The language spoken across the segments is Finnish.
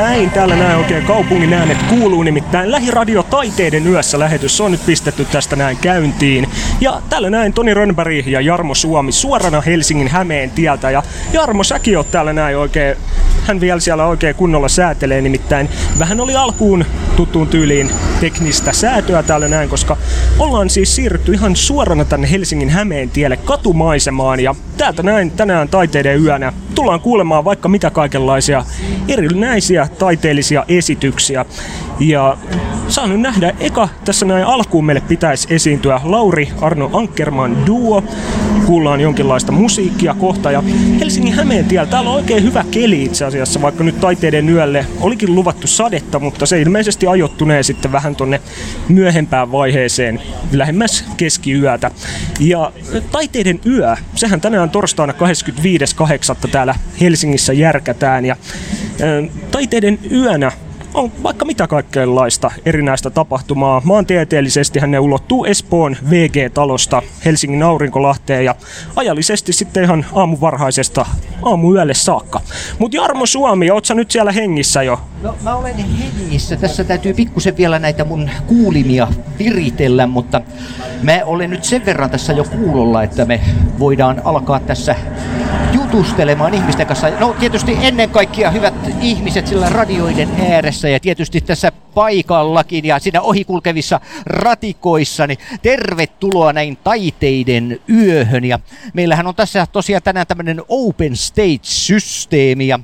näin, täällä näin oikein kaupungin äänet kuuluu nimittäin Lähiradio Taiteiden yössä lähetys on nyt pistetty tästä näin käyntiin. Ja täällä näin Toni Rönnberg ja Jarmo Suomi suorana Helsingin Hämeen tieltä. Ja Jarmo, säkin oot täällä näin oikein, hän vielä siellä oikein kunnolla säätelee nimittäin. Vähän oli alkuun tuttuun tyyliin teknistä säätöä täällä näin, koska ollaan siis siirrytty ihan suorana tänne Helsingin Hämeen tielle katumaisemaan. Ja täältä näin tänään taiteiden yönä tullaan kuulemaan vaikka mitä kaikenlaisia erinäisiä taiteellisia esityksiä. Ja saan nyt nähdä, eka tässä näin alkuun meille pitäisi esiintyä Lauri Arno Ankerman duo. Kuullaan jonkinlaista musiikkia kohta ja Helsingin Hämeen tiellä, täällä on oikein hyvä keli itse asiassa, vaikka nyt taiteiden yölle olikin luvattu sadetta, mutta se ilmeisesti ajoittunee sitten vähän tonne myöhempään vaiheeseen, lähemmäs keskiyötä. Ja taiteiden yö, sehän tänään torstaina 25.8. täällä Helsingissä järkätään ja taiteiden yönä on vaikka mitä kaikkeenlaista erinäistä tapahtumaa. Maantieteellisesti ne ulottuu Espoon VG-talosta Helsingin Aurinkolahteen ja ajallisesti sitten ihan aamuvarhaisesta aamuyölle saakka. Mutta Jarmo Suomi, oot sä nyt siellä hengissä jo? No mä olen hengissä. Tässä täytyy pikkusen vielä näitä mun kuulimia viritellä, mutta mä olen nyt sen verran tässä jo kuulolla, että me voidaan alkaa tässä jutustelemaan ihmisten kanssa. No tietysti ennen kaikkea hyvät ihmiset sillä radioiden ääressä ja tietysti tässä paikallakin ja siinä ohikulkevissa ratikoissa, niin tervetuloa näin taiteiden yöhön. Ja meillähän on tässä tosiaan tänään tämmöinen open stage-systeemi ja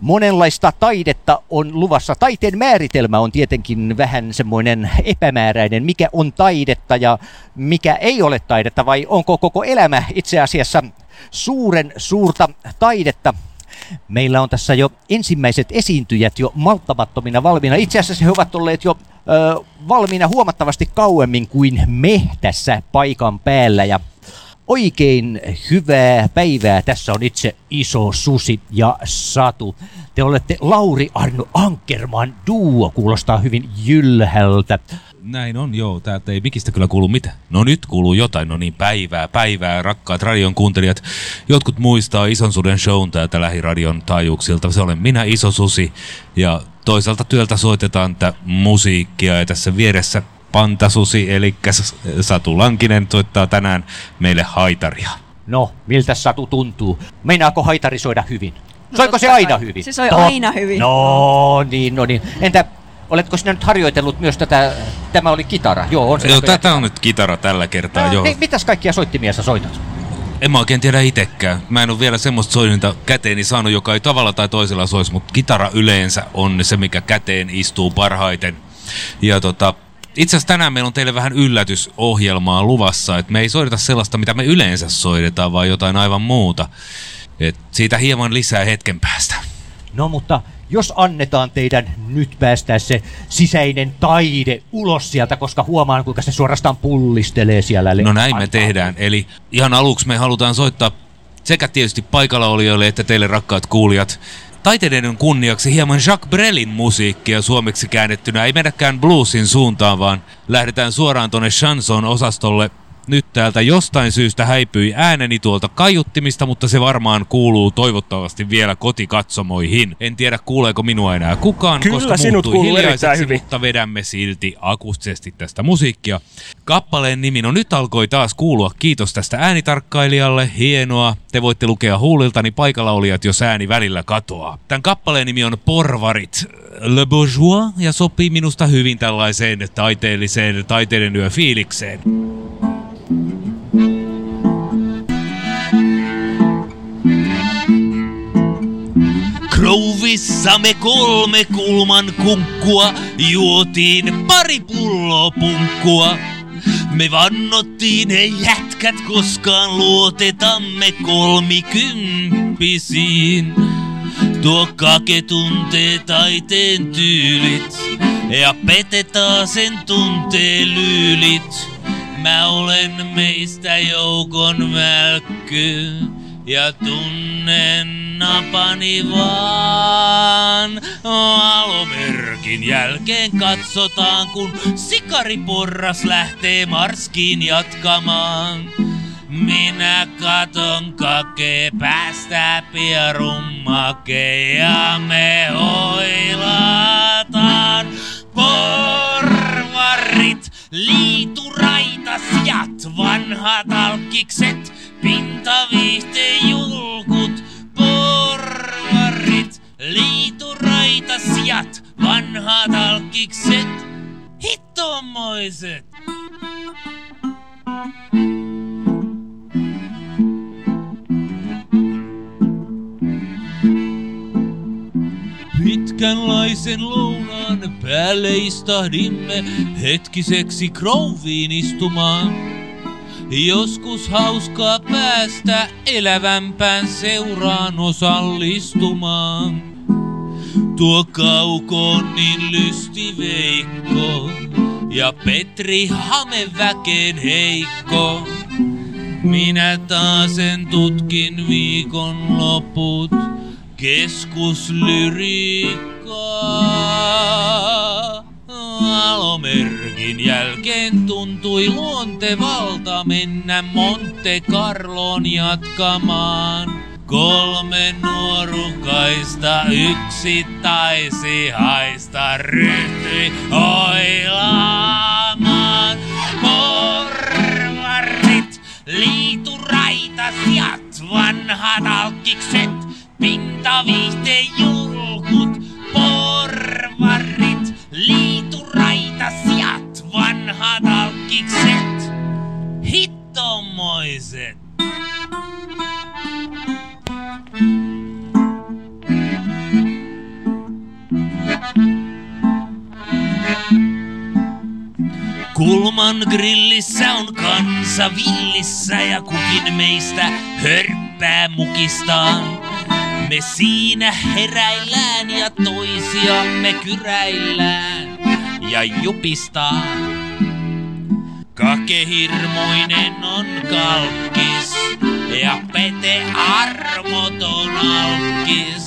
monenlaista taidetta on luvassa. Taiteen määritelmä on tietenkin vähän semmoinen epämääräinen, mikä on taidetta ja mikä ei ole taidetta, vai onko koko elämä itse asiassa suuren suurta taidetta. Meillä on tässä jo ensimmäiset esiintyjät jo malttamattomina valmiina. Itse asiassa he ovat olleet jo ö, valmiina huomattavasti kauemmin kuin me tässä paikan päällä. Ja oikein hyvää päivää. Tässä on itse iso Susi ja Satu. Te olette Lauri Arno Ankerman duo, kuulostaa hyvin jylhältä. Näin on, joo. Täältä ei mikistä kyllä kuulu mitään. No nyt kuuluu jotain, no niin, päivää, päivää, rakkaat radion kuuntelijat. Jotkut muistaa Ison Suden shown täältä lähiradion taajuuksilta. Se olen minä, Iso Susi, ja toisaalta työltä soitetaan tätä musiikkia, ja tässä vieressä Pantasusi, eli Satu Lankinen, soittaa tänään meille haitaria. No, miltä Satu tuntuu? Meinaako haitari soida hyvin? No, Soiko se aina hyvin? Se soi aina hyvin. No niin, no niin. Entä Oletko sinä nyt harjoitellut myös tätä, tämä oli kitara? Joo, on se Joo, tätä on nyt kitara tällä kertaa, no, joo. Niin, mitäs kaikkia soittimia sä soitat? En mä oikein tiedä itekään. Mä en ole vielä semmoista soininta käteeni saanut, joka ei tavalla tai toisella soisi, mutta kitara yleensä on se, mikä käteen istuu parhaiten. Ja tota, itse asiassa tänään meillä on teille vähän yllätysohjelmaa luvassa, että me ei soideta sellaista, mitä me yleensä soitetaan, vaan jotain aivan muuta. Et siitä hieman lisää hetken päästä. No mutta jos annetaan teidän nyt päästää se sisäinen taide ulos sieltä, koska huomaan kuinka se suorastaan pullistelee siellä. No näin me tehdään. Eli ihan aluksi me halutaan soittaa sekä tietysti paikalla olijoille että teille rakkaat kuulijat taiteiden kunniaksi hieman Jacques Brelin musiikkia suomeksi käännettynä. Ei mennäkään bluesin suuntaan, vaan lähdetään suoraan tuonne chanson-osastolle nyt täältä jostain syystä häipyi ääneni tuolta kaiuttimista, mutta se varmaan kuuluu toivottavasti vielä kotikatsomoihin. En tiedä kuuleeko minua enää kukaan, Kyllä, koska sinut kuuluu hyvin. mutta vedämme silti akustisesti tästä musiikkia. Kappaleen nimi, no nyt alkoi taas kuulua. Kiitos tästä äänitarkkailijalle, hienoa. Te voitte lukea huuliltani paikalla olijat, jos ääni välillä katoaa. Tämän kappaleen nimi on Porvarit. Le Bourgeois ja sopii minusta hyvin tällaiseen taiteelliseen taiteiden yö fiilikseen. Rouvissamme kolme kulman kunkkua, juotiin pari pulloa punkkua. Me vannottiin ei jätkät koskaan luotetamme kolmikymppisiin. Tuo kake tuntee taiteen tyylit ja petetaan sen tuntee lyylit. Mä olen meistä joukon välkky ja tunnen napani vaan. Alomerkin jälkeen katsotaan, kun sikariporras lähtee marskiin jatkamaan. Minä katon kake päästä pierummake ja me hoilataan porvarit, liituraitasjat, vanhat alkikset, pintaviihtejulkut, porvarit, liituraitasjat, vanhat alkikset, hittomoiset. Pitkänlaisen lounaan päälle istahdimme hetkiseksi krouviin istumaan. Joskus hauskaa päästä elävämpään seuraan osallistumaan. Tuo kaukoon niin lysti Veikko ja Petri hameväkeen heikko. Minä taasen tutkin viikon loput keskuslyriikkaa. Alomerkin jälkeen tuntui luontevalta mennä Monte Carloon jatkamaan. Kolme nuorukaista yksi taisi haista ryhtyi oilaamaan. Porvarit, liituraitasjat, vanhat alkikset, pintaviihtejulkut, porvarit, liituraitasjat, vanhat alkikset, hittomoiset. Kulman grillissä on kansa villissä ja kukin meistä hörppää mukistaan. Me siinä heräillään ja toisiamme kyräillään ja jupistaan. Kakehirmoinen on kalkkis ja Pete armoton alkis.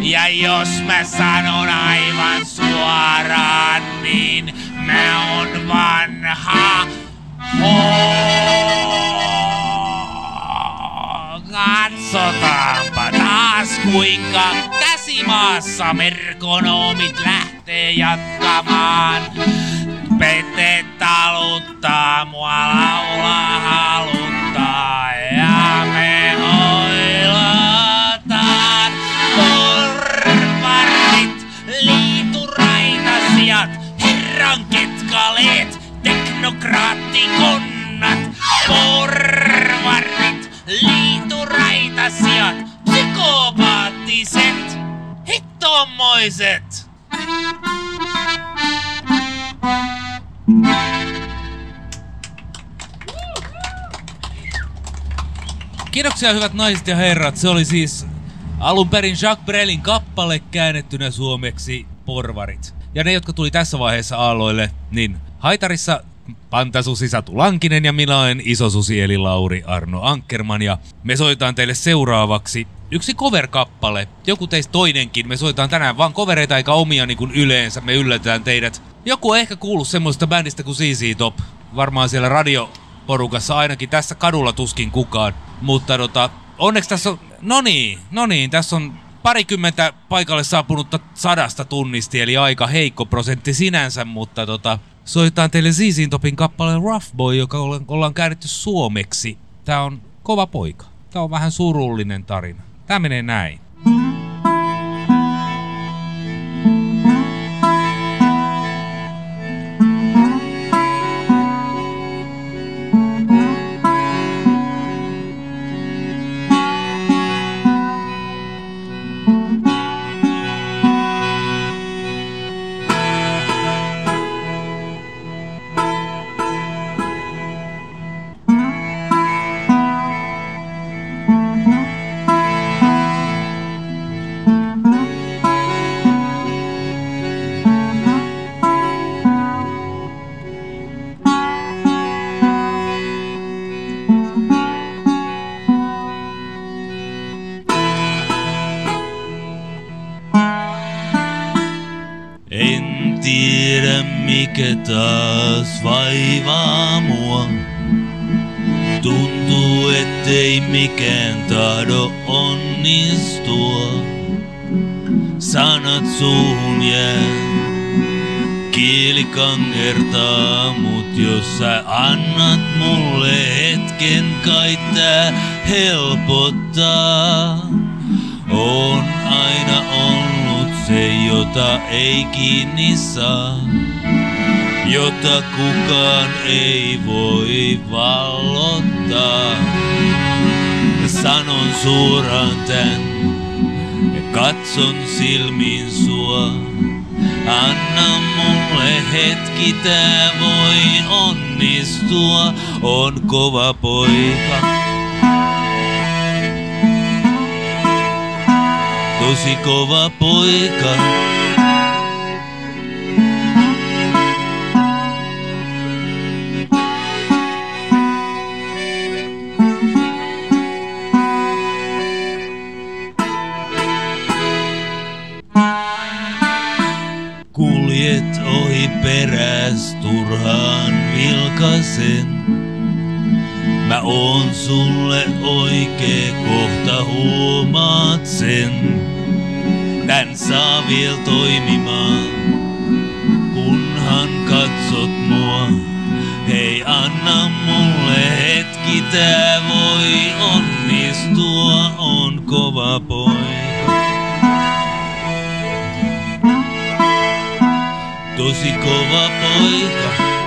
Ja jos mä sanon aivan suoraan, niin mä oon vanha hoo. Katsotaanpa taas kuinka käsimaassa merkonomit lähtee jatkamaan. Pete taluttaa, mua laulaa haluttaa ja me hoilataan. Porvarit, liituraitasijat, herran ketkaleet, teknokraattikonnat. Porvarit, liituraitasijat, psykopaattiset, hittomoiset. Kiitoksia hyvät naiset ja herrat. Se oli siis alun perin Jacques Brelin kappale käännettynä suomeksi Porvarit. Ja ne, jotka tuli tässä vaiheessa aalloille, niin haitarissa Pantasusi Satu Lankinen ja minä olen isosusi eli Lauri Arno Ankerman ja me soitaan teille seuraavaksi yksi cover-kappale. Joku teistä toinenkin. Me soitaan tänään vaan covereita eikä omia niin kuin yleensä. Me yllätetään teidät. Joku on ehkä kuullut semmoista bändistä kuin CC Top. Varmaan siellä radioporukassa ainakin tässä kadulla tuskin kukaan. Mutta tota, onneksi tässä on, no niin, no niin, tässä on parikymmentä paikalle saapunutta sadasta tunnisti, eli aika heikko prosentti sinänsä, mutta tota, soitetaan teille ZZ Topin kappaleen Rough Boy, joka ollaan käännetty suomeksi. Tää on kova poika. Tää on vähän surullinen tarina. Tää menee näin. Taas vaivaa mua. Tuntuu ei mikään tahdo onnistua. Sanat suuhun jää, kieli kangertaa, mut jos sä annat mulle hetken, kai tää helpottaa. On aina ollut se, jota ei kiinni saa jota kukaan ei voi vallottaa. Sanon suoraan tän katson silmiin sua. Anna mulle hetki, tää voi onnistua, on kova poika. Tosi kova poika. Vilkasen. Mä oon sulle oikee, kohta huomaat sen. Tän saa vielä toimimaan, kunhan katsot mua. Hei, anna mulle hetki, tää voi onnistua, on kova poika. Tosi kova poika.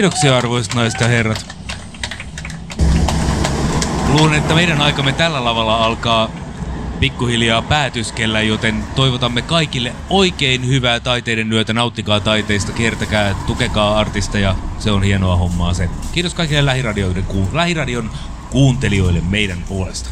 Kiitoksia arvoisat naiset ja herrat. Luulen, että meidän aikamme tällä lavalla alkaa pikkuhiljaa päätyskellä, joten toivotamme kaikille oikein hyvää taiteiden yötä. Nauttikaa taiteista, kiertäkää, tukekaa artisteja. Se on hienoa hommaa se. Kiitos kaikille lähiradioiden, lähiradion kuuntelijoille meidän puolesta.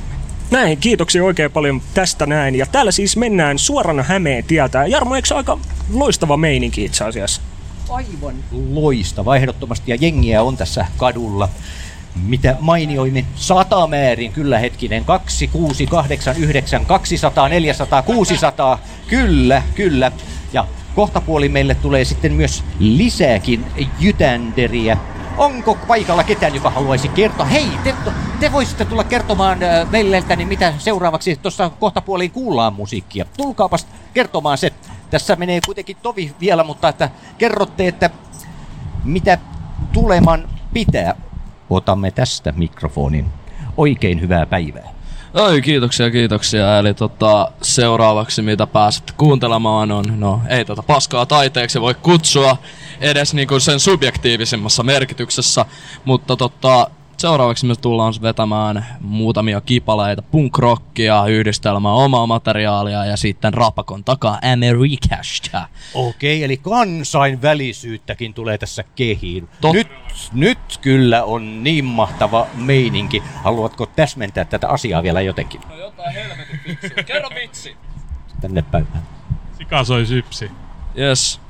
Näin, kiitoksia oikein paljon tästä näin. Ja täällä siis mennään suorana Hämeen tieltä. Jarmo, eikö aika loistava meininki itse asiassa? Aivan loistava ehdottomasti ja jengiä on tässä kadulla. Mitä mainioimmin sata määrin, kyllä hetkinen, 2, 6, 8, 9, 200, 400, 600, kyllä, kyllä. Ja kohta puoli meille tulee sitten myös lisääkin jytänderiä. Onko paikalla ketään, joka haluaisi kertoa? Hei, te, te voisitte tulla kertomaan äh, meille, niin mitä seuraavaksi tuossa kohta puoliin kuullaan musiikkia. Tulkaapas kertomaan se. Tässä menee kuitenkin tovi vielä, mutta että kerrotte, että mitä tuleman pitää. Otamme tästä mikrofonin. Oikein hyvää päivää. Oi, kiitoksia, kiitoksia. Eli tota, seuraavaksi mitä pääset kuuntelemaan on, no ei tota paskaa taiteeksi voi kutsua edes niinku sen subjektiivisimmassa merkityksessä, mutta tota, seuraavaksi me tullaan vetämään muutamia kipaleita punk-rockia, yhdistelmää omaa materiaalia ja sitten rapakon takaa Amerikasta. Okei, eli kansainvälisyyttäkin tulee tässä kehiin. Tot- Nyt, nyt kyllä on niin mahtava meininki. Haluatko täsmentää tätä asiaa vielä jotenkin? No jotain helvetin. Kerro vitsi. Tänne päin. Sika soi sypsi. Yes.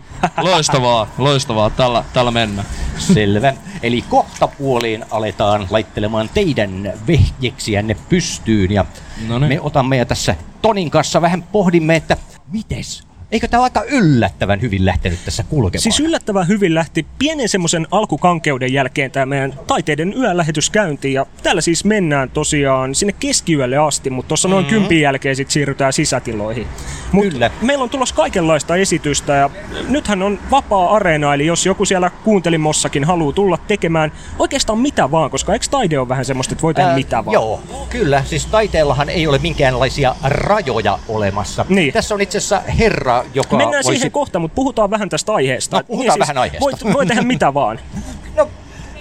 Loistavaa, loistavaa. Tällä, tällä mennään. Selvä. Eli kohta puoliin aletaan laittelemaan teidän vehjeksiänne pystyyn ja Noniin. me otamme ja tässä Tonin kanssa vähän pohdimme, että mites Eikö tämä aika yllättävän hyvin lähtenyt tässä kulkemaan? Siis yllättävän hyvin lähti pienen semmoisen alkukankeuden jälkeen tämä meidän taiteiden yölähetys käyntiin. Ja täällä siis mennään tosiaan sinne keskiyölle asti, mutta tuossa noin mm-hmm. kympin jälkeen sitten siirrytään sisätiloihin. Mut Kyllä. Meillä on tulossa kaikenlaista esitystä ja nythän on vapaa areena, eli jos joku siellä kuuntelimossakin haluaa tulla tekemään oikeastaan mitä vaan, koska eikö taide ole vähän semmoista, että voi tehdä Ää, mitä vaan? Joo, kyllä. Siis taiteellahan ei ole minkäänlaisia rajoja olemassa. Niin. Tässä on itse asiassa herra, joka Mennään voisi... siihen kohta, mutta puhutaan vähän tästä aiheesta. No, puhutaan vähän aiheesta. Voit, voi tehdä mitä vaan. No,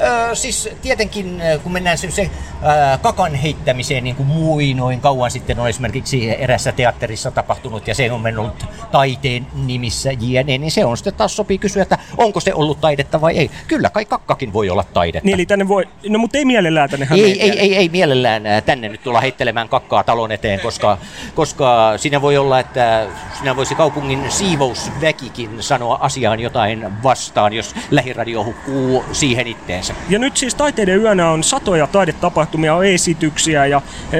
Öö, siis tietenkin, kun mennään se, se ää, kakan heittämiseen, niin kuin muinoin kauan sitten on esimerkiksi erässä teatterissa tapahtunut, ja se on mennyt taiteen nimissä jne, niin se on sitten taas sopii kysyä, että onko se ollut taidetta vai ei. Kyllä kai kakkakin voi olla taidetta. Niin, eli tänne voi, no mutta ei mielellään tänne Ei, Hämeenkyröön. ei, ei, ei mielellään ää, tänne nyt tulla heittelemään kakkaa talon eteen, koska, koska siinä voi olla, että siinä voisi kaupungin siivousväkikin sanoa asiaan jotain vastaan, jos lähiradio hukkuu siihen itteensä. Ja nyt siis Taiteiden yönä on satoja taidetapahtumia, esityksiä ja e,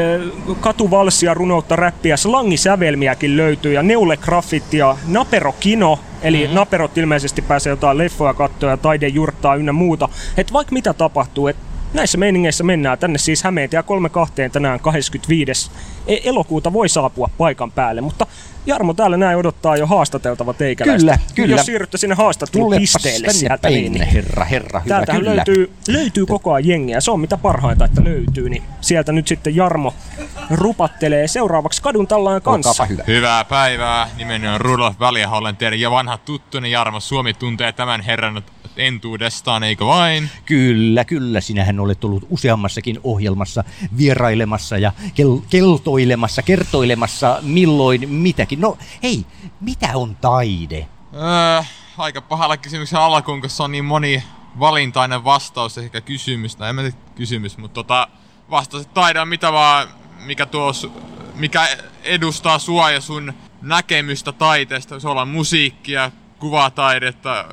katuvalssia, runoutta, räppiä, slangisävelmiäkin löytyy ja Neule Graffiti ja Napero Kino, eli mm-hmm. Naperot ilmeisesti pääsee jotain leffoja katsoa ja taidejurttaa ynnä muuta. Et vaikka mitä tapahtuu, et näissä meiningeissä mennään tänne siis Hämeentie 32 tänään 25. E- elokuuta voi saapua paikan päälle, mutta Jarmo täällä näin odottaa jo haastateltava teikäläistä. Kyllä, kyllä. Jos siirrytte sinne haastattelupisteelle sieltä, niin, niin herra, herra, hyvä, Täältähän kyllä. löytyy, löytyy koko ajan jengiä. Se on mitä parhainta, että löytyy. Niin sieltä nyt sitten Jarmo rupattelee seuraavaksi kadun tallaan kanssa. Olkaapa hyvä. Hyvää päivää. Nimeni on Rudolf Väliaho. Olen teidän jo vanha tuttuni Jarmo Suomi tuntee tämän herran entuudestaan, eikö vain? Kyllä, kyllä. Sinähän olet ollut useammassakin ohjelmassa vierailemassa ja kel- keltoilemassa, kertoilemassa milloin mitäkin. No hei, mitä on taide? Öö, aika pahalla kysymyksen alkuun, koska se on niin moni valintainen vastaus ehkä kysymys, tai en mä tiedä kysymys, mutta tota, vastaus, että taide on mitä vaan, mikä, tuo, mikä edustaa sua ja sun näkemystä taiteesta. Se olla musiikkia, kuvataidetta,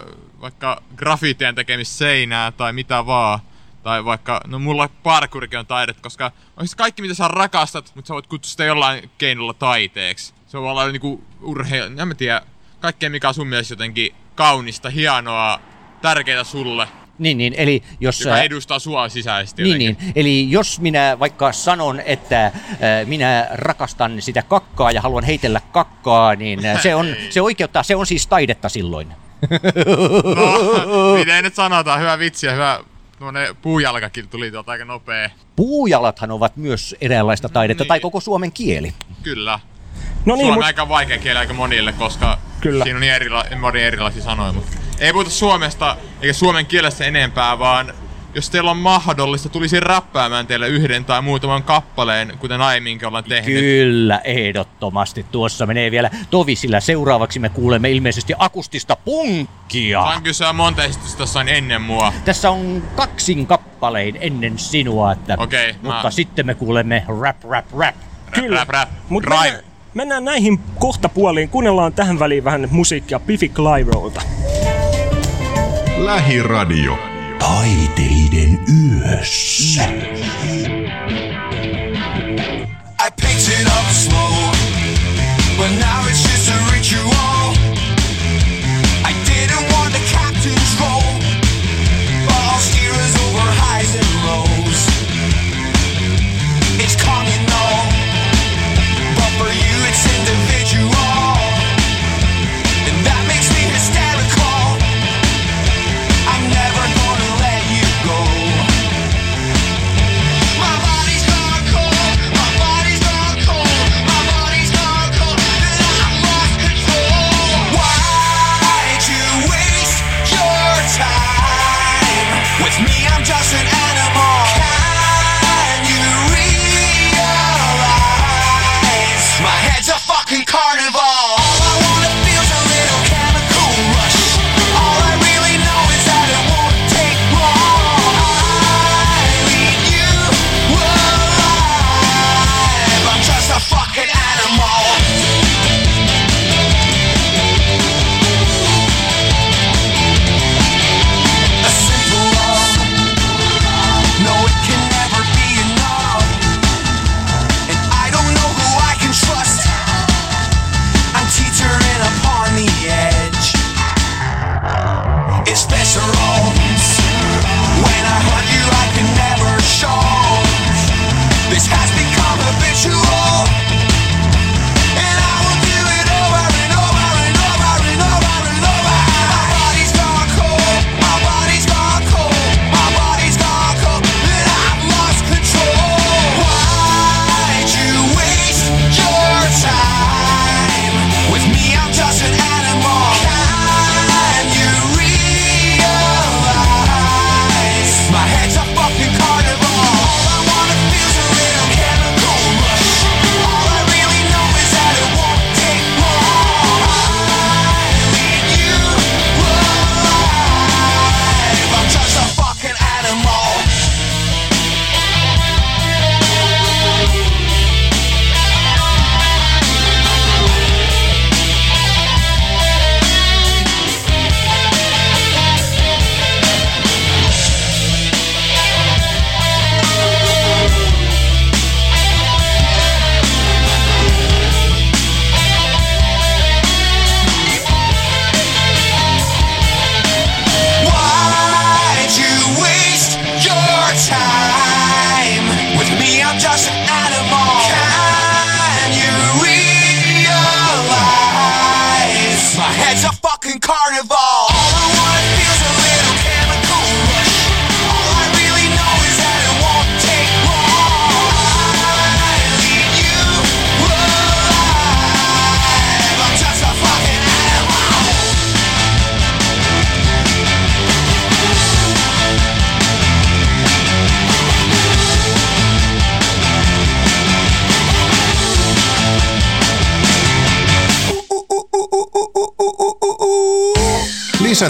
vaikka grafitien tekemistä seinää tai mitä vaan. Tai vaikka, no mulla parkourikin on taidet, koska oikeasti kaikki mitä sä rakastat, mutta sä voit kutsua sitä jollain keinolla taiteeksi. Se voi olla niinku urheilu, en mä tiedä, kaikkea mikä on sun mielestä jotenkin kaunista, hienoa, tärkeää sulle, Niin, niin, eli jos... joka edustaa sua sisäisesti Niin, jotenkin. niin. Eli jos minä vaikka sanon, että äh, minä rakastan sitä kakkaa ja haluan heitellä kakkaa, niin äh, se, on, se oikeuttaa, se on siis taidetta silloin. No, miten nyt sanotaan, hyvä vitsi ja hyvä tuonne puujalkakin tuli tuolta aika nopea. Puujalathan ovat myös eräänlaista taidetta, Niin. tai koko suomen kieli. Kyllä. No Niin, Suomi on mutta aika vaikea kieli aika monille, koska Kyllä. siinä on niin erila- moni erilaisia sanoja. Mutta ei puhuta suomesta eikä suomen kielessä enempää, vaan jos teillä on mahdollista, tulisin räppäämään teille yhden tai muutaman kappaleen, kuten aiemminkin ollaan tehnyt. Kyllä, ehdottomasti. Tuossa menee vielä tovi, sillä seuraavaksi me kuulemme ilmeisesti akustista punkkia. Sain kysyä monta esitystä on ennen mua. Tässä on kaksin kappalein ennen sinua, että, Okei, mutta mä- sitten me kuulemme rap, rap, rap. Rap, Kyllä. rap, rap. Mut mennään, mennään näihin kohtapuoliin. Kuunnellaan tähän väliin vähän musiikkia Biffy Clyrolta. Lähiradio. Taiteiden yössä. I picked it up slow, but now it's just a ritual. I didn't want the captain's role, but I'll steer us over highs and lows.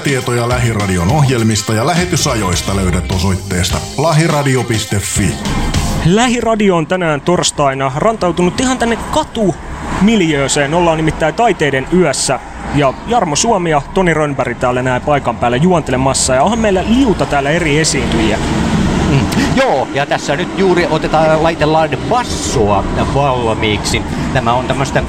Lisätietoja Lähiradion ohjelmista ja lähetysajoista löydät osoitteesta lahiradio.fi. Lähiradio on tänään torstaina rantautunut ihan tänne katu miljööseen. Ollaan nimittäin taiteiden yössä. Ja Jarmo Suomi ja Toni Rönnberg täällä näin paikan päällä juontelemassa. Ja onhan meillä liuta täällä eri esiintyjiä. Mm. Joo, ja tässä nyt juuri otetaan, laitellaan bassoa valmiiksi. Tämä on tämmöistä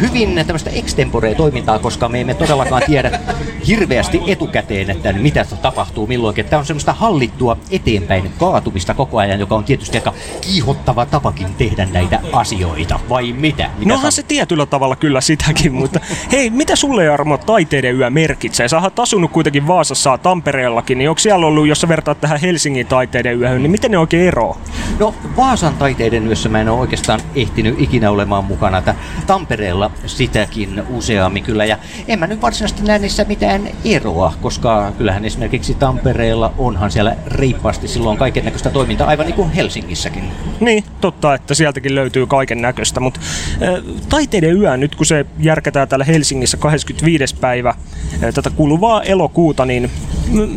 hyvin tämmöistä extempore-toimintaa, koska me emme todellakaan tiedä hirveästi etukäteen, että mitä tapahtuu milloinkin. Tämä on semmoista hallittua eteenpäin kaatumista koko ajan, joka on tietysti aika kiihottava tapakin tehdä näitä asioita, vai mitä? mitä No onhan se tietyllä tavalla kyllä sitäkin, mutta hei, mitä sulle Jarmo taiteiden yö merkitsee? Sä oot asunut kuitenkin Vaasassa Tampereellakin, niin onko siellä ollut, jos sä vertaat tähän Helsingin taiteiden yöhön, niin miten ne oikein eroaa? No Vaasan taiteiden yössä mä en ole oikeastaan ehtinyt ikinä olemaan mukana. Että Tampereella sitäkin useammin kyllä. Ja en mä nyt varsinaisesti näe niissä mitään eroa, koska kyllähän esimerkiksi Tampereella onhan siellä reippaasti silloin kaiken näköistä toimintaa, aivan niin kuin Helsingissäkin. Niin, totta, että sieltäkin löytyy kaiken näköistä, mutta taiteiden yö, nyt kun se järkätään täällä Helsingissä 25. päivä tätä kuluvaa elokuuta, niin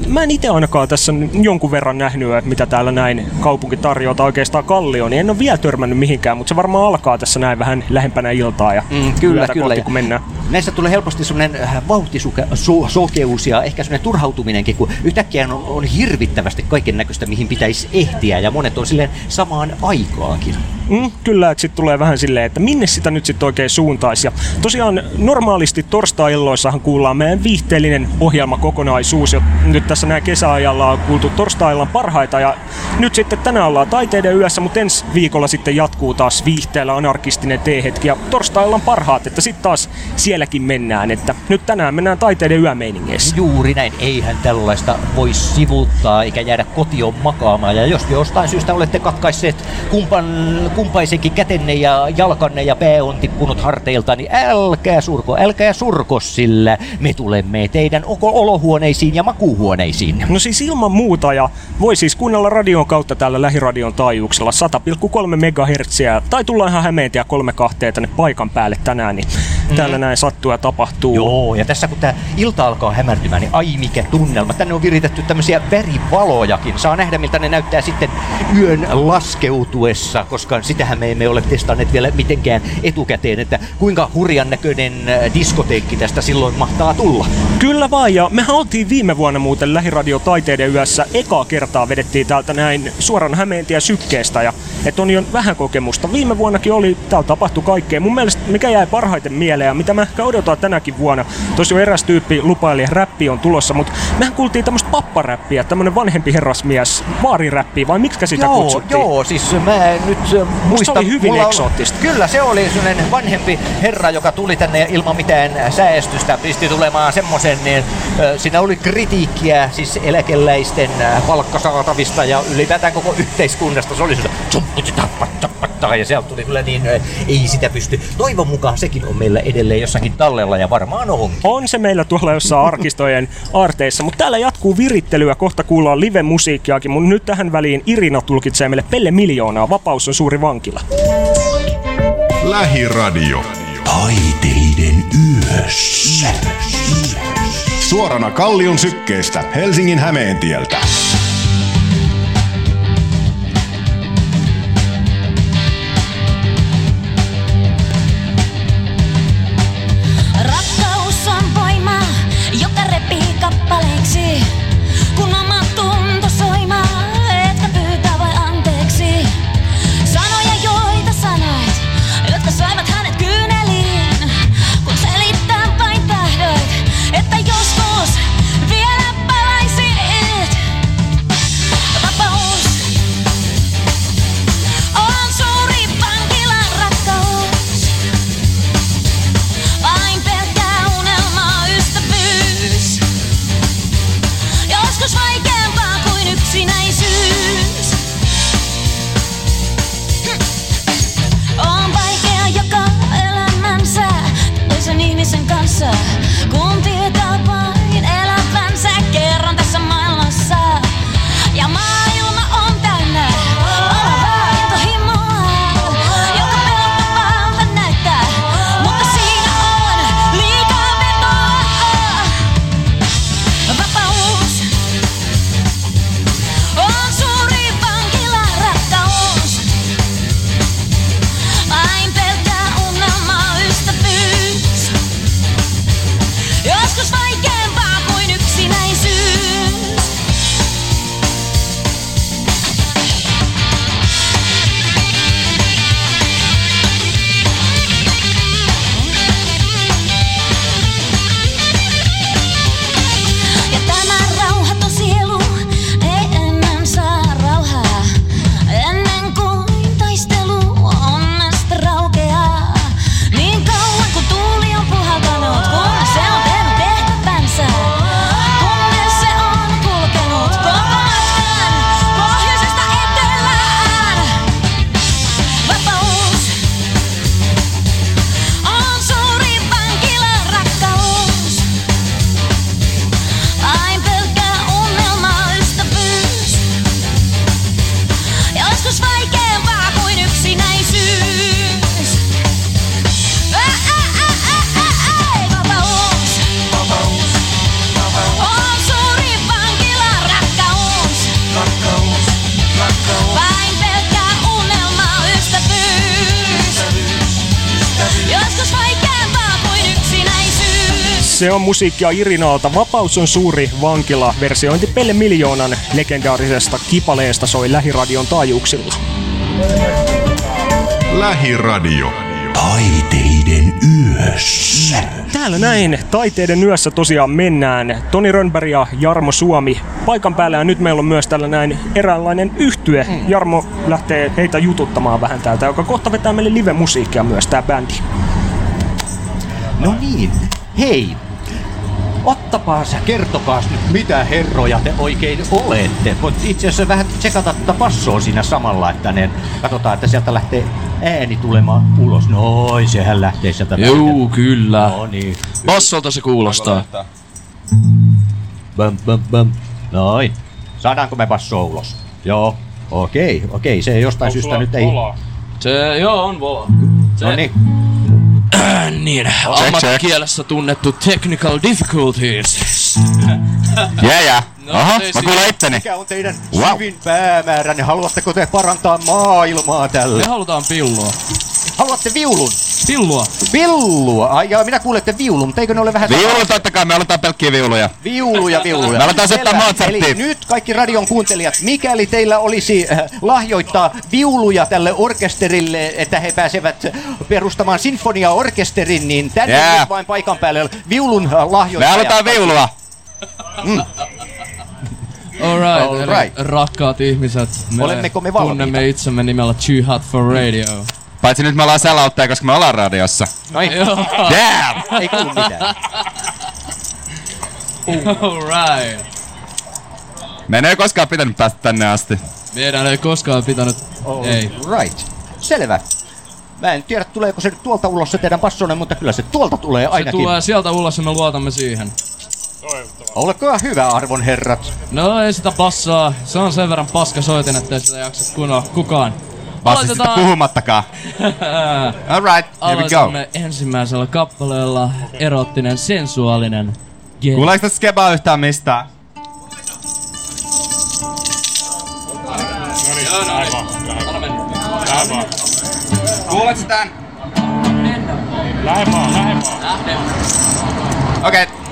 mä en itse ainakaan tässä jonkun verran nähnyt, mitä täällä näin kaupunki tarjoaa oikeastaan Kallio, niin en ole vielä törmännyt mihinkään, mutta se varmaan alkaa tässä näin vähän lähempänä iltaa ja Mm, kyllä, kyllä. kohti, kun mennään. Näissä tulee helposti semmoinen äh, vauhtisokeus ja ehkä semmoinen turhautuminenkin, kun yhtäkkiä on, on hirvittävästi kaiken näköistä, mihin pitäisi ehtiä ja monet on silleen samaan aikaankin. Mm, kyllä, että sitten tulee vähän silleen, että minne sitä nyt sitten oikein suuntaisi. Ja tosiaan normaalisti torstai-illoissahan kuullaan meidän viihteellinen ohjelmakokonaisuus. Ja nyt tässä näin kesäajalla on kuultu torstai parhaita ja nyt sitten tänään ollaan taiteiden yössä, mutta ensi viikolla sitten jatkuu taas viihteellä anarkistinen teehetki ja torstai parhaat, että sitten taas sielläkin mennään. Että nyt tänään mennään taiteiden yömeiningeissä. Juuri näin, eihän tällaista voi sivuttaa eikä jäädä kotiin makaamaan. Ja jos jostain syystä olette katkaisseet kumpan, kumpaisenkin kätenne ja jalkanne ja pää on tippunut harteilta, niin älkää surko, älkää surko, sillä me tulemme teidän olohuoneisiin ja makuuhuoneisiin. No siis ilman muuta ja voi siis kuunnella radion kautta täällä lähiradion taajuuksella 100,3 MHz tai tullaan ihan Hämeentie 32 tänne paikan päälle tänään, niin täällä näin sattuu ja tapahtuu. Joo, ja tässä kun tämä ilta alkaa hämärtymään, niin ai mikä tunnelma. Tänne on viritetty tämmöisiä värivalojakin. Saa nähdä, miltä ne näyttää sitten yön laskeutuessa, koska sitähän me emme ole testanneet vielä mitenkään etukäteen, että kuinka hurjan näköinen äh, diskoteekki tästä silloin mahtaa tulla. Kyllä vaan, ja mehän oltiin viime vuonna muuten Lähiradio Taiteiden yössä. Ekaa kertaa vedettiin täältä näin suoran Hämeentie sykkeestä, ja et on jo vähän kokemusta. Viime vuonnakin oli, täällä tapahtui kaikkea. Mun mielestä mikä jäi parhaiten mieleen, ja mitä mä ehkä odotan tänäkin vuonna, tosi jo eräs tyyppi lupaili, että räppi on tulossa, mutta mehän kuultiin tämmöistä papparäppiä, tämmönen vanhempi herrasmies, vaariräppi, vai miksi sitä joo, kutsuttiin? joo, siis mä nyt äh, muistan... oli hyvin mulla eksoottista. Kyllä, se oli sellainen vanhempi herra, joka tuli tänne ilman mitään säästystä, pisti tulemaan semmosen, niin äh, siinä oli kritiikkiä siis eläkeläisten äh, palkkasaatavista ja ylipäätään koko yhteiskunnasta. Se oli sellainen ja sieltä tuli kyllä niin, ei sitä pysty. Toivon mukaan sekin on meillä edelleen jossakin tallella ja varmaan on. On se meillä tuolla jossain arkistojen aarteissa, mutta täällä jatkuu virittelyä, kohta kuullaan live-musiikkiakin, mutta nyt tähän väliin Irina tulkitsee meille Pelle Miljoonaa, Vapaus on suuri vankila. Lähiradio. Taiteiden yössä. Suorana Kallion sykkeestä Helsingin Hämeentieltä. On musiikkia Irinalta. Vapaus on suuri vankila. Versiointi Pelle Miljoonan legendaarisesta kipaleesta soi lähiradion taajuuksilla. Lähiradio. Taiteiden yössä. Täällä näin taiteiden yössä tosiaan mennään. Toni Rönnberg ja Jarmo Suomi paikan päällä ja nyt meillä on myös tällä näin eräänlainen yhtye. Jarmo lähtee heitä jututtamaan vähän täältä, joka kohta vetää meille live-musiikkia myös tää bändi. No niin, hei. Ottapaas ja kertokaas nyt, mitä herroja te oikein olette. Voit itse asiassa vähän tsekata tätä passoa siinä samalla, että ne, katsotaan, että sieltä lähtee ääni tulemaan ulos. Noin, sehän lähtee sieltä. Juu, kyllä. No niin. Bassolta se kuulostaa. Bum, bum, bum. Noin. Saadaanko me bassoa ulos? Joo. Okei, okei. Se jostain syystä nyt ei... Se, joo, on vola. Se, No niin. Niin, ammattikielessä tunnettu technical difficulties. Jää, jää. No, ei mä kuulen itteni. Mikä on teidän Wow. syvin päämääränne? Haluatteko te parantaa maailmaa tällä? Me halutaan pillua. Haluatte viulun? Pillua. Villua? Ai jaa, minä kuulette viulun, mutta eikö ne ole vähän... Viulu totta kai, me aletaan pelkkiä viuluja. Viuluja, viuluja. Me aletaan soittaa Selvä. Mozarttia. Eli nyt kaikki radion kuuntelijat, mikäli teillä olisi äh, lahjoittaa viuluja tälle orkesterille, että he pääsevät perustamaan sinfoniaorkesterin, niin tänne Jää. nyt vain paikan päälle viulun äh, Me lahjoittajat. halutaan viulua. Alright, All eli right. rakkaat ihmiset. Me Olemmeko me valmiita? Tunnemme itsemme nimellä Too Hot for Radio. Paitsi nyt me ollaan säläyttäjä, koska me ollaan radiossa. Noin, Joo. Damn! ei kuulu mitään. Alright. Meidän ei koskaan pitänyt päästä tänne asti. Meidän ei koskaan pitänyt... Ei. Right. Selvä. Mä en tiedä, tuleeko se nyt tuolta ulos se teidän passonne, mutta kyllä se tuolta tulee Se ainakin. tulee sieltä ulos ja me luotamme siihen. Olkaa hyvä, arvon herrat. No ei sitä passaa. Se on sen verran paska soitin, ettei sitä jaksa kukaan. Passista puhumattakaan. Alright, here we go. Ensimmäisellä kappaleella erottinen, sensuaalinen. Yeah. Kuuleeko tästä skebaa yhtään mistään? Kuuletko tän? Vaan, lähde vaan. Okei. Okay.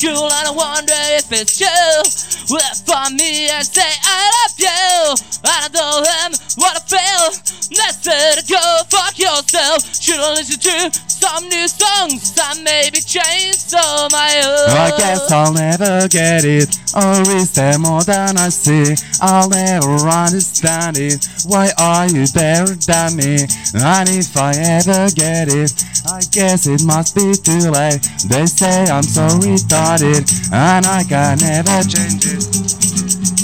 School, and I wonder if it's true. Well, for me, I say I love you, I told him what I feel. They said, go fuck yourself. Should I listen to some new songs? Some maybe change some my own. I guess I'll never get it. Or is there more than I see? I'll never understand it. Why are you better than me? And if I ever get it, I guess it must be too late. They say I'm so retarded, and I can never change it.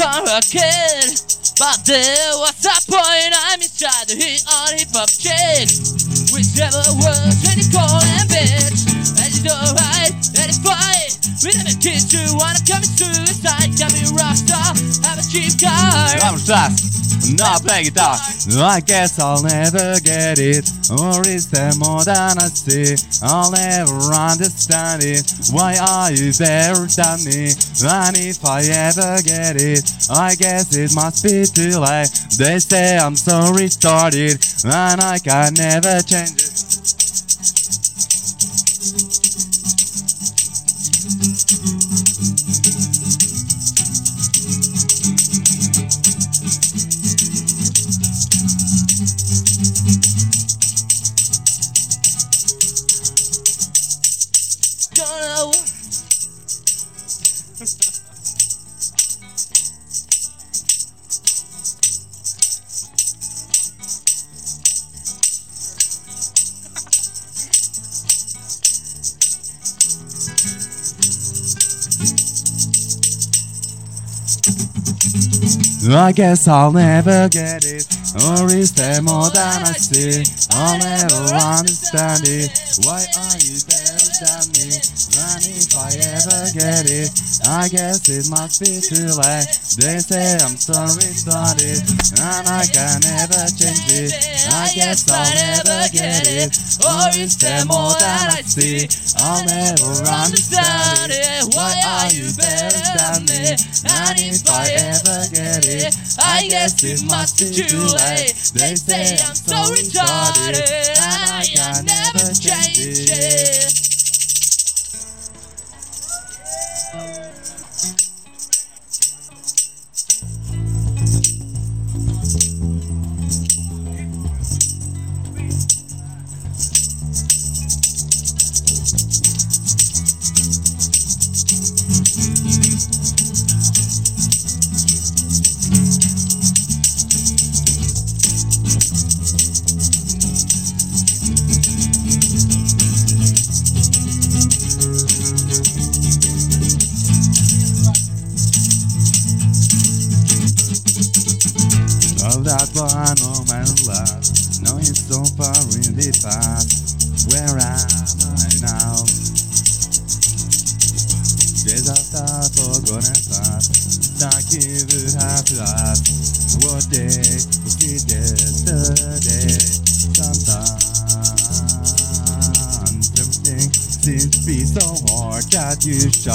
Be a kid. But there was a point I tried to hit on hip hop chicks. Whichever was any call and bitch. And it's alright, and it's fine. We never kids who wanna commit suicide. Can be a cheap car. I'm stressed. Not playing guitar. I guess I'll never get it. Or is there more than I see? I'll never understand it. Why are you than me? And if I ever get it, I guess it must be too late. They say I'm so retarded, and I can never change it. I guess I'll never get it. Or is there more than I see? I'll never understand it. Why are you better than me? And if I ever get it, I guess it must be too late. They say I'm so retarded, and I can never change it. I guess I'll never get it. Or is there more than I see? I'll never understand it. Why are you better than me? And if I ever get it, I guess it must be too late. They say I'm so retarded, and I can never change it.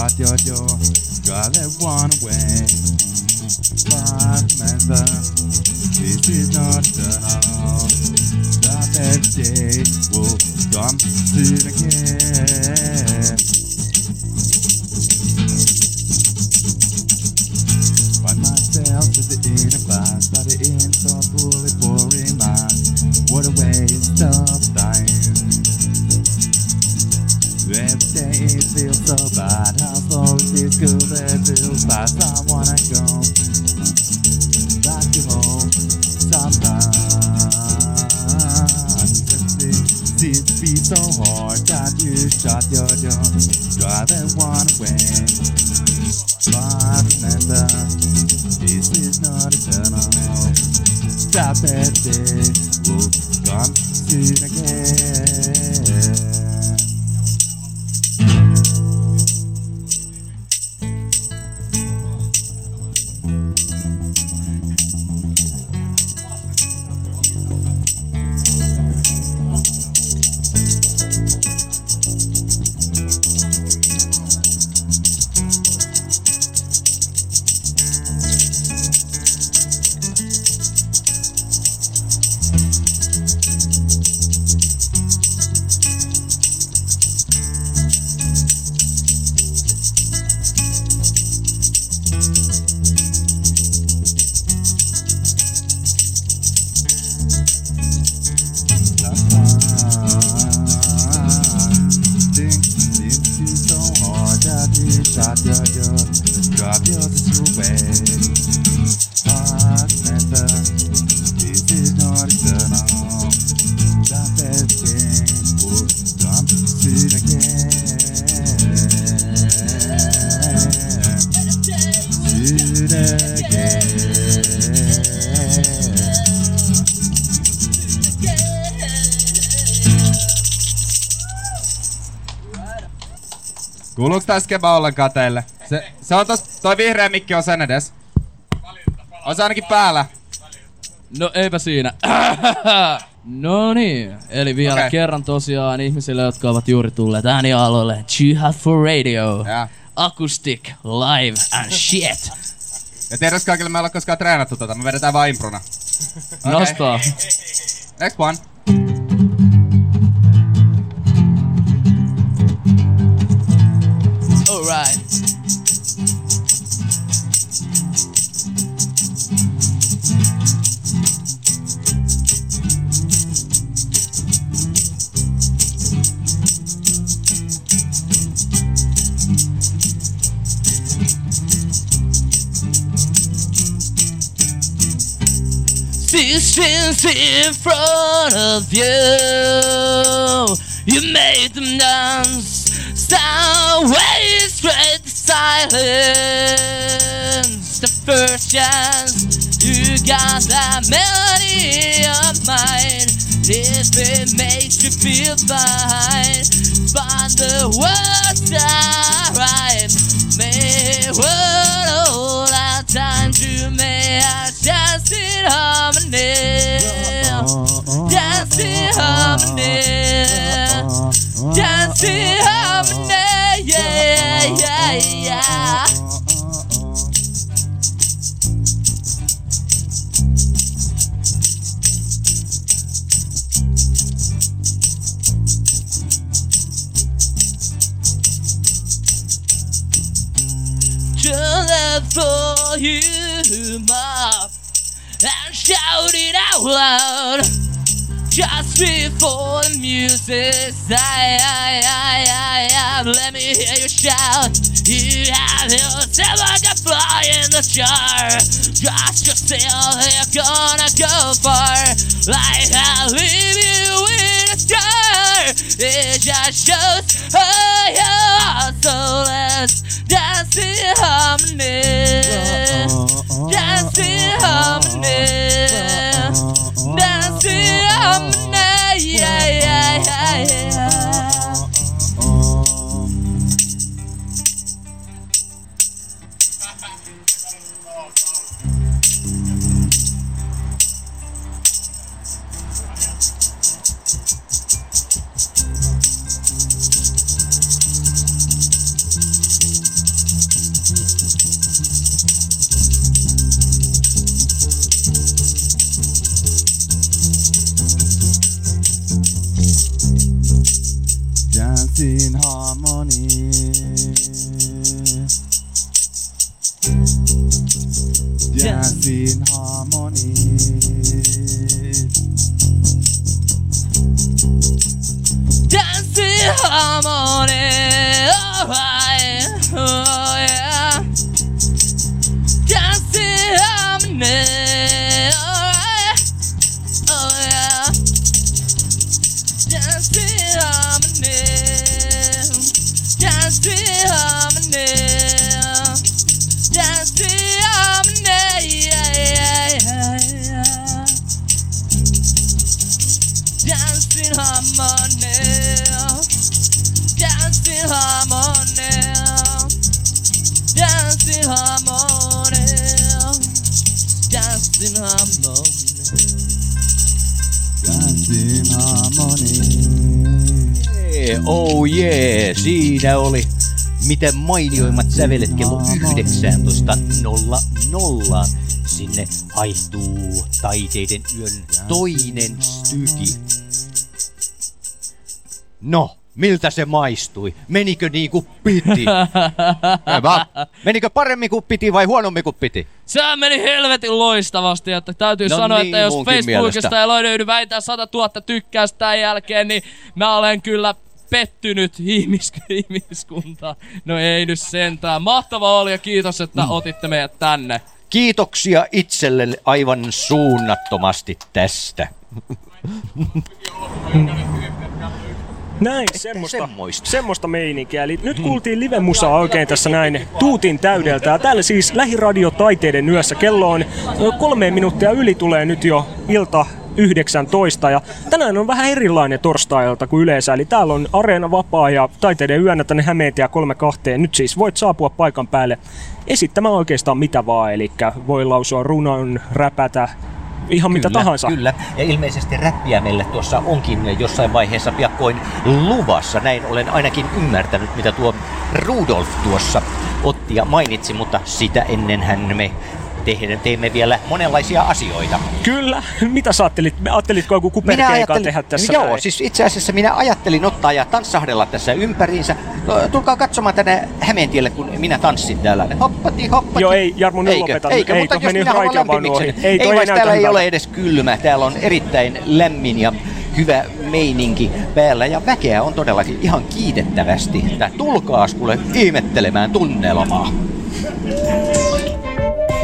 hot, yo, yo. Driving That bad day will Skeba ollenkaan teille? Se, se on tos, toi vihreä mikki on sen edes. On se ainakin päällä. No eipä siinä. no niin, eli vielä okay. kerran tosiaan ihmisille, jotka ovat juuri tulleet äänialoille. G for Radio. Ja. Acoustic, live and shit. Ja tiedätkö kaikille me ei ole koskaan treenattu tota, me vedetään vaan improna. Okei. Nostaa. Next one. Musicians in front of you. You made them dance, sound way straight to silence. The first chance you got that melody of mine. If it makes you feel fine, find the words out. Just before the music, I, I, I, I, let me hear you shout. You have yourself like a fly in the jar. Trust yourself, you're gonna go far. Like I leave you in a star. It just shows oh, how you Dance in harmony. Dance in harmony. Oh, Alright. Siinä oli miten mainioimmat sävelet kello 19.00. Sinne haihtuu taiteiden yön toinen styki. No, miltä se maistui? Menikö niin kuin piti? Hyvä. Menikö paremmin kuin piti vai huonommin kuin piti? Se meni helvetin loistavasti, että täytyy No sanoa, niin, että jos Facebookista mielestä. ei löydy vähintään 100 000 tykkäystä tämän jälkeen, niin mä olen kyllä pettynyt ihmis- ihmiskuntaan. No ei nyt sentään. Mahtavaa oli ja kiitos, että Mm. otitte meidät tänne. Kiitoksia itselle aivan suunnattomasti tästä. Näin, semmoista, semmoista. semmoista meininkiä. Eli nyt kuultiin live-musaa oikein tässä näin tuutin täydeltä. Ja täällä siis Lähiradio Taiteiden yössä. Kello on kolme minuuttia yli tulee nyt jo ilta 19. Ja tänään on vähän erilainen torstailta kuin yleensä. Eli täällä on Areena vapaa ja Taiteiden yönä tänne Hämeentie 32. Nyt siis voit saapua paikan päälle esittämään oikeastaan mitä vaan. Eli voi lausua runon, räpätä, ihan mitä Kyllä, tahansa. Kyllä, ja ilmeisesti räppiä meille tuossa onkin jossain vaiheessa piakkoin luvassa. Näin olen ainakin ymmärtänyt, mitä tuo Rudolf tuossa otti ja mainitsi, mutta sitä ennenhän me tehdään, teemme vielä monenlaisia asioita. Kyllä, mitä sä ajattelit? Ajattelitko joku kuperkeikan tehdä tässä joo, näin? siis itse asiassa minä ajattelin ottaa ja tanssahdella tässä ympäriinsä. No, tulkaa katsomaan tänne Hämeentielle, kun minä tanssin täällä. Hoppati, hoppati. Joo, ei, Jarmo, nyt Eikö? lopeta. Eikö? Ei, Mutta tuo jos minä haluan lämpimikseni. Ei, ei ei täällä ei ole edes kylmä. Täällä on erittäin lämmin ja hyvä meininki päällä ja väkeä on todellakin ihan kiitettävästi. Tää tulkaas kuule ihmettelemään tunnelmaa.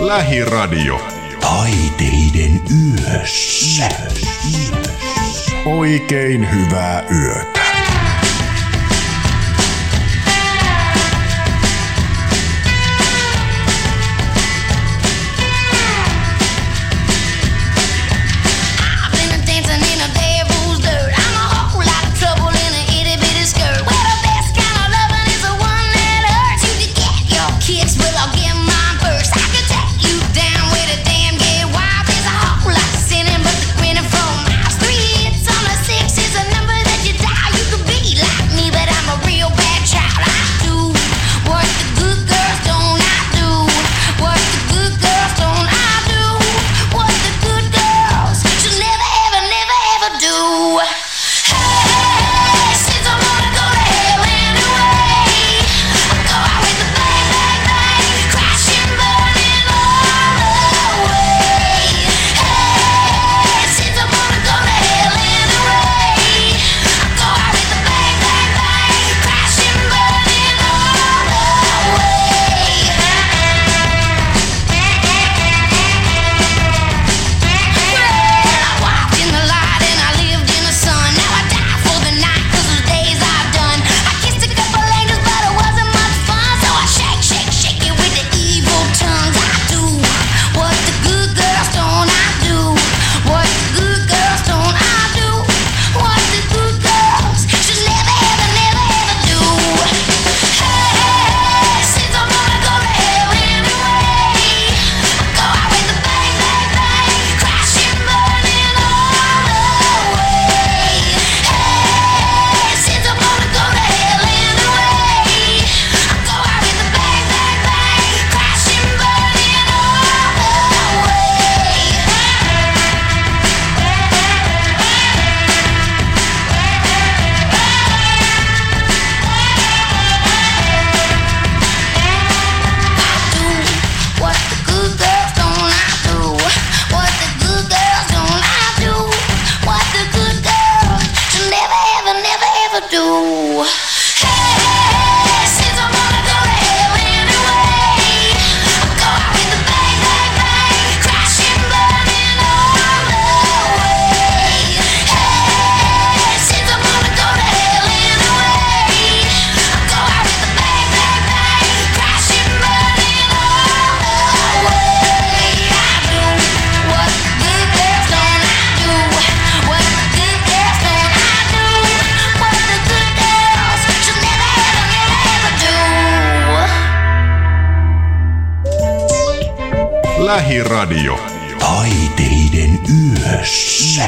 Lähiradio. Taiteiden yössä. Oikein hyvää yötä. Lähiradio. Taiteiden yössä.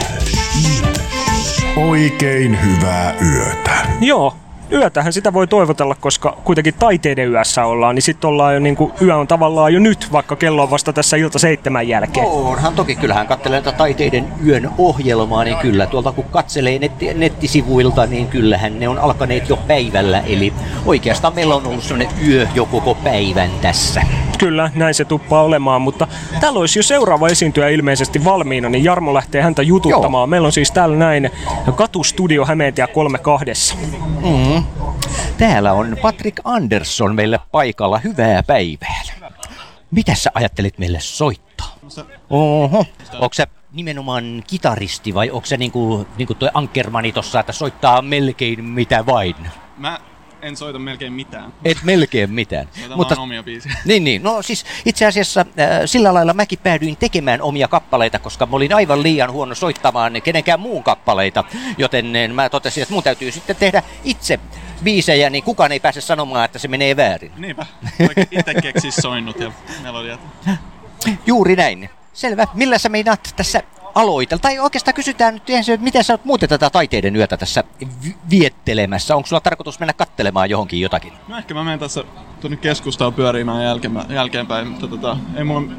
Oikein hyvää yötä. Joo, yötähän sitä voi toivotella, koska kuitenkin taiteiden yössä ollaan, niin sitten ollaan jo niin kuin, yö on tavallaan jo nyt, vaikka kello on vasta tässä ilta seitsemän jälkeen. Onhan toki, kyllähän katselee tätä taiteiden yön ohjelmaa, niin kyllä tuolta kun katselee netti, nettisivuilta, niin kyllähän ne on alkaneet jo päivällä. Eli oikeastaan meillä on ollut sellainen yö jo koko päivän tässä. Kyllä, näin se tuppaa olemaan, mutta täällä olisi jo seuraava esiintyjä ilmeisesti valmiina, niin Jarmo lähtee häntä jututtamaan. Joo. Meillä on siis täällä näin katustudio Hämeentie 32. Mm. Täällä on Patrick Andersson meille paikalla. Hyvää päivää. Mitä sä ajattelit meille soittaa? Oho. Onko se nimenomaan kitaristi vai onko se niinku, niinku toi Ankermani tossa, että soittaa melkein mitä vain? Mä en soita melkein mitään. Et melkein mitään. Soitan Mutta... omia biisejä. Niin, niin. No siis itse asiassa äh, sillä lailla mäkin päädyin tekemään omia kappaleita, koska mä olin aivan liian huono soittamaan kenenkään muun kappaleita. Joten eh, mä totesin, että mun täytyy sitten tehdä itse biisejä, niin kukaan ei pääse sanomaan, että se menee väärin. Niinpä. Itse keksiä soinnut ja melodiat. Juuri näin. Selvä. Millä sä meinaat tässä aloitella? Tai oikeastaan kysytään nyt ensin, että miten sä oot muuten tätä taiteiden yötä tässä vi- viettelemässä? Onko sulla tarkoitus mennä kattelemaan johonkin jotakin? No ehkä mä menen tässä tuonne keskustaan pyörimään jälkeen, jälkeenpäin, mutta tota, ei mulla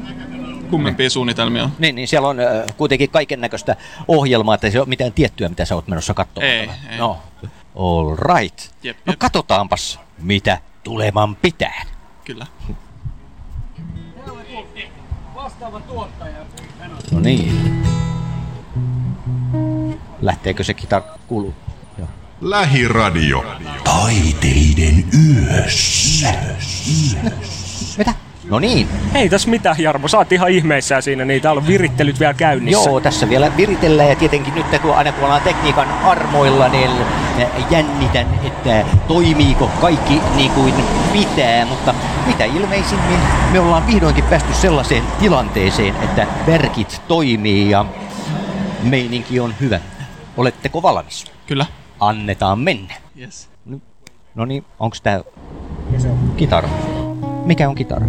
kummempia suunnitelmia. Niin, niin siellä on äh, kuitenkin kaiken näköistä ohjelmaa, että ei se ole mitään tiettyä, mitä sä oot menossa katsomaan. Ei, ei. No, all right. Jep, No katsotaanpas, mitä tuleman pitää. Kyllä. Vastaava tuottaja. No niin. Lähteekö se kita kuuluu? Joo. Lähiradio. Taiteiden yössä. Mitä? No niin. Hei tässä mitään Jarmo, sä oot ihan ihmeissään siinä, niin täällä on virittelyt vielä käynnissä. Joo, tässä vielä viritellään ja tietenkin nyt kun aina kun ollaan tekniikan armoilla, niin eh, jännitän, että toimiiko kaikki niin kuin pitää, mutta mitä ilmeisimmin me ollaan vihdoinkin päästy sellaiseen tilanteeseen, että verkit toimii ja meininki on hyvä. Oletteko valmis? Kyllä. Annetaan mennä. Yes. No niin, onks tää kitara? Mikä on kitara?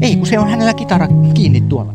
Ei, kun se on hänellä kitara kiinni tuolla.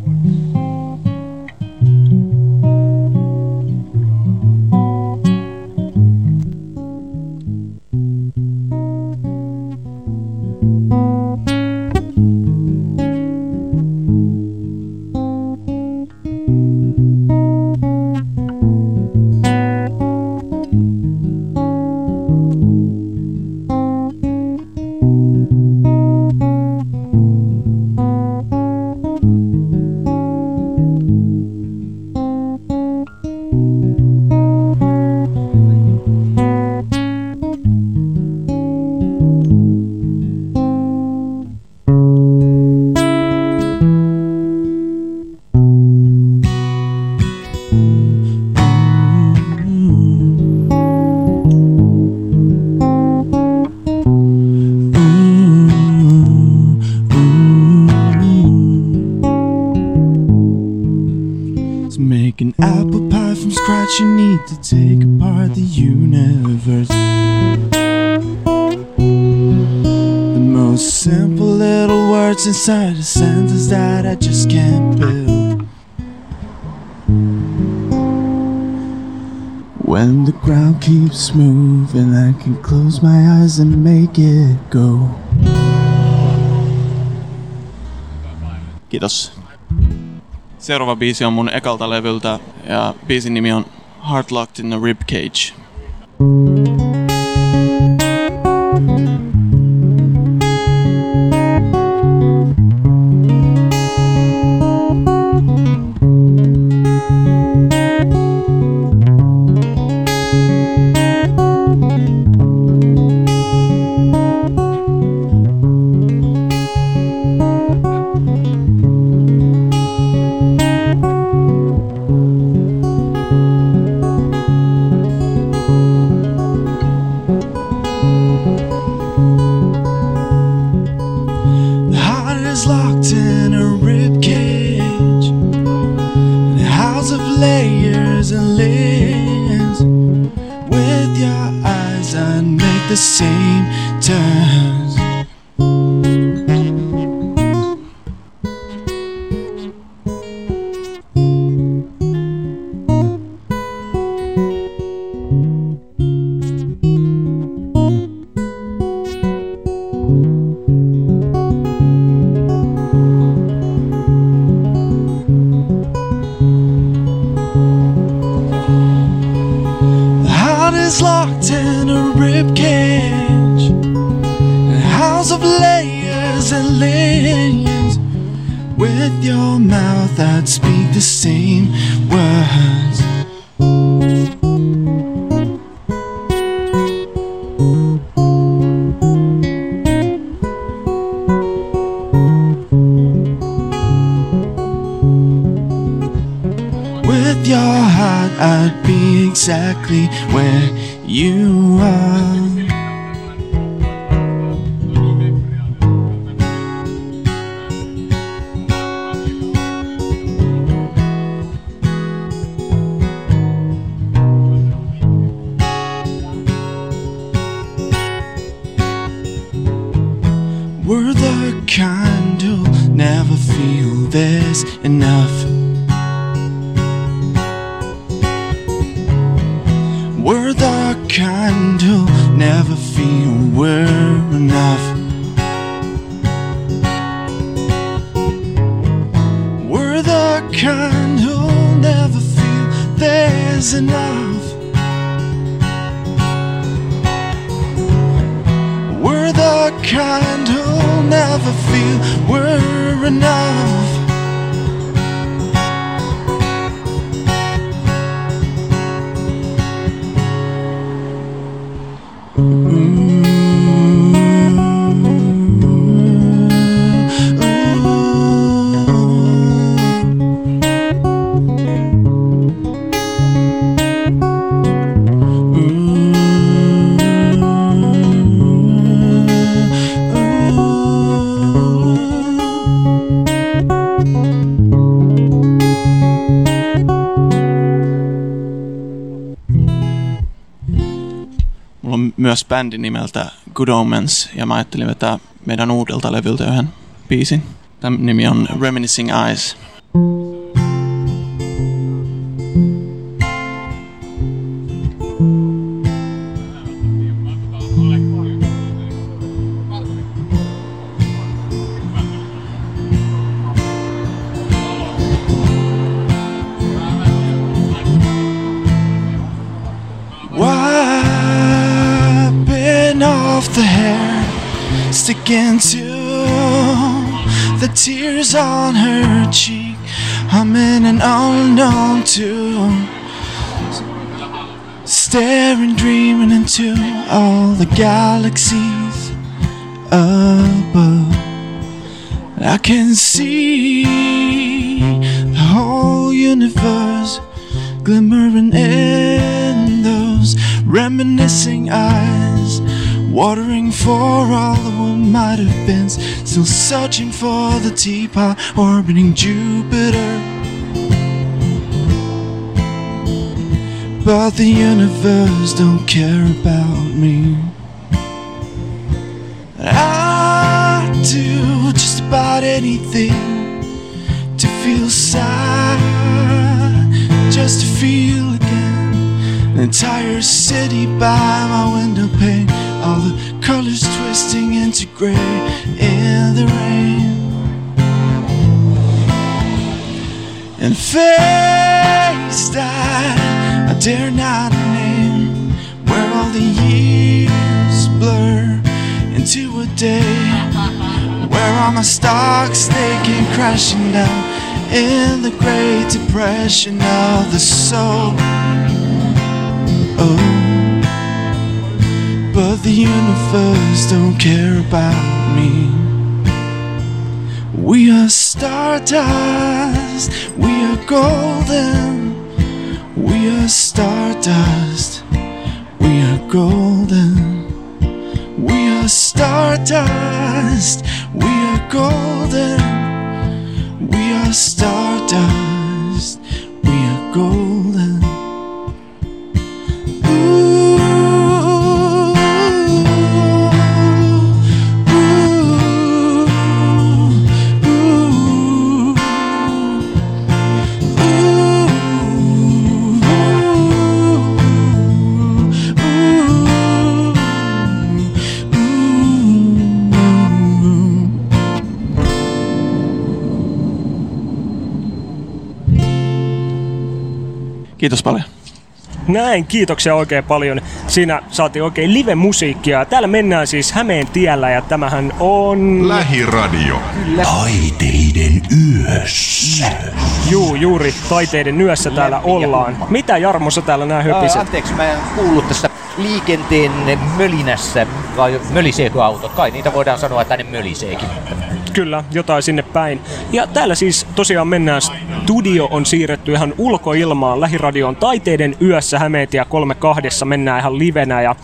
Can close my eyes and make it go. Kiitos. Seuraava biisi on mun ekalta levyltä ja biisin nimi on Heart Locked in a Rib Cage. Myös bändi nimeltä Good Omens ja mä ajattelin vetää meidän uudelta levyltä yhden biisin. Tämän nimi on Reminiscing Eyes. Sticking to the tears on her cheek. I'm in an unknown tune, staring, dreaming into all the galaxies above. I can see the whole universe glimmering in those reminiscing eyes, watering for all of what might have been, still searching for the teapot orbiting Jupiter. But the universe don't care about me. I do just about anything to feel sad, just to feel again. An entire city by my window pane, all the colors twisting into gray in the rain. And face that I dare not name, where all the years blur into a day where all my stocks they came crashing down in the great depression of the soul. Oh, but the universe don't care about me. We are stardust, we are golden. We are stardust, we are golden. We are stardust, we are golden. We are stardust, we are golden. Kiitos paljon. Näin, kiitoksia oikein paljon. Siinä saatiin oikein live-musiikkia. Täällä mennään siis Hämeen tiellä ja tämähän on... Lähiradio. Taiteiden yössä. Juu, juuri taiteiden yössä täällä ollaan. Mitä Jarmo sä täällä nää Ää, höpiset? Anteeksi, mä en kuullut tästä liikenteen mölinässä, vai möliseekö autot? Kai niitä voidaan sanoa, että ne möliseekin. Kyllä, jotain sinne päin. Ja täällä siis tosiaan mennään, studio on siirretty ihan ulkoilmaan lähiradioon taiteiden yössä. Hämeentie 32 mennään ihan livenä. Ja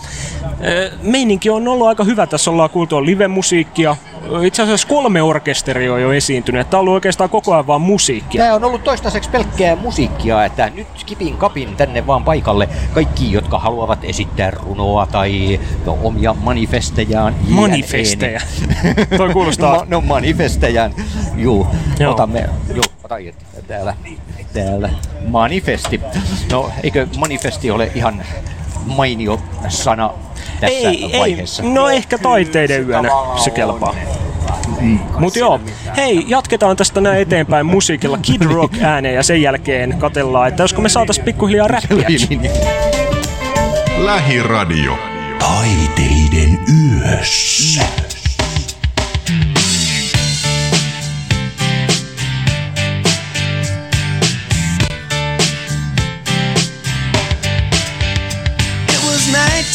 ö, meininki on ollut aika hyvä, tässä ollaan kuultu live-musiikkia, itse asiassa kolme orkesteria on jo esiintynyt, tämä on ollut oikeastaan koko ajan vaan musiikkia. Tämä on ollut toistaiseksi pelkkää musiikkia, että nyt kipin kapin tänne vaan paikalle kaikki, jotka haluavat esittää runoa tai no, omia manifestejaan. Manifesteja. Toi kuulostaa- Ma- no manifestejaan. Juu, Joo. otamme, juu, ota irti. täällä, täällä manifesti. No eikö manifesti ole ihan mainio sana tässä ei, vaiheessa? ei, no ehkä taiteiden yönä se kelpaa. Mut joo, hei, jatketaan tästä näin eteenpäin musiikilla Kid Rock ääneen ja sen jälkeen katellaan, että josko me saatais pikkuhiljaa räppiä. Lähiradio. Taiteiden yössä.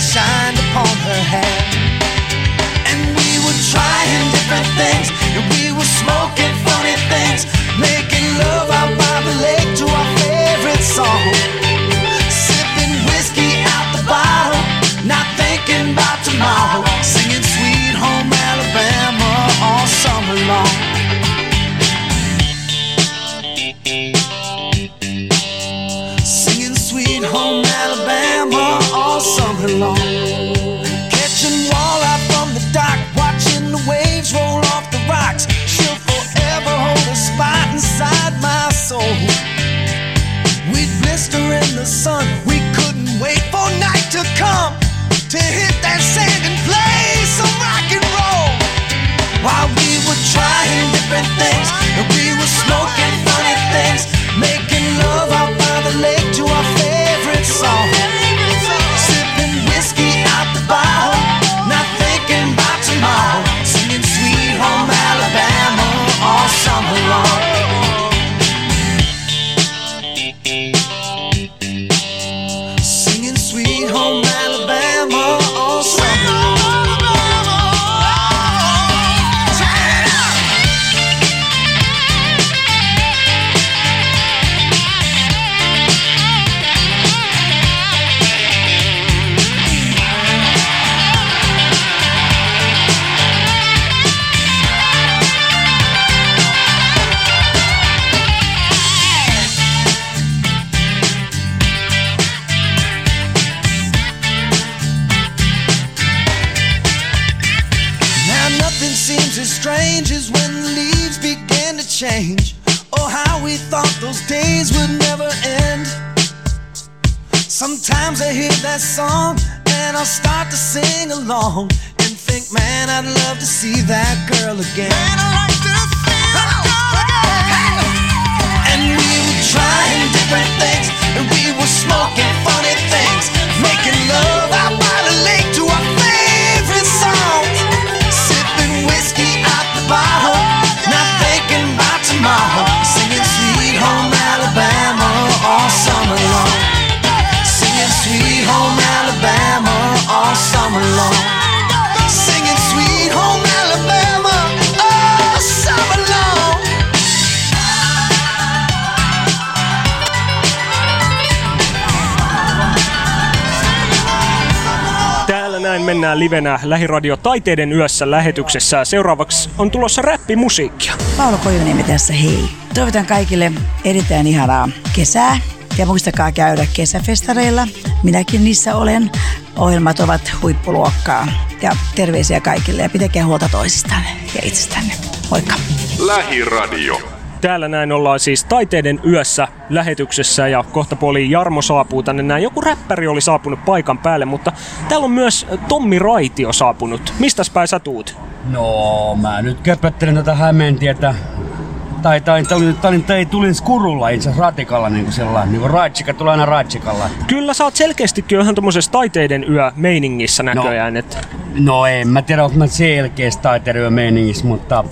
shined upon her hair. And we were trying different things, and we were smoking funny things, making love out by the lake to our favorite song. Sipping whiskey out the bottle, not thinking about tomorrow, singing Sweet Home Alabama all summer long. Singing Sweet Home Alabama all summer long her long. Catching walleye from the dock, watching the waves roll off the rocks. She'll forever hold a spot inside my soul. We'd blister in the sun, we couldn't wait for night to come to hit that sand and play some rock and roll. While we were trying different things, and we were smoking funny things, making love out by the lake to our seems as strange as when the leaves began to change. Oh, how we thought those days would never end. Sometimes I hear that song and I'll start to sing along and think, man, I'd love to see that girl again. And we were trying different things and we were smoking funny things, making love out by the lake by hope, not thinking about tomorrow. Mennään livenä Lähiradio Taiteiden yössä lähetyksessä. Seuraavaksi on tulossa räppimusiikkia. Paula Kojuniemi tässä, hei. Toivotan kaikille erittäin ihanaa kesää ja muistakaa käydä kesäfestareilla. Minäkin niissä olen. Ohjelmat ovat huippuluokkaa. Ja terveisiä kaikille ja pitäkää huolta toisistanne ja itsestänne. Moikka! Lähiradio. Täällä näin ollaan siis Taiteiden yössä lähetyksessä ja kohta puoliin Jarmo saapuu tänne näin. Joku räppäri oli saapunut paikan päälle, mutta täällä on myös Tommi Raitio saapunut. Mistäs päin sä tuut? No, mä nyt köpöttelen tätä Hämeentietä. Tai, tai, tai, tai, tai tulin skurulla itse ratikalla niin kuin sellainen. Niin kuin raitsikka tulee aina raitsikalla. Kyllä sä oot selkeästikin jo ihan tommosessa Taiteiden yö meiningissä näköjään. No. Että... No en mä tiedä, onko mä selkeästi taiteilijan meiningissä, mutta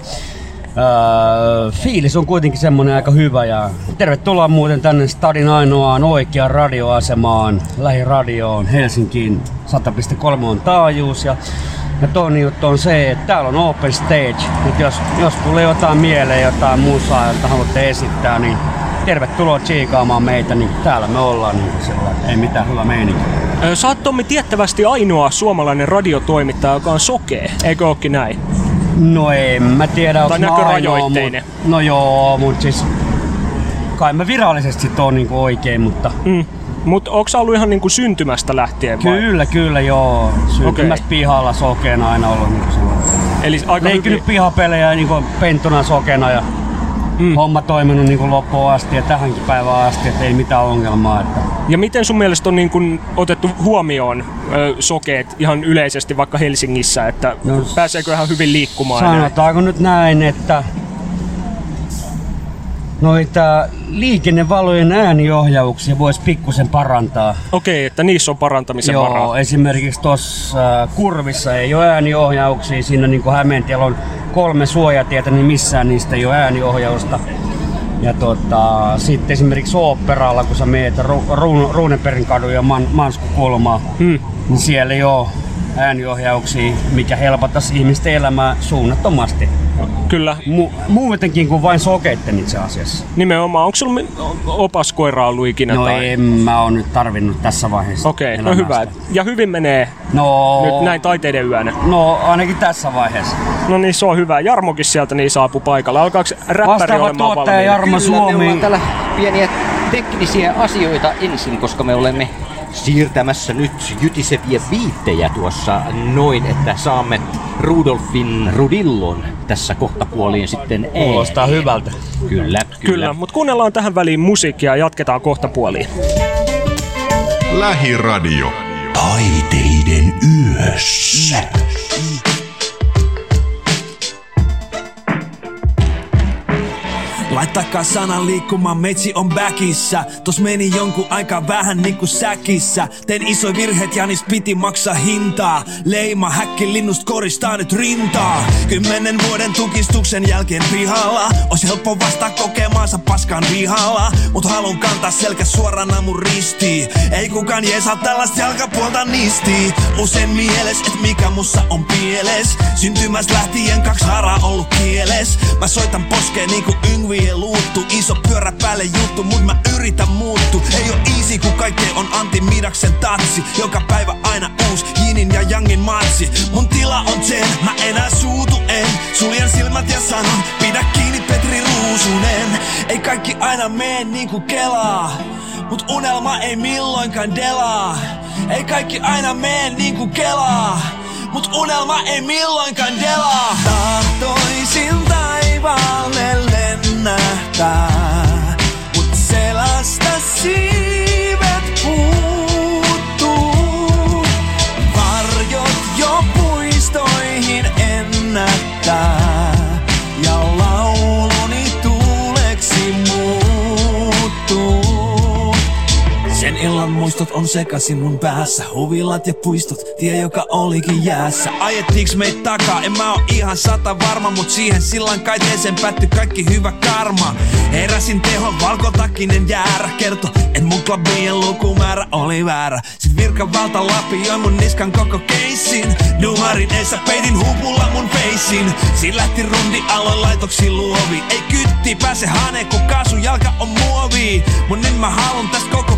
Öö, fiilis on kuitenkin semmonen aika hyvä ja tervetuloa muuten tänne Stadin ainoaan oikeaan radioasemaan, lähiradioon Helsinkiin 100.3 on taajuus ja, ja toinen juttu on se, että täällä on open stage, mutta jos, jos tulee jotain mieleen, jotain musaa, jota haluatte esittää, niin tervetuloa tsiikaamaan meitä, niin täällä me ollaan niin sillä, ei mitään hyvä meininki. Sä oot Tommi tiettävästi ainoa suomalainen radiotoimittaja, joka on sokee, eikö ookin näin? No en mä tiedä, onks mä ainoa, mut- No joo, mut siis kai mä virallisesti oon niinku oikein, mutta... Mm. Mut onko ollut ihan niinku syntymästä lähtien vai? Kyllä, kyllä joo. Syntymästä okay. pihalla sokeena aina ollut niinku. Eli aika Leikkinyt hyvin- pihapelejä niinku penttuna sokena ja mm. homma toiminut niinku loppuun asti ja tähänkin päivään asti, että ei mitään ongelmaa. Että Ja miten sun mielestä on niin kun otettu huomioon ö, sokeet ihan yleisesti vaikka Helsingissä, että no, pääseekö ihan hyvin liikkumaan? ja näin? Sanotaanko nyt näin, että noita liikennevalojen ääniohjauksia voisi pikkusen parantaa. Okei, että niissä on parantamisen Joo, varaa. esimerkiksi tuossa äh, kurvissa ei ole ääniohjauksia. Siinä niin kuin Hämeentiellä on kolme suojatietä, niin missään niistä ei ole ääniohjausta. Ja tota, sitten esimerkiksi oopperalla, kun sä meet Ru- Ru- Ruuneperin kadun ja Man- Manskukulmaa, hmm. niin siellä ei ole ääniohjauksia, mikä helpottaisi ihmisten elämää suunnattomasti. Kyllä. Mu- muutenkin kuin vain sokeitten itse asiassa. Nimenomaan. Onko sulla opaskoira ollut ikinä? No tai? en mä oon nyt tarvinnut tässä vaiheessa. Okei, no elämästä. hyvä. Ja hyvin menee No, nyt näin taiteiden yönä. No ainakin tässä vaiheessa. No niin, se on hyvä. Jarmokin sieltä niin saapui paikalle. Alkaako räppäri olemaan tuottaja valmiina? Jarmo Suomi. Me ollaan täällä pieniä teknisiä asioita ensin, koska me olemme siirtämässä nyt jytiseviä viittejä tuossa noin, että saamme Rudolfin Rudillon tässä kohtapuoliin sitten ääniin. Kuulostaa hyvältä. Kyllä, kyllä. Kyllä, mutta kuunnellaan tähän väliin musiikkia ja jatketaan kohta puoliin. Lähiradio. Taiteiden yössä. Laittakaa sanan liikkumaan, meitsi on backissa. Tos meni jonkun aika vähän niinku säkissä. Tein iso virheet ja niistä piti maksaa hintaa. Leima häkki linnust koristaa nyt rintaa. Kymmenen vuoden tukistuksen jälkeen pihalla. Ois helppo vasta kokemaansa paskan vihalla. Mut halun kantaa selkä suorana mun ristiin. Ei kukaan jeesaa tällaista jalkapuolta nistii. Usein mieles, et mikä mussa on pieles. Syntymästä lähtien kaksi haraa ollut kieles. Mä soitan poskeen niinku yngvien luuttu. Iso pyörä päälle juttu, mut mä yritän muuttu. Ei oo easy, kun kaikkea on Antti Midaksen tatsi. Joka päivä aina uusi Jinin ja Jangin matsi. Mun tila on sen, mä enää suutu en. Suljen silmät ja sanon, pidä kiinni Petri Ruusunen. Ei kaikki aina mene niinku kelaa. Mut unelma ei milloinkaan delaa. Ei kaikki aina mene niinku kelaa. Mut unelma ei milloinkaan delaa. Tahtoisin taivaalle lennähtää. Mut selasta siivet puuttuu. Varjot jo puistoihin ennättää. Illan muistot on sekasin mun päässä. Huvilat ja puistot, tie joka olikin jäässä. Ajettiiks meit takaa, en mä oo ihan sata varma Mut siihen sillan kaiteeseen päätty kaikki hyvä karma. Heräsin tehon valkotakinen jäärä Kerto, et mun klubien lukumäärä oli väärä. Sit virka valta lapioi mun niskan koko keissin. Numarin eessä peitin hupulla mun feisin Siin lähti rundi aloin laitoksi luovi. Ei kytti pääse hane kun kaasujalka on muovi. Mun nyt mä halun tästä koko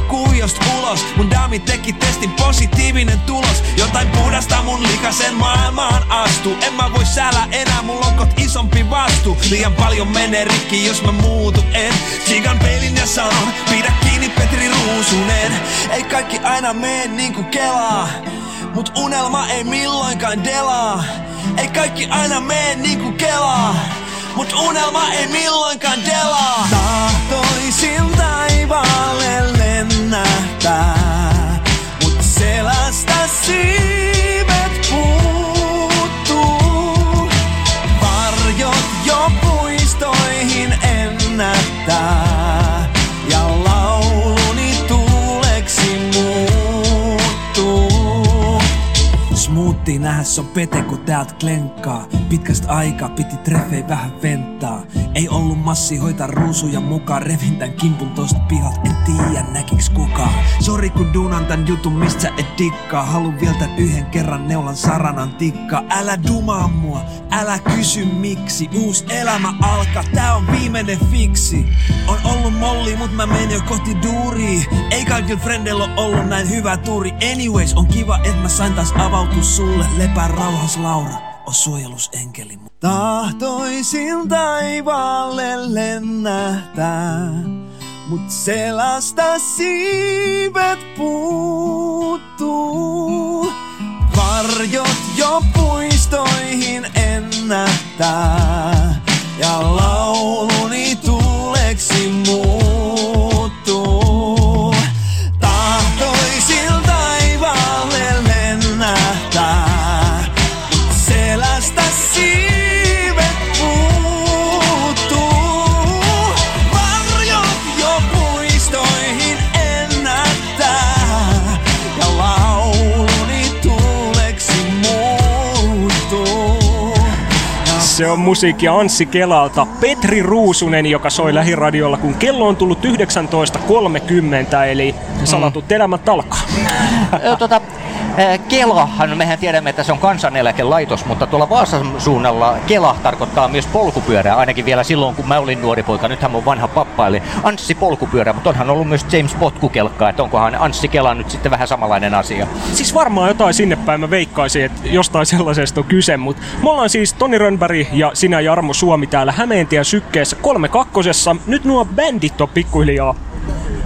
kuviosta ulos. Mun daami teki testin positiivinen tulos. Jotain puhdasta mun likasen maailmaan astu En mä voi säällä enää, mun lokot isompi vastu. Liian paljon menee rikki, jos mä muutu en. Tsiikan peilin ja sanon, pidä kiinni Petri Ruusunen. Ei kaikki aina mene niinku kelaa Mut unelma ei milloinkaan delaa. Ei kaikki aina mene niinku kelaa Mut unelma ei milloinkaan delaa. Tahtoisin taivaalle lennähtää Mut selasta siivet Smoothie nähdä se on pete kun täältä klenkkaa Pitkästä aikaa piti treffei vähän ventaa Ei ollut massi hoitaa ruusuja mukaan. Revin tän kimpun tosta pihat En tiedä näkiks kukaan. Sori kun duunan tän jutun mistä et dikkaa. Halun vielä tän yhden kerran neulan saranan tikkaa Älä dumaa mua, älä kysy miksi. Uus elämä alkaa, tää on viimeinen fiksi. On ollut molli mut mä menen jo kohti duuria Ei kaikilla frendeillä ollut näin hyvä tuuri. Anyways on kiva et mä sain taas avautua sulle Lepää rauhas Laura on suojelusenkeli. Tahtoisin taivaalle lennähtää, mut selasta siivet puuttuu. Varjot jo puistoihin ennättää, ja lauluni tuuleksi muuttuu. Se on musiikki Anssi Kelalta. Petri Ruusunen, joka soi lähiradiolla, kun kello on tullut 19.30, eli salatut elämät alkaa. Tota, Kelahan, mehän tiedämme, että se on kansaneläkelaitos, mutta tuolla Vaasan suunnalla Kela tarkoittaa myös polkupyörää, ainakin vielä silloin, kun mä olin nuori poika. Nythän mun vanha pappa eli Anssi polkupyörä, mutta onhan ollut myös James Potkukelkka, että onkohan Anssi Kela nyt sitten vähän samanlainen asia. Siis varmaan jotain sinne päin mä veikkaisin, että jostain sellaisesta on kyse, mutta me ollaan siis Toni Rönnberg ja sinä Jarmo Suomi täällä Hämeentien sykkeessä kolme kakkosessa. Nyt nuo bändit on pikkuhiljaa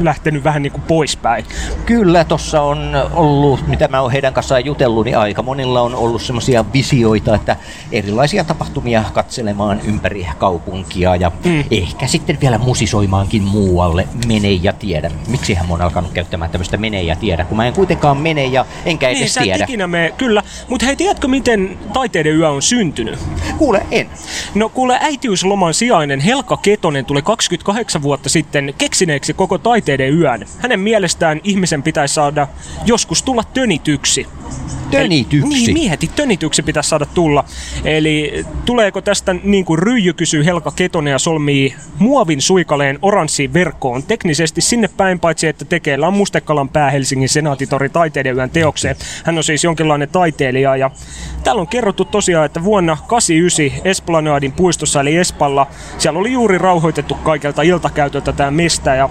lähtenyt vähän niin kuin poispäin. Kyllä, tuossa on ollut, mitä mä oon heidän kanssaan jutellut, niin aika monilla on ollut semmoisia visioita, että erilaisia tapahtumia katselemaan ympäri kaupunkia ja mm. ehkä sitten vielä musisoimaankin muualle. Mene ja tiedä. Miksi hän on alkanut käyttämään tämmöistä mene ja tiedä, kun mä en kuitenkaan mene ja enkä edes niin, sä tiedä. ikinä me, kyllä. Mutta hei, tiedätkö miten taiteiden yö on syntynyt? Kuule, en. No kuule, äitiysloman sijainen Helka Ketonen tuli 28 vuotta sitten keksineeksi koko taiteiden yön. Hänen mielestään ihmisen pitäisi saada joskus tulla tönityksi. Tönityksi? Eli, niin, mieti, tönityksi pitäisi saada tulla. Eli tuleeko tästä niin kuin Ryijy kysyy Helka Ketonen ja solmii muovin suikaleen oranssiin verkkoon. Teknisesti sinne päin, paitsi että tekeellä on Mustekalan pää Helsingin senaatitori taiteiden yön teokseen. Hän on siis jonkinlainen taiteilija ja täällä on kerrottu tosiaan, että vuonna 89 Esplanadin puistossa eli Espalla siellä oli juuri rauhoitettu kaikelta iltakäytöltä tämä mestä ja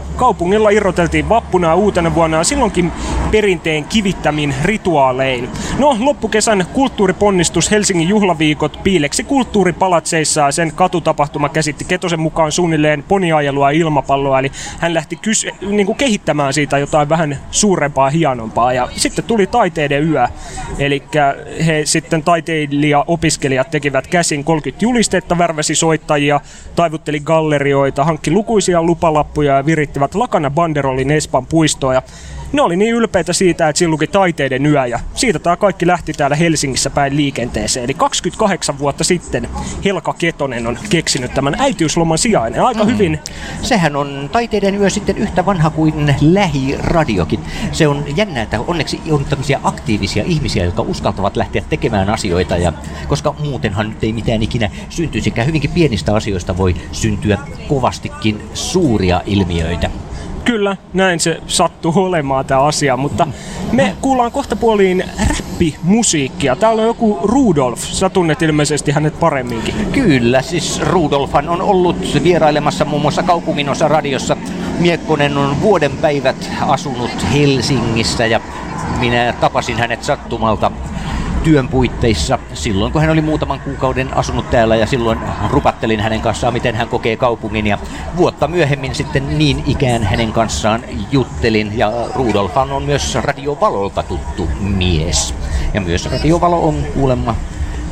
kaupungilla irroteltiin vappuna uutena vuonna silloinkin perinteen kivittämin rituaalein. No, loppukesän kulttuuriponnistus Helsingin juhlaviikot piileksi kulttuuripalatseissa ja sen katutapahtuma käsitti Ketosen mukaan suunnilleen poniajelua ja ilmapalloa, eli hän lähti kys- niin kuin kehittämään siitä jotain vähän suurempaa, hienompaa. Ja sitten tuli taiteiden yö, eli he sitten taiteilija-opiskelijat tekivät käsin 30 julistetta, värväsi soittajia, taivutteli gallerioita, hankki lukuisia lupalappuja ja virittivät lakana banderollin Espan puistoa. Ja ne oli niin ylpeitä siitä, että luki taiteiden yö ja siitä tämä kaikki lähti täällä Helsingissä päin liikenteeseen. Eli 28 vuotta sitten Helka Ketonen on keksinyt tämän äitiysloman sijainen. Aika mm. hyvin. Sehän on taiteiden yö sitten yhtä vanha kuin lähiradiokin. Se on jännä, että onneksi on tämmöisiä aktiivisia ihmisiä, jotka uskaltavat lähteä tekemään asioita, ja, koska muutenhan nyt ei mitään ikinä syntyisikään. Hyvinkin pienistä asioista voi syntyä kovastikin suuria ilmiöitä. Kyllä, näin se sattuu olemaan tämä asia, mutta me kuullaan kohta puoliin räppimusiikkia. Täällä on joku Rudolf, sä tunnet ilmeisesti hänet paremminkin. Kyllä, siis Rudolfhan on ollut vierailemassa muun muassa kaupunginosa radiossa. Miekkonen on vuoden päivät asunut Helsingissä ja minä tapasin hänet sattumalta työn puitteissa silloin, kun hän oli muutaman kuukauden asunut täällä ja silloin rupattelin hänen kanssaan, miten hän kokee kaupungin ja vuotta myöhemmin sitten niin ikään hänen kanssaan juttelin ja Rudolfhan on myös Radio Valolta tuttu mies. Ja myös Radio Valo on kuulemma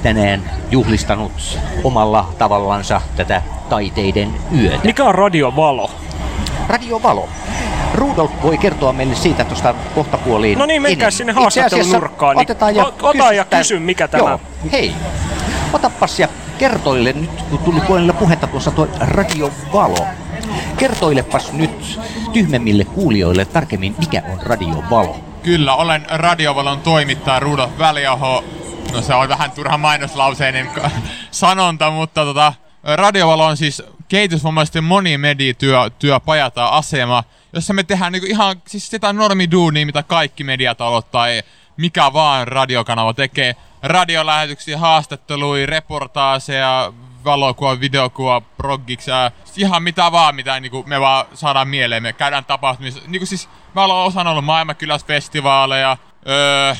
tänään juhlistanut omalla tavallansa tätä taiteiden yötä. Mikä on Radio Valo? Radio Valo. Rudolf voi kertoa meille siitä tuosta kohtapuoliin. No niin, menkää sinne Itse asiassa haastattelunurkkaan. Niin Otetaan ja o- ota ja kysy, mikä tämä Joo, hei. Otapas ja kertoille nyt, kun tuli puolelle puhetta tuossa tuo Radio Valo. Kertoilepas nyt tyhmemmille kuulijoille tarkemmin, mikä on Radio Valo. Kyllä, olen Radiovalon toimittaja Rudolf Väliaho. No se on vähän turha mainoslauseinen sanonta, mutta tota, Radiovalo on siis kehitysvammaisten monimediatyö työpaja tai asema, jossa me tehdään niinku ihan siis sitä normiduunia, mitä kaikki mediatalot tai mikä vaan radiokanava tekee. Radiolähetyksiä, haastatteluja, reportaaseja, valokuva, videokuva, proggiksi, ää, ihan mitä vaan, mitä niinku me vaan saadaan mieleen. Me käydään tapahtumissa. Niinku siis mä olen osana ollut maailmankyläsfestivaaleja, öö,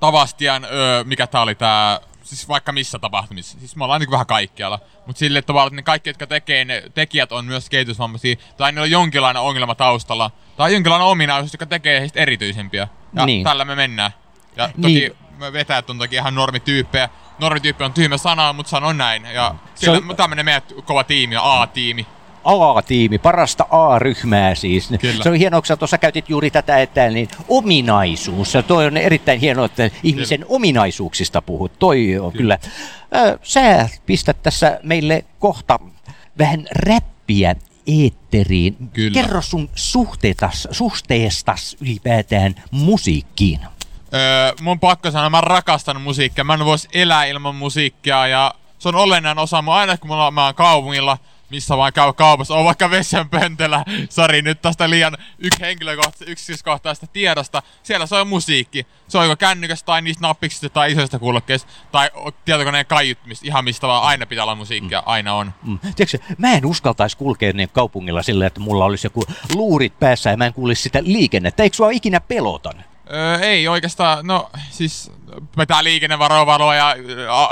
Tavastian, öö, mikä tää oli tää, siis vaikka missä tapahtumissa. Siis me ollaan niinku vähän kaikkialla. Mut sille tavalla, että ne kaikki, jotka tekee, ne tekijät on myös kehitysvammaisia, tai niillä on jonkinlainen ongelma taustalla, tai jonkinlainen ominaisuus, joka tekee heistä erityisempiä. Ja Niin. tällä me mennään. Ja toki Niin. me vetäjät on toki ihan normityyppejä. Normityyppi on tyhmä sana, mutta sanon näin. Ja on- tämmönen meidän kova tiimi, A-tiimi. A-tiimi, parasta A-ryhmää siis. Kyllä. Se on hienoa, kun tuossa käytit juuri tätä, että niin ominaisuus. Ja toi on erittäin hienoa, että ihmisen ominaisuuksista puhut. Toi on kyllä. Ö, Sä pistät tässä meille kohta vähän räppiä eetteriin. Kyllä. Kerro sun suhteetas, suhteestas ylipäätään musiikkiin. Öö, mun pakko sanoa, mä rakastan musiikkia. Mä en vois elää ilman musiikkia ja se on olennainen osa mua. Aina kun mä oon kaupungilla, missä vaan käy kaupassa, on vaikka vessanpöntöllä. Sori nyt tästä liian yksi henkilökohtaisesta, yksityiskohtaisesta tiedosta. Siellä soi musiikki. Se on joko kännykästä tai niistä nappiksista tai isoista kuulokkeista tai tietokoneen kaiuttimista. Ihan mistä vaan aina pitää olla musiikkia. Aina on. Mm. Tiedätkö, mä en uskaltaisi kulkea niin kaupungilla sillä, että mulla olisi joku luurit päässä ja mä en kuulisi sitä liikennettä. Eikö sua ikinä pelotan? Öö, ei oikeastaan, no siis vetää liikennevarovaloa ja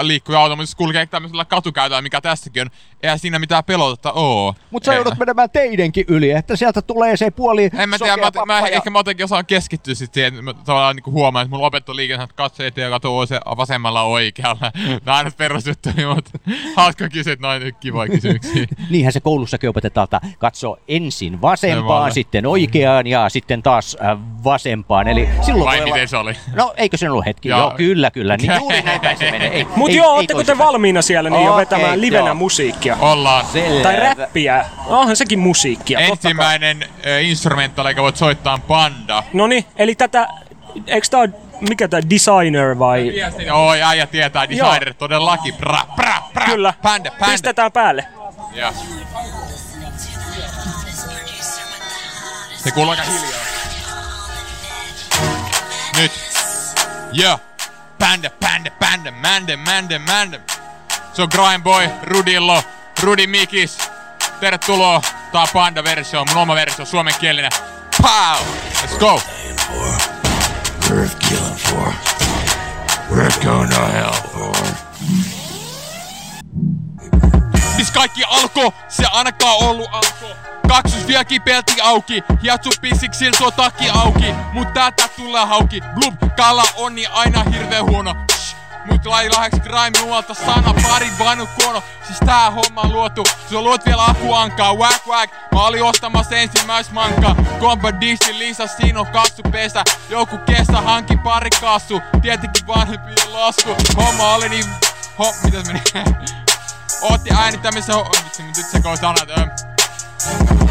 liikkuu automaatisesti kulkee tämmöisellä katukäytöllä, mikä tässäkin on. Eihän siinä mitään pelotetta oo. Mutta sä joudut menemään teidenkin yli, että sieltä tulee se puoli En mä tiedä, mä, mä, ja- ehkä mä jotenkin osaan keskittyä sit siihen, mä tavallaan niinku huomaan, että mulla opettu liikenne, että katso eteen ja katso se vasemmalla oikealla. Nää on aina perusjuttuja, mutta hauska kysyä, että noin kivoja kysymyksiä. Niinhän se koulussakin opetetaan, että katso ensin vasempaan, sitten oikeaan ja sitten taas äh, vasempaan. Eli silloin Vai miten olla... se oli? No eikö se ollut hetki? Joo. Joo, kyllä, kyllä. Niin juuri näin päin se menee. Ei, Mut ei- joo, ootteko te valmiina siellä niin jo Okei, vetämään livenä joo. musiikkia? Ollaan. Selvä. Tai räppiä. Onhan sekin musiikkia. Ensimmäinen äh, instrumentaali, joka voit soittaa on Panda. Noni, eli tätä, eikö tää mikä tää designer vai? Joo, ja äijä tietää designer todellakin. Pra, pra, pra. Kyllä. Panda, panda. Pistetään päälle. Ja. Se kuuluu aika hiljaa. Nyt. Yeah. Panda, panda, panda, mande, mande, mande. Se on Grime Boy, Rudillo, Rudi Mikis. Tervetuloa. Tää on Panda-versio, mun oma versio, suomenkielinen. Pow! Let's go! Worth killing for. Worth going to hell for. Siis kaikki alko, se ainakaan ollut alko. Kaksus vielä kipeälti auki, hiatsu pissik sil tuo takki auki. Mut täältä tulee hauki, blub, kala on niin aina hirveän huono. Mut lai laheks grime nuolta sana, pari vainu kono. Siis tää homma luotu, se luot vielä akuankaa, whack whack. Mä olin ostamassa ensimmäis mankaa, kompa disti lisä, siinä on kassu pesä. Joku kesä hanki pari kassu, tietenkin vanhempien lasku. Homma oli niin, ho, mitäs meni? Ootti äänittämisessä ho... nyt sekoo sanat. Öm.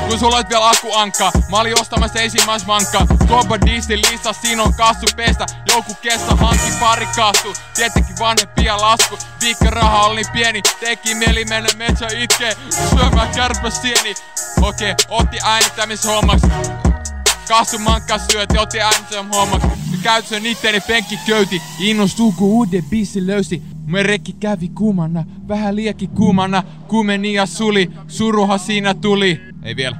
Kun sulla olet vielä akuankka, mä olin ostamassa ensimmäis mankka. Koba Diesel lista, siinä on kassu pestä. Joku kesä hanki pari kassu. Tietenkin vanhempia lasku. Viikkoraha oli niin pieni, teki mieli mennä metsä itkee. Syömään kärpäsieni. Okei, otti äänittämishommaksi. Kassu mankka syöt, otti äänittämishommaksi. Käytössä itteeni penkki köyti. Innostuu kun uuden biisi löysi. Me rekki kävi kuumana, vähän liekki kuumana. Kumeni ja suli, suruha siinä tuli. Ei vielä.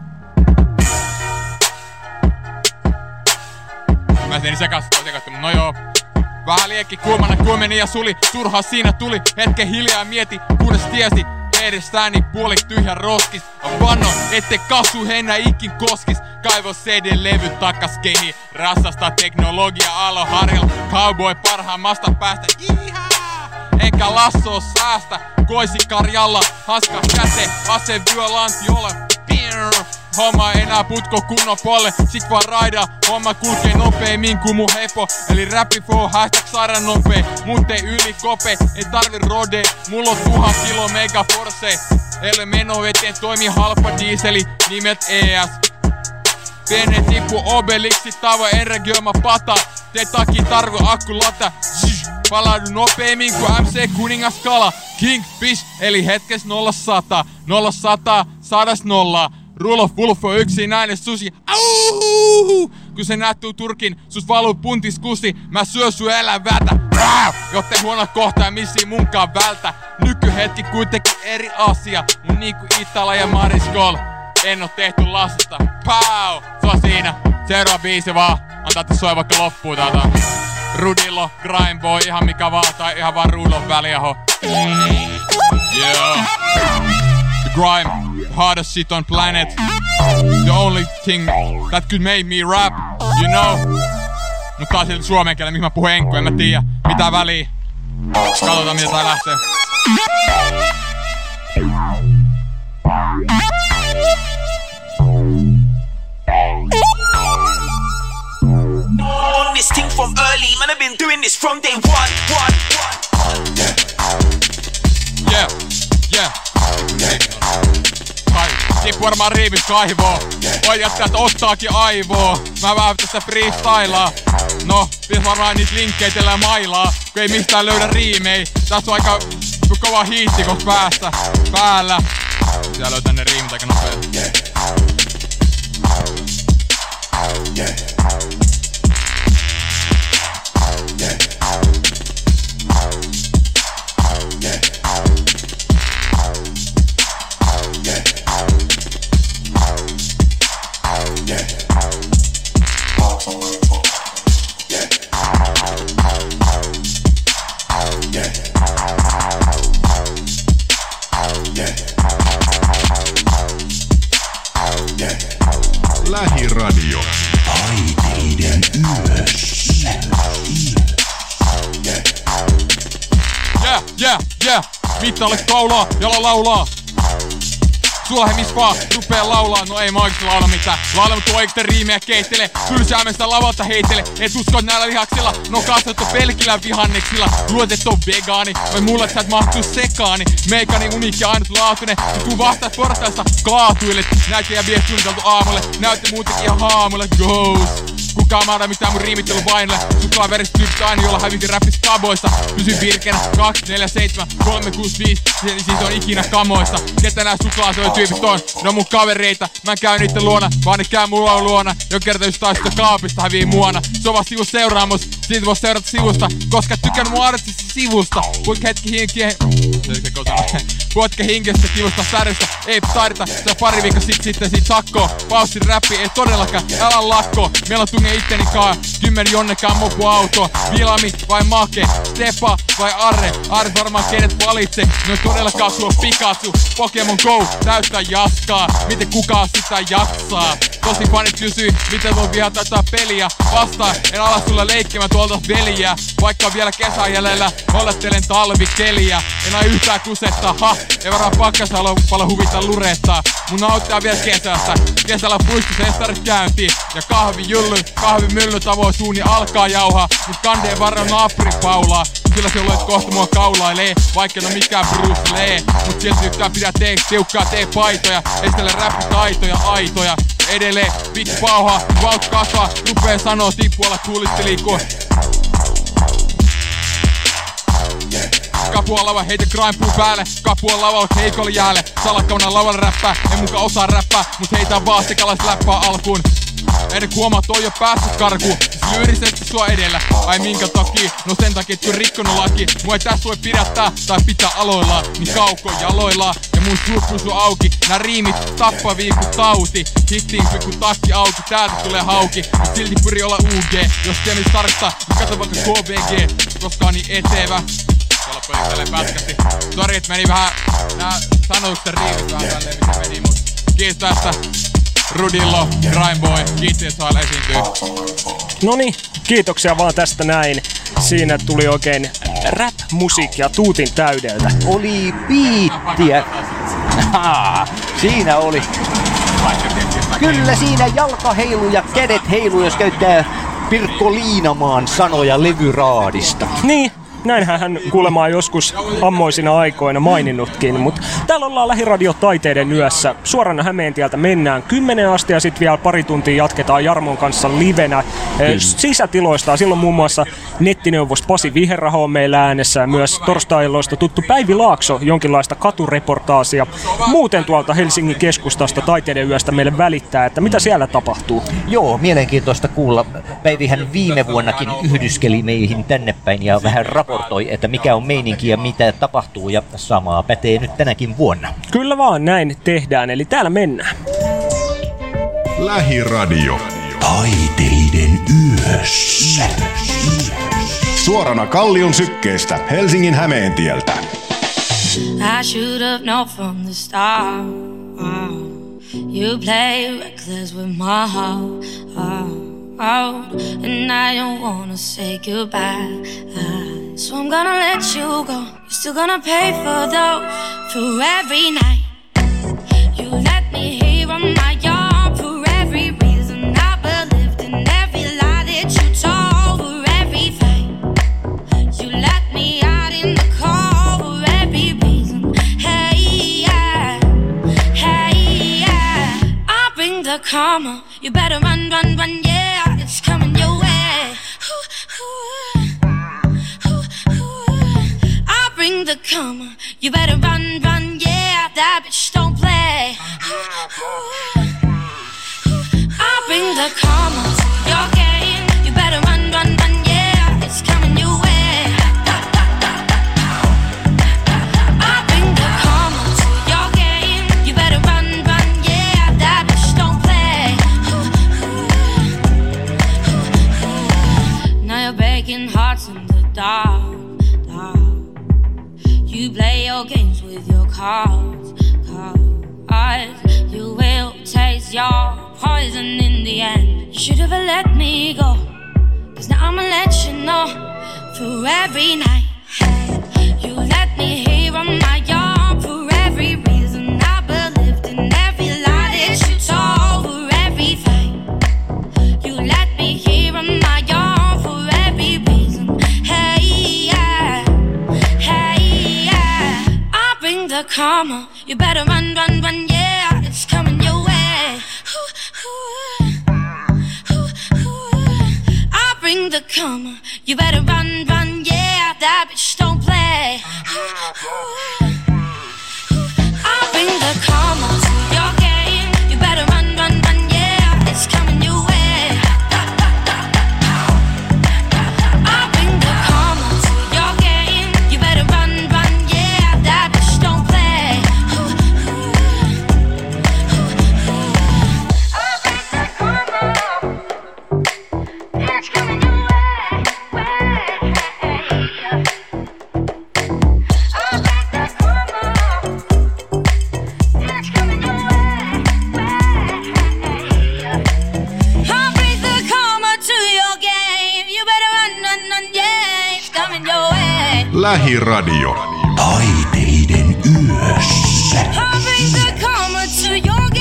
Mä tein sekaisin, mutta no joo. Vähän liekki kuumana, kuumeni ja suli, turha siinä tuli. Hetken hiljaa mieti, kunnes tiesi, edestäni puolik tyhjä roskis. Vanno, ette kassu hennä ikin koskis. Kaivo CD-levy takas kehi. Rassasta teknologia alo harjalla. Cowboy parhaimmasta päästä. Ihaa! Enkä lasso säästä. Koisi karjalla, haska käte, ase vyö lantiolle. Homma enää putko kunnon polle, sit vaan raida. Homma kulkee nopeemmin kuin mun hepo. Eli rappi flow, hashtag sairaan nopee Mut ei yli kope, ei tarvi rode. Mulla on tuhat kilo mega force ole meno eteen, toimi halpa dieseli Nimet ES Vene tippu obeliksi, tavo energioima pata. Te takia tarvi akku lata. Palaudu nopeemmin kuin MC Kuningas Kala. King Fish, eli hetkes nolla sata. Nolla sata, sadas nolla Rulo Fulfo yksinäinen susi Auuu! Kun se näyttuu turkin, sus valuu puntis kusi Mä syö sun elävätä Rää! Jotte huono kohta ja missi munkaan vältä Nykyhetki kuitenkin eri asia Mun niinku Itala ja Mariskol en oo tehty lastasta. Pau! Se on siinä. Seuraava biisi vaan. Antaa että soi vaikka loppuun täältä. Rudillo, Grime Boy, ihan mikä vaan, tai ihan vaan Rudolf väliaho. Yeah. The grime, hardest shit on planet. The only thing that could make me rap, you know. Mutta tää on silti suomen kielellä, mihin mä puhun enkku, en mä tiedä. Mitä väliä. Katsotaan mitä tää lähtee. On this thing from early, man, I've been doing this from day one, one, one. Yeah, yeah. Kai, tippu varmaan riivit kaivoo. Voi jättää, että ottaakin aivoo. Mä vähän tästä freestylaa. No, pitäis varmaan niitä linkkejä tällä mailaa. Kun ei mistään löydä riimei. Tässä on aika kova hiitti kohta päästä. Päällä. Pitää löytää ne riimit aika nopea. Lähiradio. Taiteiden yössä. Yeah, yeah, yeah. Mittalle kaulaa, jala laulaa. Sulla he mis vaan rupee laulaa, no ei mä oikeesti laula mitään. Laula mut oikeesti riimejä keittele. Tylsäämästä lavalta heittele Et usko näillä lihaksilla No kasvattu pelkillä vihanneksilla. Luulet et on vegaani. Vai mulle sä et mahtuu sekaani. Meikani uniikki ainutlaatuinen Kun vastaat portaista kaatuilet Näytte ja viesti suunniteltu aamulle. Näytte muutenkin ihan haamulle. Ghost Kukaan maada mitään mun riimittelu vainolle Suklaa veristä tyypit aina, jolla hävitin räppis kaboista Pysy virkeänä 2, 4, 7, 3, 6, 5 Siis siis on ikinä kamoista. Ketä nää suklaasoi tyypit on? Ne on mun kavereita. Mä en käy niitten luona, vaan ne käy mulla luona. Jo kerta just taas sitä kaapista hävii muona. Se on vaan sivu seuraamus, siitä voi seurata sivusta. Koska tykännyt mun artista sivusta. Kuinka hetki kotona Puotke hinkestä kivusta särjestä Ei se on pari viikko sit sitten siitä sakkoa. Paussin räppi ei todellakaan, älä lakko Meillä on tunne itteni kaa Kymmeni jonnekaan moku auto. Vilami vai Make? Stepa vai Arre? Arre varmaan kenet valitse. Ne on todellakaan suo Pikachu. Pokemon Go täyttää jaskaa. Miten kukaan sitä jaksaa? Tosi fanit kysyy Miten voi vihata tätä peliä Vastaan. En ala sulle leikkimään tuolta veliä. Vaikka vielä kesä jäljellä Olettelen talvikeliä. En ai yhtään kusettaa. Ha! Ei varmaan pakkas halua paljon huvittaa lurettaa. Mun nauttaa vielä kesästä. Kesällä puistossa estarit käyntiin Ja kahvi jylly, kahvi mylly tavoin suuni alkaa jauhaa. Mut kandeen varren naapuri paulaa. Sillä se luet kohta mua kaulailee. Vaikka en oo mikään Bruce Lee. Mut silti yhtään pidä tee tiukkaa tee paitoja. Estele räppitaitoja aitoja. Ja edelleen vittu pauhaa, vaut kasvaa. Rupee sanoo tippualla kuulitti liikkuu Kapua lava, heitä grime päälle. Kapua lavalla, heikolla jäälle. Salakkauna lavalla räppää. En muka osaa räppää Mut heitä vaan sekalais läppää alkuun. Kuin huomaa, toi jo päässyt karkuun. Lyyrisesti sua edellä. Ai minkä takia? No sen takia, et rikkonut laki. Mua ei tässä voi pidättää tai pitää aloillaan. Niin kauko jaloillaan. Ja mun pysyy auki. Nää riimit tappavii ku tauti. Hittiin kun takki auki. Täältä tulee hauki. Mut silti pyri olla UG Jos teemi tarkistaa Niin kato vaikka KBG Koska on niin etevä Tuolla pölyttelee pätkästi Sori, et meni vähän Nää sanotusten riimit vähän tälleen mitä meni Mut kiitos tästä Rudillo, Grimeboy, kiitos, että saa esiintyä. Noni, kiitoksia vaan tästä näin. Siinä tuli oikein rap-musiikkia tuutin täydeltä. Oli biittiä. Haa, siinä oli. Kyllä siinä jalka heilu ja kädet heilu, jos käyttää Pirkko Liinamaan sanoja levyraadista. Niin, näinhän hän kuulemaan joskus ammoisina aikoina maininnutkin, mutta täällä ollaan Lähiradio Taiteiden yössä. Suorana Hämeentieltä mennään 10 asti ja sitten vielä pari tuntia jatketaan Jarmon kanssa livenä eh, sisätiloista. Silloin muun muassa nettineuvos Pasi Viherraho on meillä äänessä ja myös torstailoista tuttu Päivi Laakso jonkinlaista katureportaasia. Muuten tuolta Helsingin keskustasta Taiteiden yöstä meille välittää, että mitä siellä tapahtuu. Joo, mielenkiintoista kuulla. Päivihän viime vuonnakin yhdyskeli meihin tänne päin ja vähän raportoi, että mikä on meininki ja mitä tapahtuu ja samaa pätee nyt tänäkin vuonna. Kyllä vaan näin tehdään, eli täällä mennään. Lähiradio. Taiteiden yössä. Suorana Kallion sykkeestä Helsingin Hämeentieltä. I should have known from the start. You play reckless with my heart. And I don't wanna say goodbye. Uh, so I'm gonna let you go. You're still gonna pay for those for every night. You let me hear on my yard for every reason I believed in every lie that you told for every fight. You let me out in the cold for every reason. Hey, yeah. Hey, yeah. I'll bring the karma. You better run, run, run, yeah. It's coming your way. I'll bring the karma. You better run, run, yeah. That bitch don't play. I'll bring the karma cards, cards. You will taste your poison. in the end. You should have let me go. Cause now I'ma let you know for every night. You let me hear on my own the karma. You better run, run, run, yeah. It's coming your way. I bring the karma. You better run, run, yeah. That bitch don't play. To your game.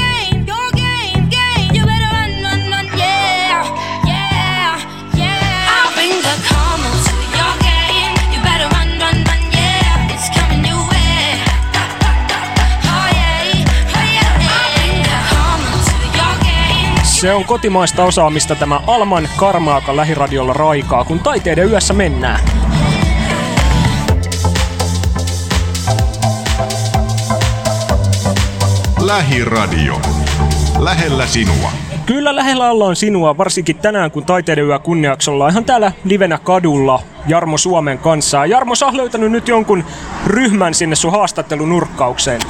Se on kotimaista osaamista tämä Alman Karmaaka lähiradiolla raikaa, kun taiteiden yössä mennään. Lähiradio. Lähellä sinua. Kyllä lähellä ollaan sinua, varsinkin tänään kun taiteiden yö kunniaksi ollaan ihan täällä livenä kadulla Jarmo Suomen kanssa. Jarmo, sä oot löytänyt nyt jonkun ryhmän sinne sun haastattelunurkkaukseen.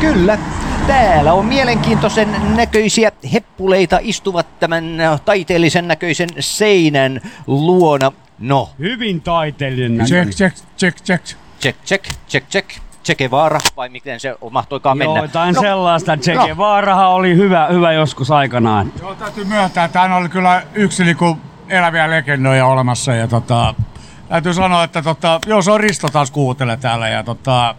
Kyllä. Täällä on mielenkiintoisen näköisiä heppuleita istuvat tämän taiteellisen näköisen seinän luona. No, Hyvin taiteellinen. Check, check, check, check. check, check, check, check. Che Guevara, vai miten se mahtoikaan mennä? Joo, jotain no, sellaista. Che Guevarahan oli hyvä, hyvä joskus aikanaan. Joo, täytyy myöntää, että hän oli kyllä yksi niinku eläviä legendoja olemassa. Ja tota, täytyy sanoa, että tota, joo, se on Risto taas kuuntelee täällä. Ja tota,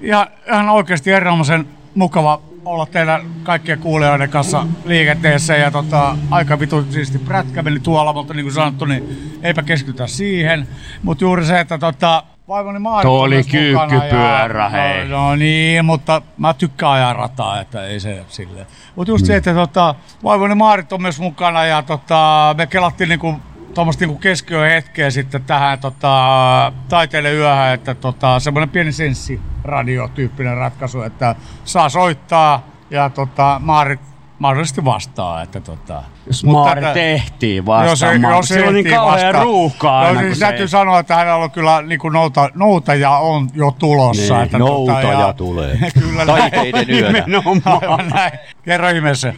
ihan, ihan oikeasti erinomaisen mukava olla teidän kaikkien kuulijoiden kanssa liikenteessä. Ja tota, aika vitu siisti prätkä meni tuolla, mutta niin kuin sanottu, niin eipä keskitytä siihen. Mutta juuri se, että tota, vaimoni Maarit Tuo oli kyykkipyörä, ja, hei. No, no niin, mutta mä tykkään ajaa rataa, että ei se silleen. Mutta just se, että tota, vaimoni Maarit on myös mukana ja tota, me kelattiin niinku tuommoista niinku keskiöön hetkeä sitten tähän tota, taiteelle yöhön, että tota, semmoinen pieni senssiradiotyyppinen ratkaisu, että saa soittaa ja tota, Maarit mahdollisesti vastaa. Että tota, Jos Maari tätä- tehtiin vastaamaan, kun sillä on niin kauhean vastaan. ruuhkaa No, siis se täytyy ei- sanoa, että hänellä on kyllä niin kuin nouta, noutaja on jo tulossa. Niin, että noutaja tulee. kyllä näin. Taiteiden yönä. Nimenomaan. Näin. Kerro ihmeessä.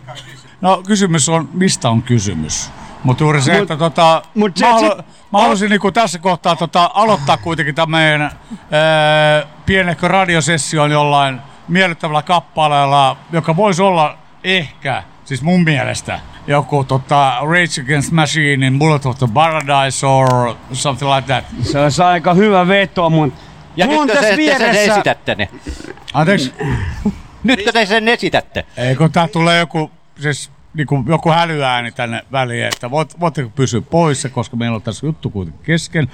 No kysymys on, mistä on kysymys? Mutta juuri se, Mut- että tota, mut se- mä, halu, sit- mä haluaisin niinku tässä kohtaa tota, aloittaa kuitenkin ää, pienehkö radiosession jollain miellyttävällä kappaleella, joka voisi olla ehkä, siis mun mielestä, joku tota, Rage Against Machinein Bullet of the Paradise or something like that. Se olisi aika hyvä veto, mutta Ja on nyt te tässä sen, te sen vieressä- esitätte ne. Anteeksi? Nyt te sen esitätte. Ei kun tää tulee joku, siis niinku, joku hälyääni tänne väliin, että voit, voitteko pysyä poissa, koska meillä on tässä juttu kuitenkin kesken.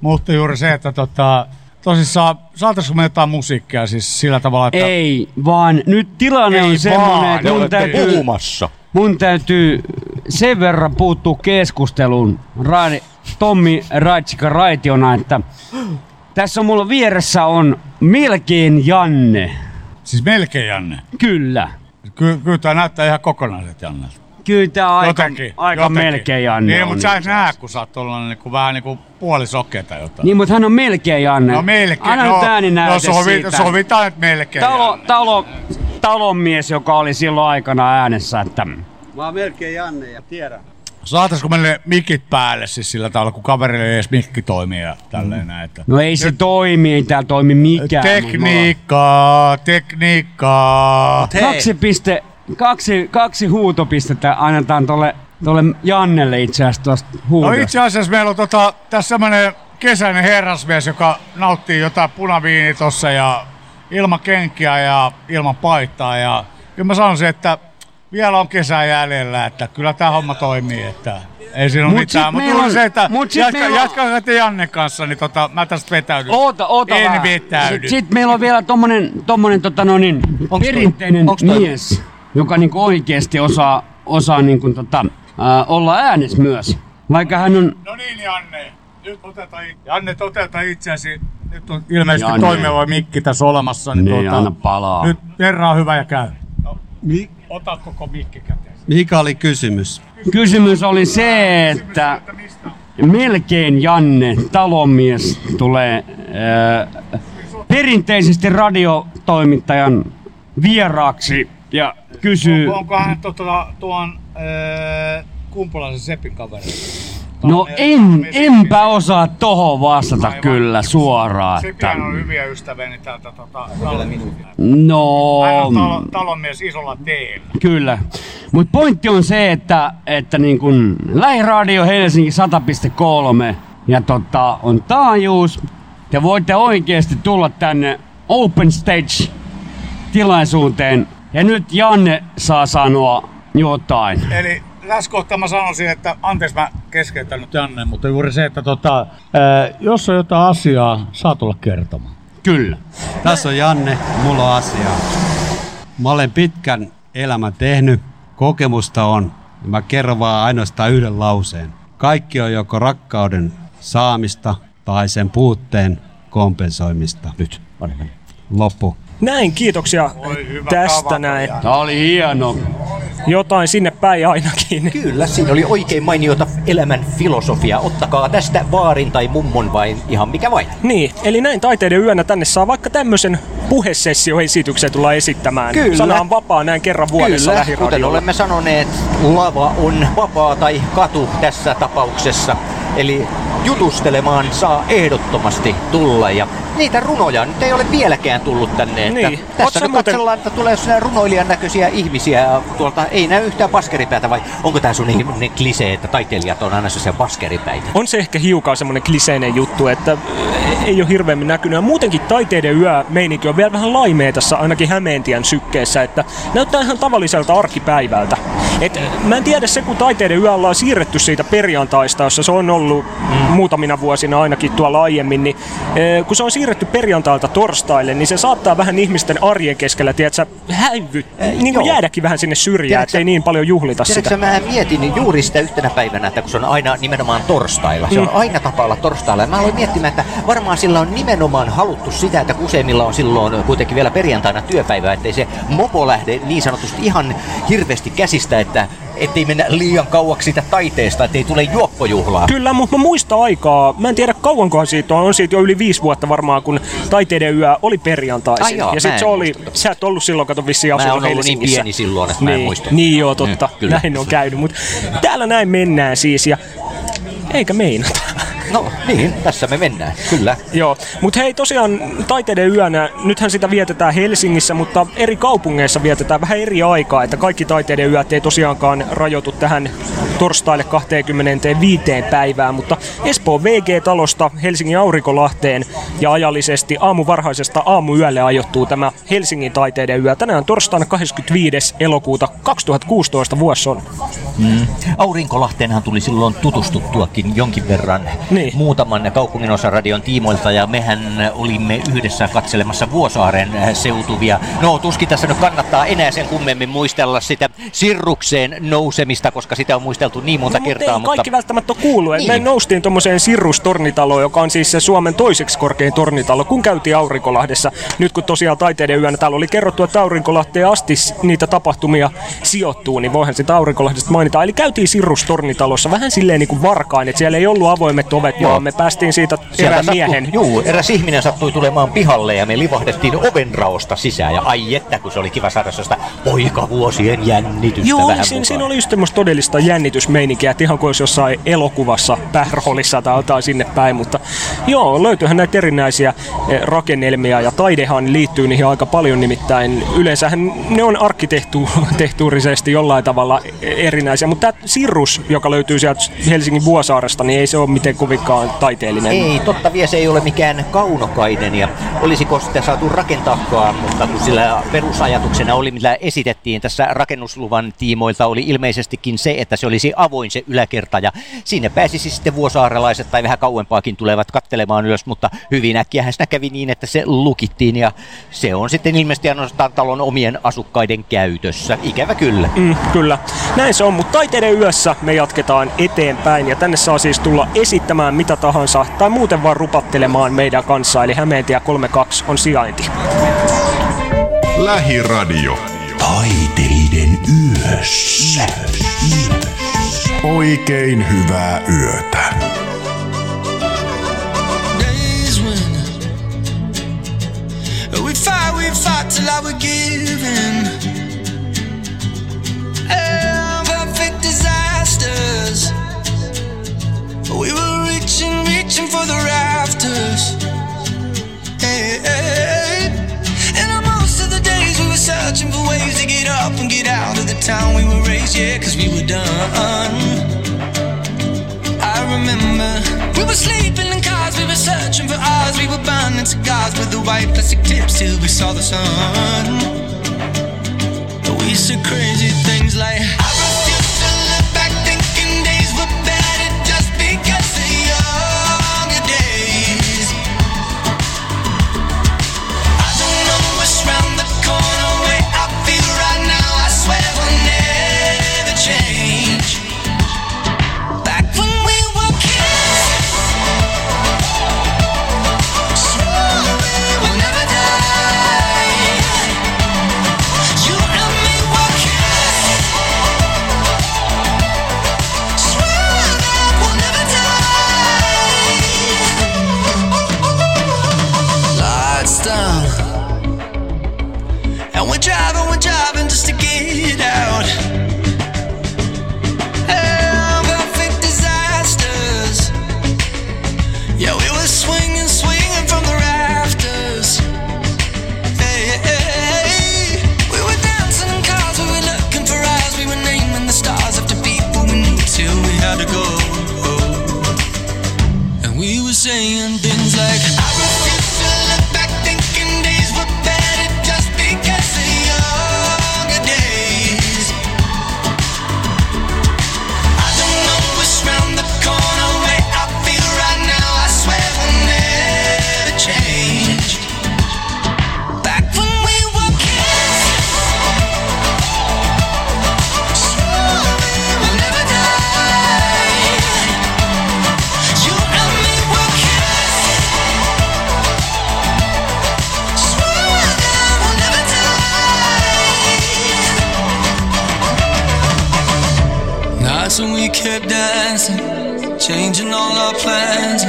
Mutta juuri se, että tota, tosissaan, saataisiko me jotain musiikkia siis sillä tavalla, että... Ei, vaan nyt tilanne Ei on semmoinen, että mun täytyy, puhumassa. mun täytyy sen verran puuttua keskusteluun Raadi, Tommi Raitsika Raitiona, että tässä on mulla vieressä on melkein Janne. Siis melkein Janne? Kyllä. Ky- kyllä tämä näyttää ihan kokonaiset Janne. Kyllä tää aika, Jotenkin, aika jotenkin. melkein Janne Niin, on. mutta sä et näe, kun sä oot tollanen niinku, vähän niinku puolisokeeta jotain. Niin, mutta hän on melkein Janne. No melkein. Anna no, nyt ääninäyte no sovi, siitä. sovitaan, että melkein Talo, Janne. talo, talonmies, joka oli silloin aikana äänessä, että Mä oon melkein Janne ja tiedän. Saataisiko meille mikit päälle siis sillä tavalla, kun kaverille ei edes mikki toimii ja tälleen näin. Että... no ei se toimi, ei täällä toimi mikään. Tekniikkaa, tekniikkaa. Kaksi piste kaksi, kaksi huutopistettä annetaan tolle, tolle Jannelle itse asiassa tuosta No huudosta. itse asiassa meillä on tota, tässä semmonen kesäinen herrasmies, joka nauttii jotain punaviini tossa ja ilman kenkiä ja ilman paittaa. Ja kyllä mä sanoisin, että vielä on kesää jäljellä, että kyllä tämä homma toimii, että ei siinä ole Mut mitään. Mutta on- se, että mut jatka, on- jatkaa te Janne kanssa, niin tota, mä tästä vetäydyn. Oota, oota En vähän. vetäydy. Sitten sit meillä on vielä tommonen, tommonen tota no niin, perinteinen onks toi- mies, joka niinku oikeesti osaa, osaa niinku tota, ää, olla äänes myös. Vaikka hän on... No niin, Janne. Nyt oteta, Janne, toteuta itseäsi. Nyt on ilmeisesti Janne. toimiva mikki tässä olemassa. Niin, Niin, anna palaa. Nyt herra on hyvä ja käy. No, ota koko mikki käteen. Mikä oli kysymys? Kysymys oli se, että melkein Janne, talonmies, tulee ää, perinteisesti radiotoimittajan vieraaksi ja kysyy... Onko, onko hän tota, tuon äh, kumpulaisen Sepin kaveri? No en, enpä osaa tohon vastata kyllä suoraan. Että, Sepihän on hyviä ystäviä, niin täältä tota, talon, no, hän on talo, talonmies isolla teellä. kyllä. Mutta pointti on se, että, että niin kun lähiradio Helsinki 100.3 ja tota, on taajuus. Te voitte oikeasti tulla tänne Open Stage tilaisuuteen. Ja nyt Janne saa sanoa jotain. Eli tässä kohtaa mä sanoisin, että anteeksi mä keskeytän nyt Janne, mutta juuri se, että tota, ää, jos on jotain asiaa, saa tulla kertomaan. Kyllä. Tässä on Janne, mulla on asiaa. Mä olen pitkän elämän tehnyt, kokemusta on. ja Mä kerron vaan ainoastaan yhden lauseen. Kaikki on joko rakkauden saamista tai sen puutteen kompensoimista. Nyt, loppu. Näin, kiitoksia tästä näin. Tämä oli hieno. Jotain sinne päin ainakin. Kyllä, siinä oli oikein mainiota elämän filosofia. Ottakaa tästä vaarin tai mummon vai ihan mikä vain. Niin, eli näin taiteiden yönä tänne saa vaikka tämmöisen puhesessioesityksen tulla esittämään. Kyllä. Sana on vapaa näin kerran vuodessa Kyllä, kuten olemme sanoneet, lava on vapaa tai katu tässä tapauksessa. Eli jutustelemaan saa ehdottomasti tulla ja niitä runoja nyt ei ole vieläkään tullut tänne. Että Niin. Tässä Oot nyt muuten- katsellaan, että tulee runoilijan näköisiä ihmisiä tuolta. Ei näy yhtään baskeripäätä vai onko tämä sun niin, niin klisee, että taiteilijat on aina sellaisia baskeripäitä? On se ehkä hiukan semmoinen kliseinen juttu, että ei ole hirveämmin näkynyt. Ja muutenkin taiteiden yö meininki on vielä vähän laimea tässä ainakin Hämeentien sykkeessä, että näyttää ihan tavalliselta arkipäivältä. Et, mä en tiedä se, kun taiteiden yö ollaan siirretty siitä perjantaista, jossa se on ollut mm. muutamina vuosina ainakin tuolla aiemmin, niin eh, kun se on siirretty perjantailta torstaille, niin se saattaa vähän ihmisten arjen keskellä, tiedätkö, häivy, niin kuin jäädäkin vähän sinne syrjään, ettei niin paljon juhlita Tiedätkö, sitä. mä mietin juuri sitä yhtenä päivänä, että kun se on aina nimenomaan torstailla. Se on Mm. aina tapa olla torstailla. Ja mä aloin miettimään, että varmaan sillä on nimenomaan haluttu sitä, että useimmilla on silloin kuitenkin vielä perjantaina työpäivä, ettei se mopo lähde niin sanotusti ihan hirveästi käsistä, että ettei mennä liian kauaksi sitä taiteesta, ettei tule juoppojuhlaa. Kyllä, mutta mä muistan aikaa. Mä en tiedä kauankohan siitä on. On siitä jo yli viisi vuotta varmaan, kun taiteiden yö oli perjantaisin. Ai joo, ja mä sit se oli, sä et ollut silloin, kato vissiin Mä asunut oon ollut niin pieni silloin, että mä en niin, muista. Niin joo, totta. Mm, kyllä. Näin on käynyt. Mutta täällä näin mennään siis ja eikä meinata. No niin, tässä me mennään, kyllä. Joo, mutta hei tosiaan taiteiden yönä, nythän sitä vietetään Helsingissä, mutta eri kaupungeissa vietetään vähän eri aikaa, että kaikki taiteiden yöt ei tosiaankaan rajoitu tähän torstaille 25. päivään, mutta Espoon VG-talosta Helsingin Aurinkolahteen ja ajallisesti aamuvarhaisesta aamuyölle ajoittuu tämä Helsingin taiteiden yö. Tänään torstaina 25. elokuuta 2016 vuosi on. Mm. Aurinkolahteenhan tuli silloin tutustuttuakin jonkin verran niin. Muutaman kaupunginosaradion tiimoilta ja mehän olimme yhdessä katselemassa Vuosaaren äh, seutuvia. No tuskin tässä nyt kannattaa enää sen kummemmin muistella sitä sirrukseen nousemista, koska sitä on muisteltu niin monta No, kertaa. ei kaikki välttämättä ole kuullut. Niin. Me noustiin tuommoiseen Sirrus-tornitaloon, joka on siis se Suomen toiseksi korkein tornitalo, kun käytiin Aurinkolahdessa. Nyt kun tosiaan taiteiden yönä täällä oli kerrottu, että Aurinkolahteen asti niitä tapahtumia sijoittuu, niin voihan sitä Aurinkolahdesta mainita. Eli käytiin Sirrus Tornitalossa vähän silleen niin kuin varkain, että siellä ei ollut avoimet ovet, Joo. vaan me päästiin siitä Sieltä erään miehen. Juu, eräs ihminen sattui tulemaan pihalle ja me livahdettiin ovenraosta sisään. Ja ai että, kun se oli kiva saada sellaista poikavuosien jännitystä Joo, vähän siinä, siinä oli just tämmöistä todellista jännitysmeininkiä, että ihan kuin olisi jossain elokuvassa Pährollissa tai jotain sinne päin, mutta joo, löytyyhän näitä erinäisiä eh, rakennelmia ja taidehan liittyy niihin aika paljon, nimittäin yleensähän ne on arkkitehtuurisesti jollain tavalla erinäisiä, mutta tämä Sirrus, joka löytyy sieltä Helsingin Vuosaaresta, niin ei se ole miten kovinkaan taiteellinen. Ei, totta vie se ei ole mikään kaunokainen ja olisiko sitä saatu rakentaakaan, mutta kun sillä perusajatuksena oli, mitä esitettiin tässä rakennusluvan tiimoilta, oli ilmeisestikin se, että se olisi avoin se yläkerta ja sinne pääsisi sitten vuosaarelaiset tai vähän kauempaakin tulevat kattelemaan ylös, mutta hyvin äkkiähän sitä kävi niin, että se lukittiin ja se on sitten ilmeisesti ainoastaan talon omien asukkaiden käytössä. Ikävä kyllä. Mm, kyllä. Näin se on, mutta taiteiden yössä me jatketaan eteenpäin ja tänne saa siis tulla esittämään mitä tahansa tai muuten vaan rupattelemaan meidän kanssa, eli Hämeentie 32 on sijainti. Lähiradio. Taiteiden yössä. Oikein hyvää yötä. days when we fight, we fight till I was giving. And perfect disasters. We were reaching, for the rafters. Hey, hey. And most of the days we were searching for ways to get up and get out of the town we were raised, yeah, cause we were done. I remember we were sleeping in cars, we were searching for ours, we were burning cigars with the white plastic tips till we saw the sun. We said crazy things like And kept dancing, changing all our plans,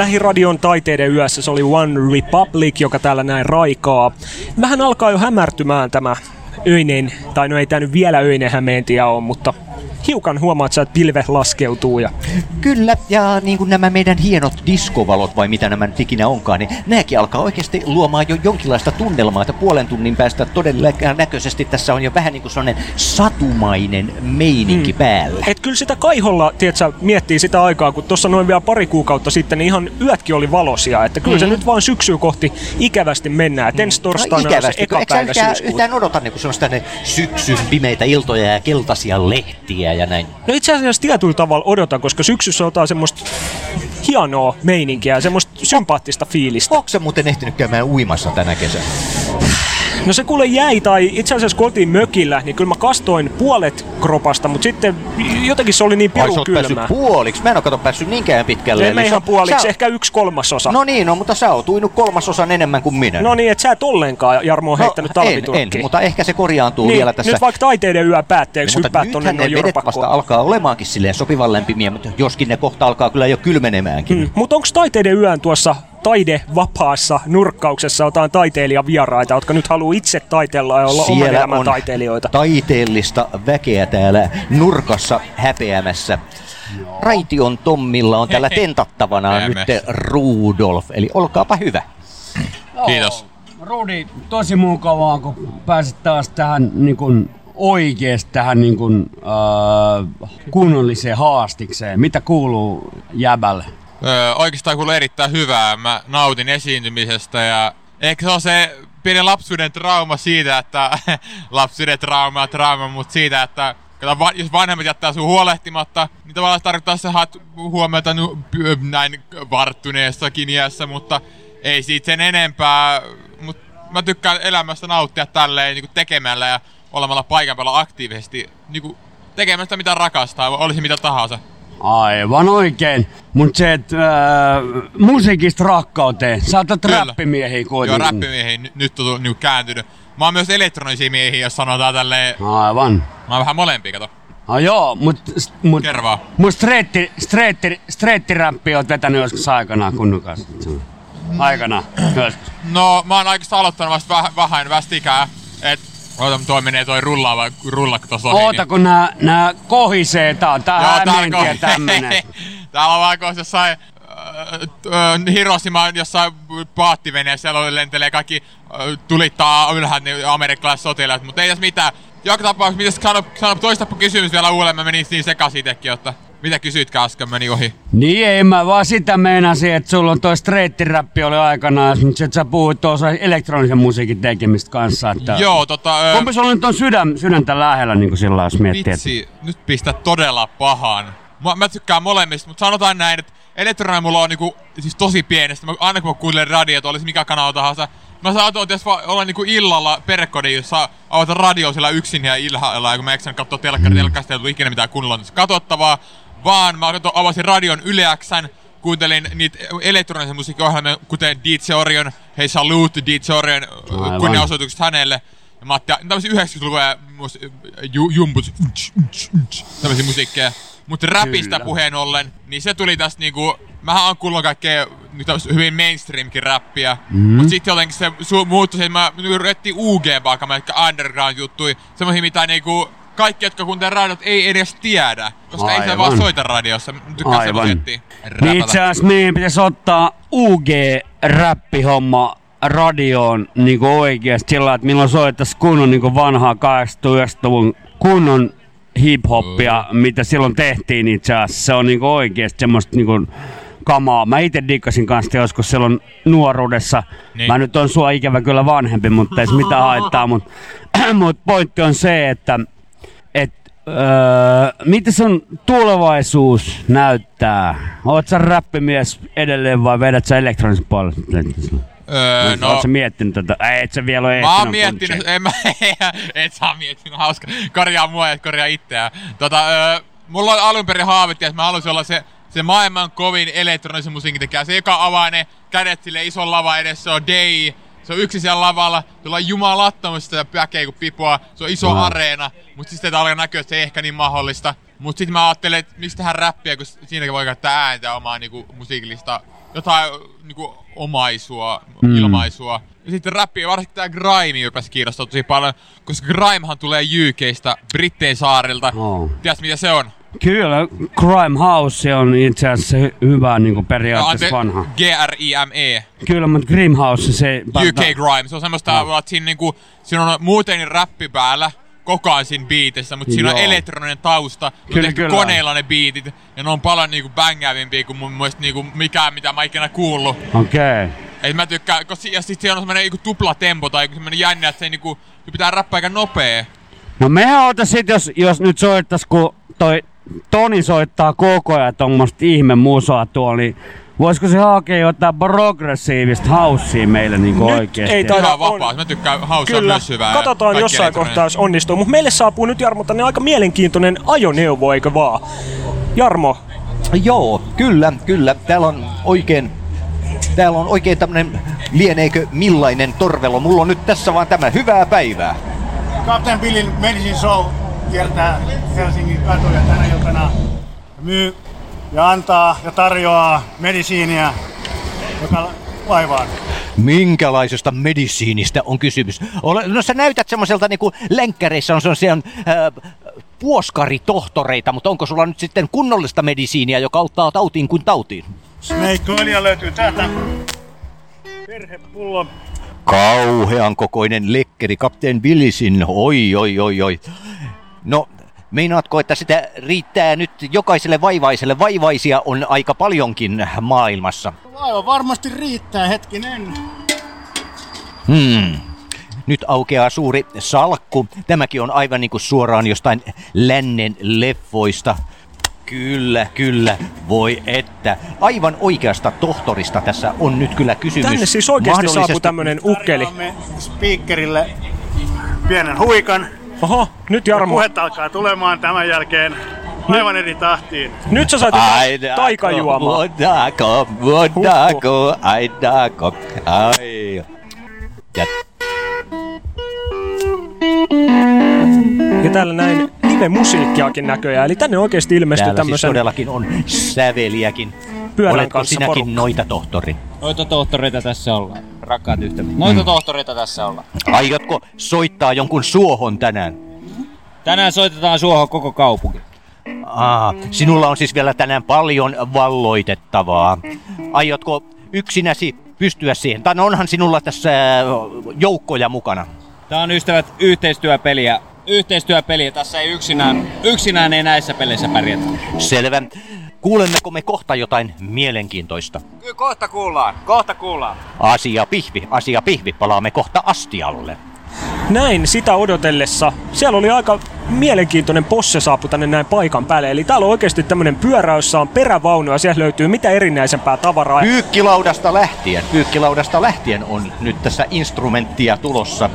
Lähiradion taiteiden yössä se oli One Republic, joka täällä näin raikaa. Vähän alkaa jo hämärtymään tämä öinen, tai no ei tämä nyt vielä öinen Hämeentie ole, mutta hiukan huomaat sä, että pilve laskeutuu. Ja... Kyllä, ja niin kuin nämä meidän hienot diskovalot, vai mitä nämä nyt ikinä onkaan, niin nämäkin alkaa oikeasti luomaan jo jonkinlaista tunnelmaa, että puolen tunnin päästä todennäköisesti tässä on jo vähän niin kuin sellainen satumainen meininki mm. päällä. Et kyllä sitä kaiholla, tiedätkö, miettii sitä aikaa, kun tuossa noin vielä pari kuukautta sitten, niin ihan yötkin oli valosia. Että kyllä mm. se nyt vaan syksyä kohti ikävästi mennään. Et ensi torstaina on se ikävästi, eka päivä yhtään, yhtään odota niin sellaista ne syksyn pimeitä iltoja ja keltaisia lehtiä ja näin? No itse asiassa tietyllä tavalla odotan, koska syksyssä otetaan semmoista hienoa meininkiä ja semmoista sympaattista fiilistä. Onko se muuten ehtinyt käymään uimassa tänä kesänä? No se kuule jäi, tai itse asiassa kun oltiin mökillä, niin kyllä mä kastoin puolet kropasta, mutta sitten jotenkin se oli niin Ai pirun oot kylmää. päässyt puoliksi? Mä en oo kato päässyt niinkään pitkälle. En mä ihan puoliksi, sä- ehkä yksi kolmasosa. No niin, no, mutta sä oot uinut kolmasosan enemmän kuin minä. No niin, että sä et ollenkaan, Jarmo, on heittänyt No, en, talviturkkiin. en, mutta ehkä se korjaantuu niin, vielä tässä. Nyt vaikka taiteiden yö päätteeksi mutta hyppäät tonne noin vasta alkaa olemaankin silleen sopivan lämpimiä, mutta joskin ne kohta alkaa kyllä jo kylmenemäänkin. Mm. Mutta onko taiteiden yön tuossa taidevapaassa nurkkauksessa jotain taiteilijavieraita, jotka nyt haluaa itse taiteella ja olla oman Siellä elämän on taiteilijoita? taiteellista väkeä täällä nurkassa häpeämässä. Raition Tommilla on täällä tentattavana nyt. Rudolf, eli olkaapa hyvä. Kiitos. Rudi, tosi mukavaa, kun pääsit taas tähän niin kuin, oikeasti tähän niin kuin, äh, kunnolliseen haastikseen. Mitä kuuluu jäbälle? Öö, oikeastaan kuuluu erittäin hyvää. Mä nautin esiintymisestä ja ehkä se on se pieni lapsuuden trauma siitä, että lapsuuden trauma ja trauma, mutta siitä, että kato, va- jos vanhemmat jättää sun huolehtimatta, niin tavallaan tarkoittaa, että sä haet huomiota näin varttuneessakin iässä, mutta ei siitä sen enempää. Mut mä tykkään elämästä nauttia tälleen niin tekemällä ja olemalla paikan päällä aktiivisesti niin tekemästä mitä rakastaa, olisi mitä tahansa. Aivan oikein. Mutta se, että äh, musiikista rakkauteen. Sä oot räppimiehiä Joo, kuitenkin. räppimiehiä n- nyt on niinku kääntynyt. Mä oon myös elektronisia miehiä, jos sanotaan tälleen. Aivan. Mä oon vähän molempia, kato. Ah joo, mut, mut, Kerro vaan. mut streetti, streetti, streettiräppi oot vetänyt joskus aikanaan. Aikanaan joskus. No, mä oon oikeastaan aloittanut vasta vähän, vähän vastikää. Et, oota, toi menee toi rullaava, rullakko tossa ohi. Oota, kun nää, nää kohisee, tää on tää hämeenki ja tämmönen. Täällä on vaan kohta jossain äh, äh, Hiroshima jossain paattiveneessä, siellä lentelee kaikki äh, tulittaa ylhäältä ne amerikkalaiset sotilaat, mutta ei tässä mitään. Joka tapauksessa, mitä sano, sano toista kysymys vielä uudelleen, mä menin niin sekaisin itsekin, että mitä kysytkään äsken, meni ohi. Niin ei, mä vaan sitä meinasin, että sulla on toi streettiräppi oli aikanaan, mutta sit sä puhuit tuossa elektronisen musiikin tekemistä kanssa. Että... Joo, tota... Ö, Kumpi sulla nyt on sydän, sydäntä lähellä, niin kuin sillä jos miettii, että... Vitsi, nyt pistä todella pahan. Mä, mä tykkään molemmista, mutta sanotaan näin, että elektroninen mulla on niinku, siis tosi pienestä. Mä, aina kun mä kuuntelen radiota, olisi mikä kanava tahansa, mä jos va- olla niinku illalla perhekodin, jossa avata radio siellä yksin ja ilhailla, ja kun mä eksän katsoa telkkari, telkkarista ei tullut ikinä mitään kunnolla katsottavaa, vaan mä avasin radion yleäksän, kuuntelin niitä elektronisen musiikkiohjelmia, kuten DJ Orion, hei salute DJ Orion, kunnianosoitukset hänelle. Ja mä ajattelin, tämmöisiä 90-luvuja mus, ju, jumput, tämmöisiä musiikkeja. Mutta räpistä Kyllä. puheen ollen, niin se tuli tästä niinku, mähän on kuullut kaikkea hyvin mainstreamkin räppiä. Mhm. Mm. Mut sitten jotenkin se su, muuttui, että mä ruvettiin UG vaikka, eli underground juttui, semmoisia mitä niinku kaikki, jotka kuuntelevat radiot, ei edes tiedä. Koska ei se Aivan. vaan soita radiossa. Tykkään Aivan. Niin itse asiassa meidän pitäisi ottaa UG-räppihomma radioon niin oikeasti sillä että milloin soittaisi kunnon niin vanhaa 80-luvun kunnon hip-hoppia, mitä silloin tehtiin itse asiassa. Se on niin oikeasti semmoista niin kamaa. Mä itse dikkasin kanssa joskus silloin nuoruudessa. Niin. Niin. Mä nyt on sua ikävä kyllä vanhempi, mutta ei se mitään haittaa. Mutta mut pointti on se, että et, öö, miten sun tulevaisuus näyttää? Oot sä räppimies edelleen vai vedät sä elektronisen puolella? Öö, no- sä miettinyt tätä? Ei, et sä vielä ole Mä oon miettinyt, en mä, et saa miettinyt, hauska. Korjaa mua ja korjaa itseään. Tota, öö, mulla on alun perin haavetti, että mä haluaisin olla se, se maailman kovin elektronisen musiikin tekijä. Se, joka avaa ne kädet sille ison lava edessä, se on Day. Se on yksi siellä lavalla, tuolla on jumalattomasti sitä väkeä kuin pipua. Se on iso Wow. areena, mutta sitten alkaa näkyä, että se ei ehkä niin mahdollista. Mut sitten mä ajattelin, että miksi tähän räppiä, kun siinäkin voi käyttää ääntä omaa niinku musiikillista jotain niinku omaisua, Mm. mm. ilmaisua. Ja sitten räppi, varsinkin tää grime rupesi kiinnostaa tosi paljon, koska grimehan tulee UKista, Brittein saarilta. Oh. Tiedätkö mitä se on? Kyllä, Crime House on itse asiassa hy- hyvä niin kuin periaatteessa vanha. G-R-I-M-E. Kyllä, mutta Grim House se... UK grime. Se on semmoista, no. että siinä, niinku, siinä on muutenkin räppi päällä, koko ajan siinä biitissä, mutta siinä on Joo. elektroninen tausta. Kyllä, on kyllä. koneilla ne biitit, ja ne on paljon niinku bängäävimpiä kuin mun mielestä niinku mikään, mitä mä ikinä kuullut. Okei. Okay. Et mä tykkään, koska ja sit siellä on semmonen niinku tuplatempo tai semmonen jännä, että se ei niinku, se pitää räppää aika nopee. No mehän ota sit, jos, jos nyt soittais, kun toi Toni soittaa koko ajan tommoista ihme musaa tuolla, niin voisiko se hakea jotain progressiivista houseia meille niinku Nyt oikeesti? ei taida Ihan vapaa, mä tykkään hausaa Kyllä, myös hyvää. katsotaan jossain kohtaa, jos onnistuu. Mutta meille saapuu nyt Jarmo tänne aika mielenkiintoinen ajoneuvo, eikö vaan? Jarmo. Joo, kyllä, kyllä. Täällä on oikein, täällä on oikein tämmönen, lieneekö millainen torvelo. Mulla on nyt tässä vaan tämä hyvää päivää. Captain Billin Medicine Show kiertää Helsingin katuja tänä iltana. Myy ja antaa ja tarjoaa medisiiniä joka laivaan. Minkälaisesta medisiinistä on kysymys? Ole, no sä näytät semmoiselta niinku lenkkäreissä on semmoisia äh, puoskaritohtoreita, mutta onko sulla nyt sitten kunnollista medisiiniä, joka auttaa tautiin kuin tautiin? Snake Oilia löytyy täältä. Perhepullo. Kauhean kokoinen lekkeri, Kapteen Billisin, oi oi oi oi. No, meinaatko, että sitä riittää nyt jokaiselle vaivaiselle? Vaivaisia on aika paljonkin maailmassa. Aivan varmasti riittää, hetkinen. Hmm. Nyt aukeaa suuri salkku. Tämäkin on aivan niin kuin suoraan jostain lännen leffoista. Kyllä, kyllä. Voi että. Aivan oikeasta tohtorista tässä on nyt kyllä kysymys. Tänne siis oikeasti Mahdollisesti- saapuu tämmönen ukkeli. Tarjoamme speakerille pienen huikan. Oho, nyt Jarmo. Puhet alkaa tulemaan tämän jälkeen aivan eri tahtiin. Nyt sä sait Aidako, taikajuomaa. Vodako, vodako, aidako, ai. Ja Ja täällä näin live-musiikkiakin näköjään. Eli tänne oikeasti ilmestyi täällä siis tämmöisen... todellakin on säveliäkin. Pyörän Oletko kanssa sinäkin porukka. noita tohtori? Noita tohtoreita tässä ollaan, rakkaat ystävät. Noita Mm. tohtoreita tässä ollaan. Aiotko soittaa jonkun suohon tänään? Tänään soitetaan suohon koko kaupunki. Aa, sinulla on siis vielä tänään paljon valloitettavaa. Aiotko yksinäsi pystyä siihen? Tai onhan sinulla tässä äh, joukkoja mukana. Tää on ystävät yhteistyöpeliä. Yhteistyöpeliä. Tässä ei yksinään, yksinään ei näissä peleissä pärjätä. Selvä. Kuulemmeko me kohta jotain mielenkiintoista? Kyllä kohta kuullaan, kohta kuullaan. Asia pihvi, asia pihvi, palaamme kohta astialle. Näin sitä odotellessa. Siellä oli aika mielenkiintoinen posse saapu tänne näin paikan päälle. Eli täällä on oikeasti tämmönen pyörä, jossa on perävaunu ja siellä löytyy mitä erinäisempää tavaraa. Pyykkilaudasta lähtien, pyykkilaudasta lähtien on nyt tässä instrumenttia tulossa.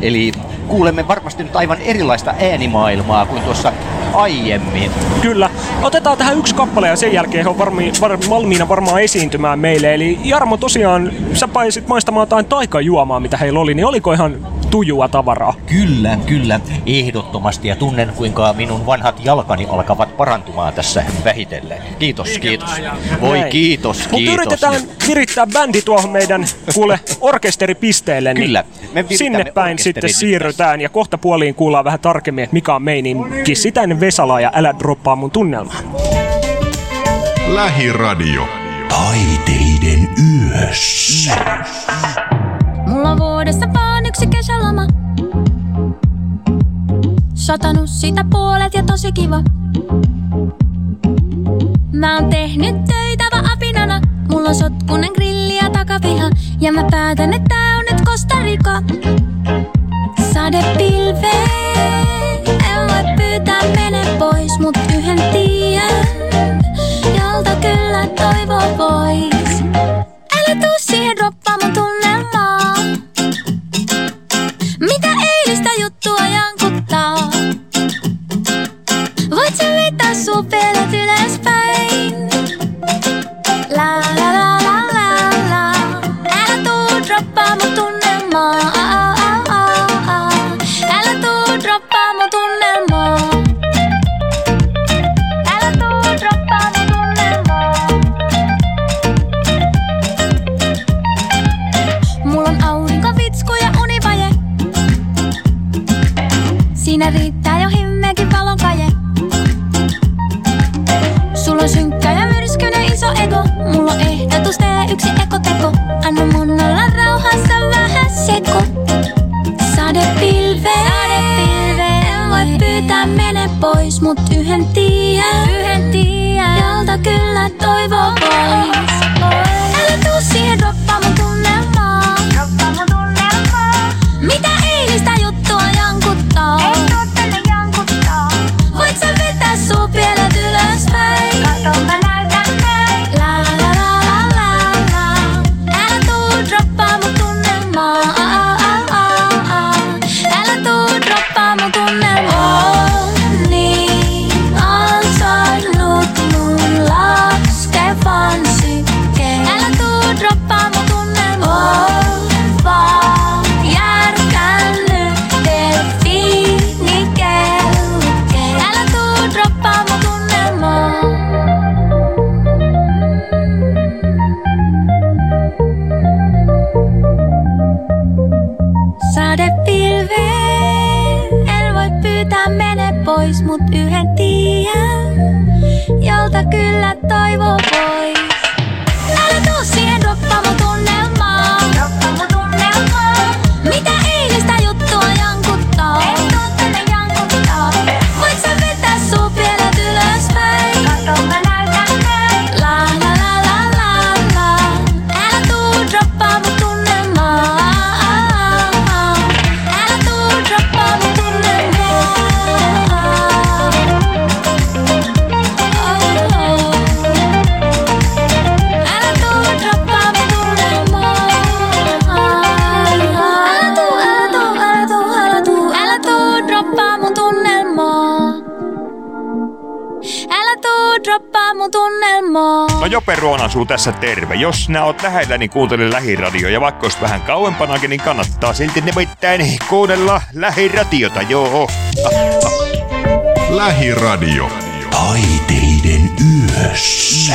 Eli kuulemme varmasti nyt aivan erilaista äänimaailmaa kuin tuossa aiemmin. Kyllä. Otetaan tähän yksi kappale ja sen jälkeen he on varmi, var, valmiina varmaan esiintymään meille. Eli Jarmo tosiaan, sä paisit maistamaan jotain taikajuomaa, mitä heillä oli, niin oliko ihan tujua tavaraa? Kyllä, kyllä, ehdottomasti. Ja tunnen, kuinka minun vanhat jalkani alkavat parantumaan tässä vähitellen. Kiitos, kiitos. Voi Näin. kiitos, Mutta kiitos. yritetään virittää bändi tuohon meidän kuule orkesteripisteelle. Niin Kyllä, me sinne päin sitten siirrytään ja kohta puoliin kuullaan vähän tarkemmin, että mikä on meininki. Sitä ennen Vesala ja älä droppaa mun tunnelmaa. Lähiradio. Taiteiden yössä. Mulla on vuodessa yksi kesäloma. Satanut sitä puolet ja tosi kiva. Mä oon tehnyt töitä vaan apinana. Mulla on sotkunen grilli ja takapiha. Ja mä päätän, että tää on nyt Costa Rica. Sade Jope Ruonan suu tässä terve. Jos nää oot lähellä, niin kuuntele lähiradio. Ja vaikka ois vähän kauempanakin, niin kannattaa silti nimittäin kuunnella lähiradiota, joo. Lähiradio. Taiteiden yössä.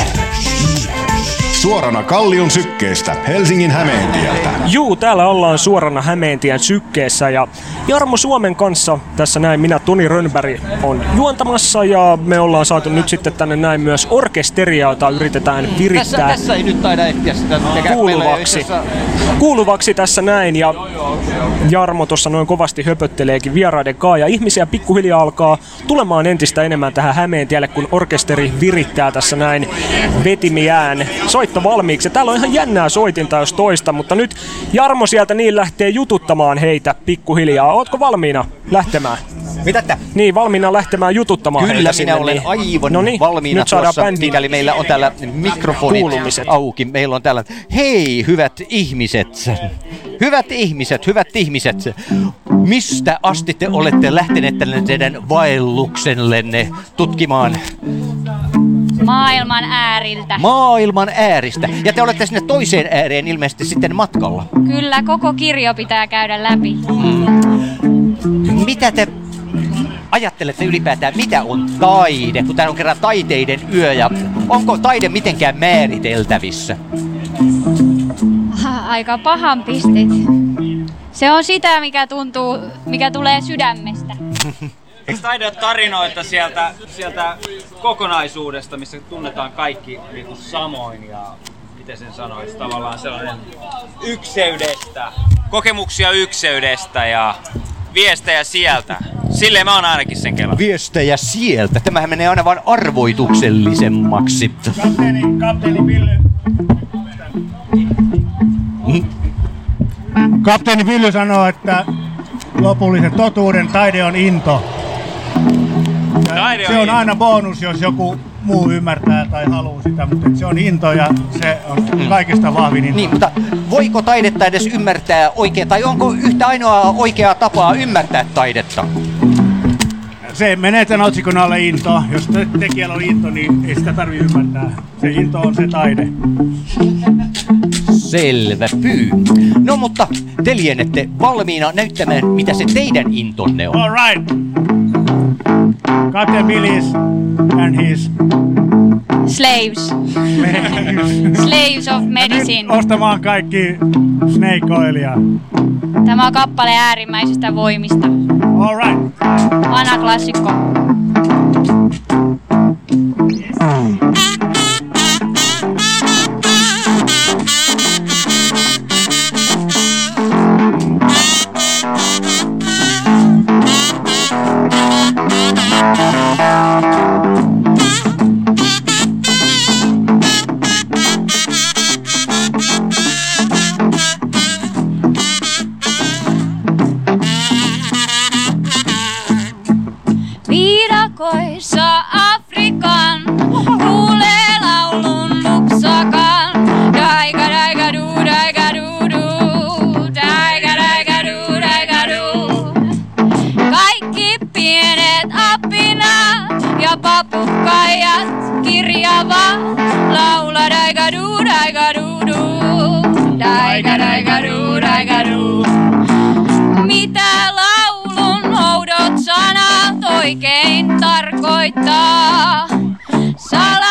Suorana Kallion sykkeestä Helsingin Hämeentieltä. Juu, täällä ollaan suorana Hämeentien sykkeessä ja Jarmo Suomen kanssa tässä näin minä Toni Rönnberg on juontamassa ja me ollaan saatu nyt sitten tänne näin myös orkesteria, jota yritetään Tässä, virittää tässä ei nyt taida ehtiä sitä kuuluvaksi. kuuluvaksi tässä näin ja Jarmo tuossa noin kovasti höpötteleekin vieraiden kaa ja ihmisiä pikkuhiljaa alkaa tulemaan entistä enemmän tähän Hämeentielle, kun orkesteri virittää tässä näin vetimiään soitto valmiiksi. Täällä on ihan jännää soitinta jos toista, mutta nyt Jarmo sieltä niin lähtee jututtamaan heitä pikkuhiljaa. Ootko valmiina lähtemään? Mitä tä? Niin, valmiina lähtemään jututtamaan Kyllä heitä minä sinne, olen niin. aivan Noniin, valmiina nyt saadaan tuossa, bändin mikäli meillä on täällä mikrofonit Kuulumiset. auki. Meillä on täällä, hei hyvät ihmiset, hyvät ihmiset, hyvät ihmiset, mistä asti te olette lähteneet tälle teidän vaelluksellenne tutkimaan Maailman ääriltä. maailman ääristä? Ja te olette sinne toiseen ääreen ilmeisesti sitten matkalla. Kyllä, koko kirjo pitää käydä läpi. Mitä te ajattelette ylipäätään, mitä on taide, kun täällä on kerran taiteiden yö ja onko taide mitenkään määriteltävissä? Aika pahan pistit. Se on sitä, mikä tuntuu, mikä tulee sydämestä. Eikö taide ole tarinoita sieltä, sieltä kokonaisuudesta, missä tunnetaan kaikki niin kuin samoin ja miten sen sanoisi, tavallaan sellainen ykseydestä, kokemuksia ykseydestä ja viestejä sieltä. Silleen mä oon ainakin sen kello. Viestejä sieltä. Tämähän menee aina vain arvoituksellisemmaksi. Kapteeni, kapteeni Ville. Kapteeni Villy sanoo, että lopullisen totuuden taide on into. Ja Taide on se on into. aina bonus, jos joku muu ymmärtää tai haluaa sitä, mutta se on into ja se on kaikista vahvin into. Niin, mutta voiko taidetta edes ymmärtää oikein, tai onko yhtä ainoa oikeaa tapaa ymmärtää taidetta? Se menee tämän otsikon alle into. Jos te- tekijällä on into, niin ei sitä tarvi ymmärtää. Se into on se taide. Selvä pyy. No mutta te lienette valmiina näyttämään, mitä se teidän intonne on. All right. Captain Billy's and his Slaves. Slaves of Medicine. ostamaan kaikki Snake Oilia. Tämä on kappale äärimmäisistä voimista. All right. Vanha klassikko. Thank rajat kirjava. Laula daiga, daigaudu, daigaudu. Mitä laulun oudot sanat oikein tarkoittaa? Sal-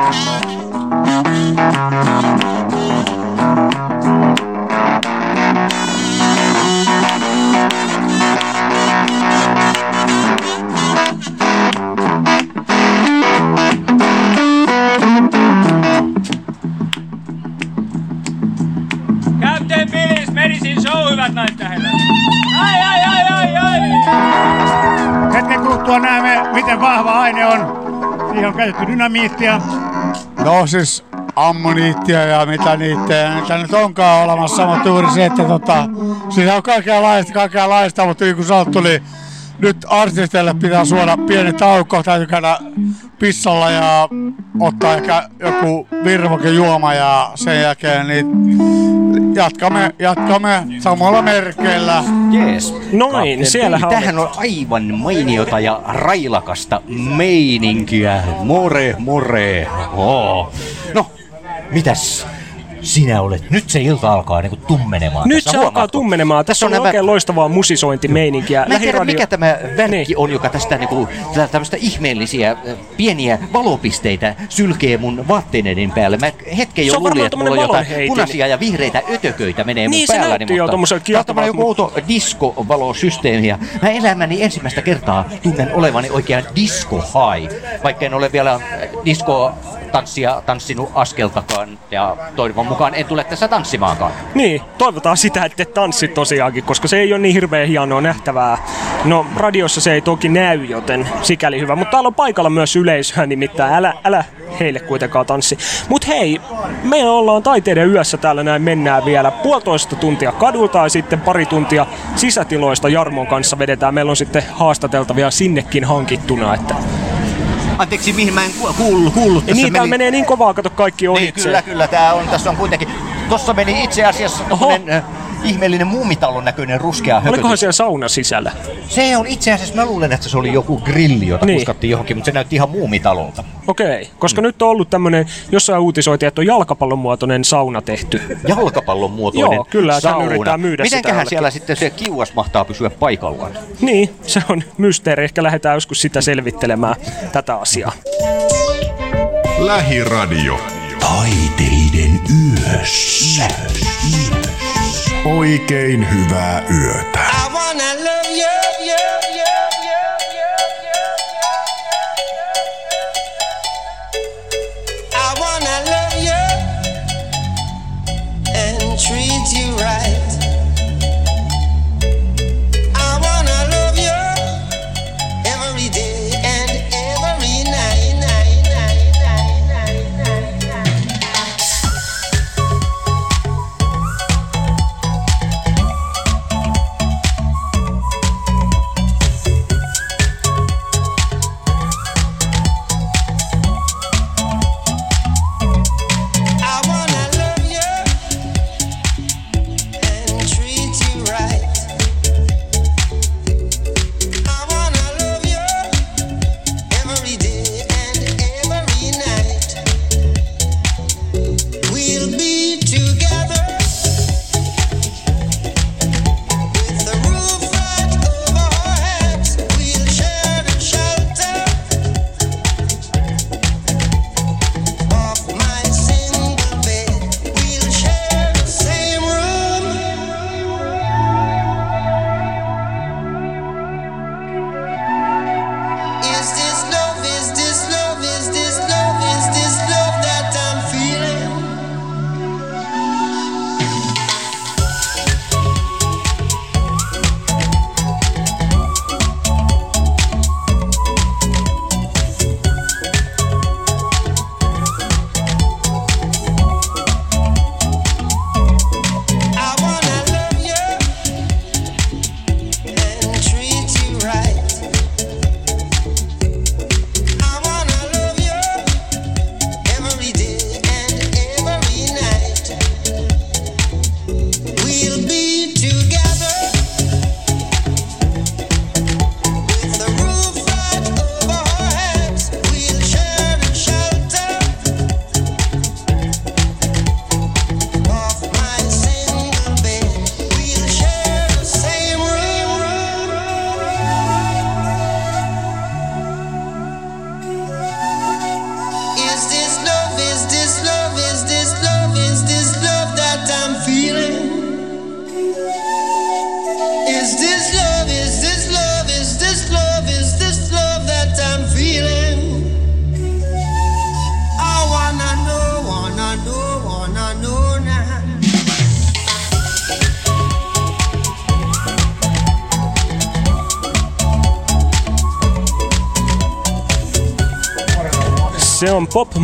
Captain käytetty dynamiittia. No siis ammoniittia ja mitä niitä, niitä nyt onkaan olemassa, mutta juuri se, että tota, siinä on kaikenlaista, kaikenlaista, mutta niin kuin sanottu, niin nyt artisteille pitää suoda pieni tauko, täytyy käydä pissalla ja ottaa ehkä joku virvoke juoma ja sen jälkeen niin jatkamme, jatkamme samalla merkeillä. Jees. Noin, Billy, oli. Tämähän on aivan mainiota ja railakasta meininkiä. More, more. Oh. No, mitäs sinä olet? Nyt se ilta alkaa niinku tummenemaan. Nyt tässä, se alkaa huomaatko? tummenemaan. Tässä on nämä- oikein loistavaa musisointimeininkiä. Mä en tiedä, mikä tämä värkki on, joka tästä niinku, tä- tämmöistä ihmeellisiä pieniä valopisteitä sylkee mun vaatteiden päälle. Mä hetken jo Se on luulin, että mulla on jotain punaisia ja vihreitä ötököitä menee Niin, mun se päälläni. näytti jo tommoselta Tää on joku outo diskovalosysteemi. ja Mä elämäni ensimmäistä kertaa tunnen olevani oikein disco high, vaikka en ole vielä disco tanssia tanssinut askeltakaan ja toivon mukaan en tule tässä tanssimaankaan. Niin, toivotaan sitä, että et tanssit tosiaankin, koska se ei ole niin hirveän hienoa nähtävää. No, radiossa se ei toki näy, joten sikäli hyvä. Mutta täällä on paikalla myös yleisöä, nimittäin älä, älä heille kuitenkaan tanssi. Mut hei, me ollaan taiteiden yössä täällä näin mennään vielä puolitoista tuntia kadulta ja sitten pari tuntia sisätiloista Jarmon kanssa vedetään. Meillä on sitten haastateltavia sinnekin hankittuna, että Anteeksi, mihin mä en ku- kuullut, tässä niin, täällä menee niin kovaa, kato kaikki Niin, ohitse. kyllä, kyllä. Tää on, tässä on kuitenkin... Tossa meni itse asiassa tommonen äh, ihmeellinen muumitalon näköinen ruskea höpötys. Olikohan siellä sauna sisällä? Se on itse asiassa, mä luulen, että se oli joku grilli, jota Niin. kuskattiin johonkin, mutta se näytti ihan muumitalolta. Okei, koska nyt on ollut tämmönen, jossain uutisoitiin, että on jalkapallon muotoinen sauna tehty. Jalkapallon muotoinen Joo, kyllä, sauna. tänne yritetään myydä sitä Mitenköhän jollekin. siellä sitten se kiuas mahtaa pysyä paikallaan? Niin, se on mysteeri. Ehkä lähdetään joskus sitä selvittelemään tätä asiaa. Lähiradio. Taiteiden yössä. Oikein hyvää yötä. I wanna love you,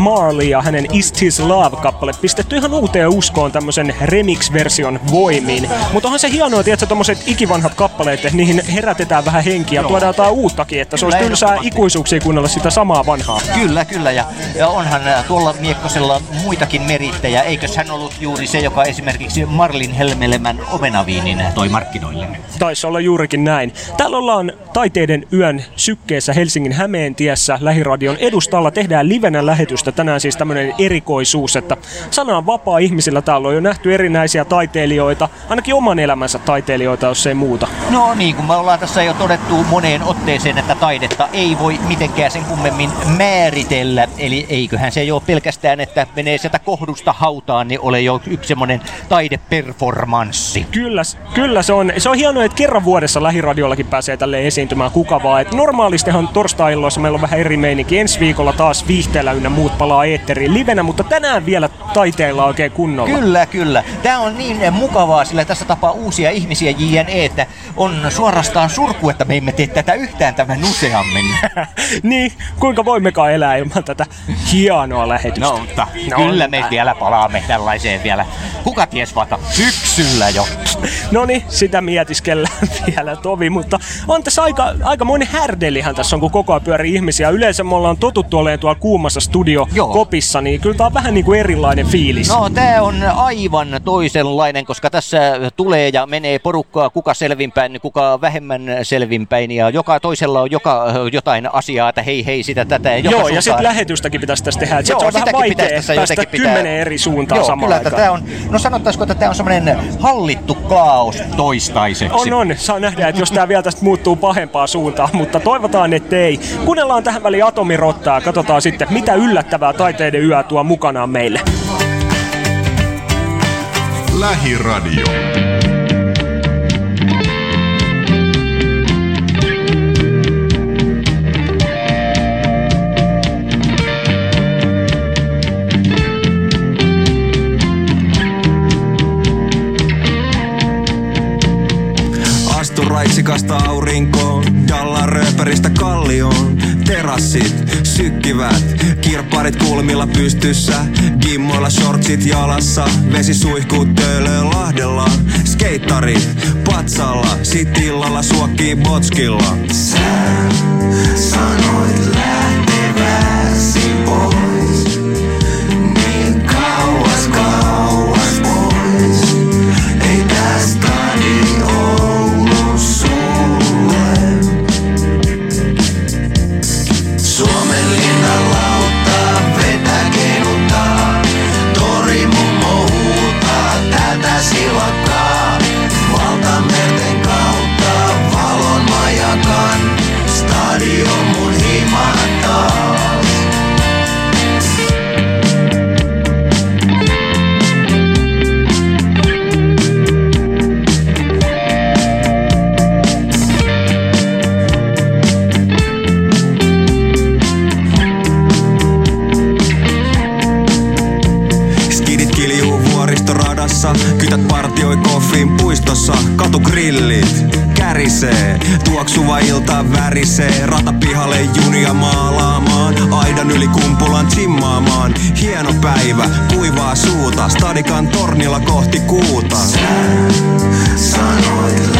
Marley ja hänen Is This Love-kappale pistetty ihan uuteen uskoon tämmöisen remix-version voimiin. Mutta onhan se hienoa, että tommoset ikivanhat kappaleet, että niihin herätetään vähän henkiä ja Joo. tuodaan jotain uuttakin, että se olisi tylsää ikuisuuksia kuunnella sitä samaa vanhaa. Kyllä, kyllä. Ja, ja onhan ä, tuolla Miekkosella muitakin merittejä. Eikös hän ollut juuri se, joka esimerkiksi Marlin helmelemän omenaviinin toi markkinoille? Taisi olla juurikin näin. Täällä ollaan Taiteiden yön sykkeessä Helsingin Hämeentiessä lähiradion edustalla. Tehdään livenä lähetystä. Tänään siis tämmöinen erikoisuus, että sana on vapaa ihmisillä. Täällä on jo nähty erinäisiä taiteilijoita, ainakin oman elämänsä taiteilijoita, jos ei muuta. No niin, kun me ollaan tässä jo todettu moneen otteeseen, että taidetta ei voi mitenkään sen kummemmin määritellä. Eli eiköhän se jo pelkästään, että menee sieltä kohdusta hautaan, niin ole jo yksi semmoinen taideperformanssi. Kyllä, kyllä se on. Se on hienoa, että kerran vuodessa lähiradiollakin pääsee tälle esiintymään kuka vaan. Et normaalistihan torstai-illoissa meillä on vähän eri meininki. Ensi viikolla taas viihteellä ynnä muut palaa eetteriin livenä, mutta tänään vielä taiteilla oikein kunnolla. Kyllä, kyllä. Tämä on niin mukavaa, sillä tässä tapaa uusia ihmisiä JNE, että on suorastaan surku, että me emme tee tätä yhtään tämän useammin. niin, kuinka voimmekaan elää ilman tätä hienoa lähetystä? No, mutta kyllä me vielä palaamme tällaiseen vielä. Kuka ties vaikka syksyllä jo. No niin, sitä mietiskellään vielä tovi, mutta on tässä aika, aika monen härdelihän tässä on, kun koko ajan pyörii ihmisiä. Yleensä me ollaan totuttu olemaan tuolla kuumassa studiokopissa, niin kyllä tää on vähän niin kuin erilainen fiilis. No, tämä on aivan toisenlainen, koska tässä tulee ja menee porukkaa, kuka selvinpäin, kuka vähemmän selvinpäin, ja joka toisella on joka, jotain asiaa, että hei hei sitä tätä. Ja joka Joo, ja suuntaan- sitten lähetystäkin pitäisi tässä tehdä. Et sit Joo, se on vähän vaikea pitäisi tässä päästä jotenkin pitää- kymmenen eri suuntaan Joo, samaan kyllä, että aikaan. tämä on, no sanottaisiko, että tämä on semmoinen hallittu kaos toistaiseksi. On, on. Saa nähdä, että jos tämä vielä tästä muuttuu pahempaa suuntaan, mutta toivotaan, ettei. Kuunnellaan tähän väliin Atomirottaa ja katsotaan sitten, mitä yllättävää taiteiden yö tuo mukanaan meille. Lähiradio. Raitsikasta aurinkoon, Dallan rööpäristä kallioon. Terassit sykkivät, kirpparit kulmilla pystyssä. Gimmoilla shortsit jalassa, vesi suihkuu töölöö lahdella. Skeittarit patsalla, sit illalla suokkii botskilla. Sä sanoit lähteväsi katugrillit kärisee, tuoksuva ilta värisee, ratapihalle junia maalaamaan, aidan yli kumpulan chimmaamaan, hieno päivä, kuivaa suuta, stadikan tornilla kohti kuuta. Sä sanoit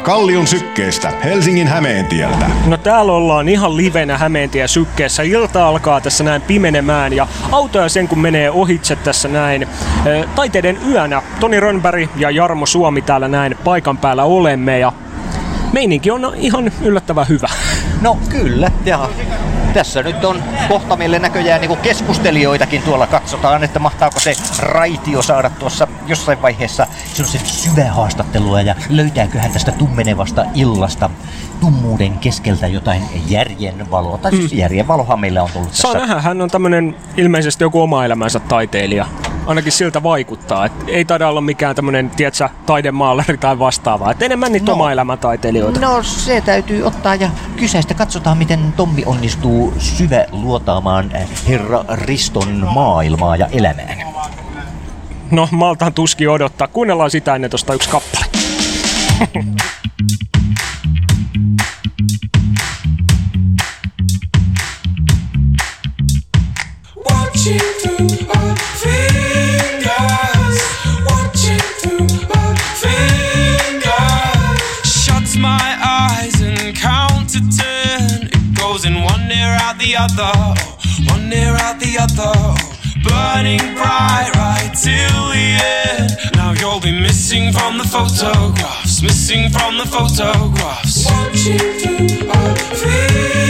Kallion sykkeestä Helsingin Hämeentieltä. No täällä ollaan ihan livenä Hämeentie sykkeessä. Ilta alkaa tässä näin pimenemään ja autoja sen kun menee ohitse tässä näin. Taiteiden yönä Toni Rönnberg ja Jarmo Suomi täällä näin paikan päällä olemme ja meininki on ihan yllättävän hyvä. No kyllä, ja tässä nyt on kohta meille näköjään niin keskustelijoitakin tuolla. Katsotaan, että mahtaako se raitio saada tuossa jossain vaiheessa sellaisen syvää haastattelua ja löytääkö hän tästä tummenevasta illasta tummuuden keskeltä jotain järjen valoa. Tai siis Mm. järjen valohan meillä on tullut Saa tässä. nähdä, hän on tämmönen ilmeisesti joku oma elämänsä taiteilija. Ainakin siltä vaikuttaa. Et ei taida olla mikään tämmönen, tiedätkö, taidemaalari tai vastaava. Et enemmän niitä no. oma elämän taiteilijoita. No se täytyy ottaa ja kyseistä. Katsotaan, miten Tommi onnistuu syvä luotaamaan eh, herra Riston maailmaa ja elämään. No, maltaan tuskin odottaa. Kuunnellaan sitä ennen tosta yksi kappale. Watching the other, one ear out the other. Burning bright right till the end. Now you'll be missing from the photographs, missing from the photographs. Watching through our fingers,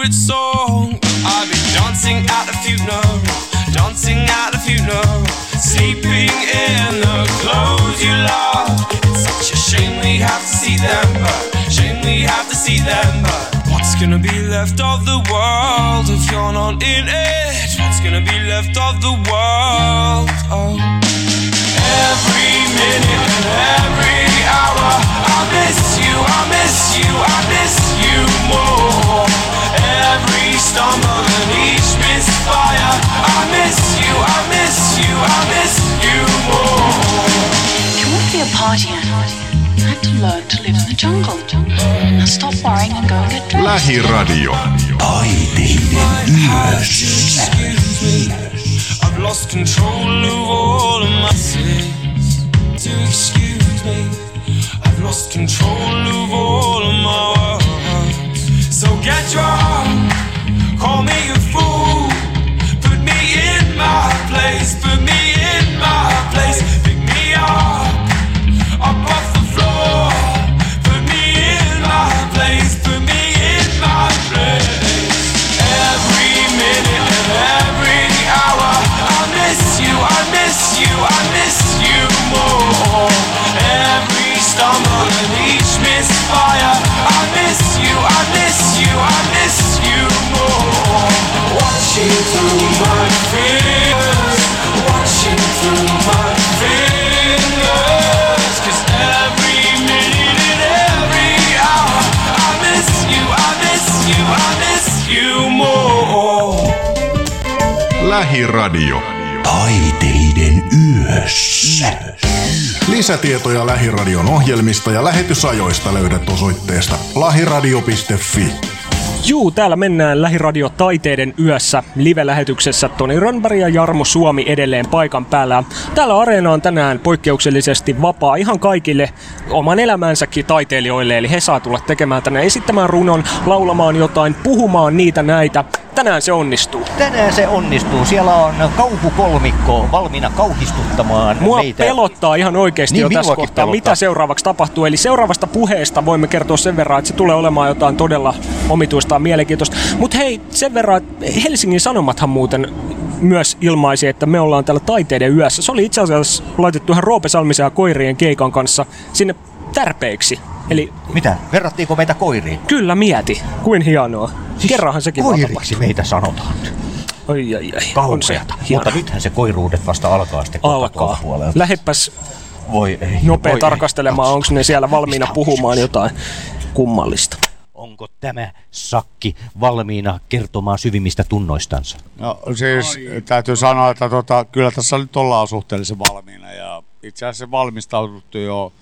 favorite song. I've been dancing at the funeral, dancing at the funeral, sleeping in the clothes you love. It's such a shame we have to see them, but shame we have to see them, but what's gonna be left of the world if you're not in it? What's gonna be left of the world? Oh. Every minute and every hour, I miss you, I miss learn to live in the jungle. Now stop worrying and go and get dressed. Lähiradio. Taiteiden yössä. I've lost control of all of my sins. To excuse me, I've lost control of all Lähiradio. Taiteiden yössä. Lisätietoja Lähiradion ohjelmista ja lähetysajoista löydät osoitteesta lahiradio.fi. Juu, täällä mennään Lähiradio Taiteiden yössä live-lähetyksessä Toni Rönnberg ja Jarmo Suomi edelleen paikan päällä. Täällä areena on tänään poikkeuksellisesti vapaa ihan kaikille oman elämänsäkin taiteilijoille, eli he saa tulla tekemään tänne esittämään runon, laulamaan jotain, puhumaan niitä näitä. Tänään se onnistuu. Tänään se onnistuu. Siellä on kauhukolmikko valmiina kauhistuttamaan Mua meitä. pelottaa ihan oikeasti Niin, jo tässä kohtaa, pelottaa. mitä seuraavaksi tapahtuu. Eli seuraavasta puheesta voimme kertoa sen verran, että se tulee olemaan jotain todella omituista ja mielenkiintoista. Mutta hei, sen verran, että Helsingin Sanomathan muuten myös ilmaisi, että me ollaan täällä taiteiden yössä. Se oli itse asiassa laitettu ihan Roope Salmisen ja koirien keikan kanssa sinne tärpeiksi. Eli Mitä? Verrattiinko meitä koiriin? kyllä mieti, kuin hienoa. Kerranhan sekin Koiriksi meitä sanotaan. Ai ai ai. Kauheata. Mutta nythän se koiruudet vasta alkaa sitten Alkaa. puolelta. Lähepäs Voi ei. nopea voi tarkastelemaan, onko ne siellä valmiina puhumaan jotain kummallista. Onko tämä sakki valmiina kertomaan syvimmistä tunnoistansa? No siis täytyy sanoa, että tota, kyllä tässä nyt ollaan suhteellisen valmiina ja itse asiassa valmistauduttu jo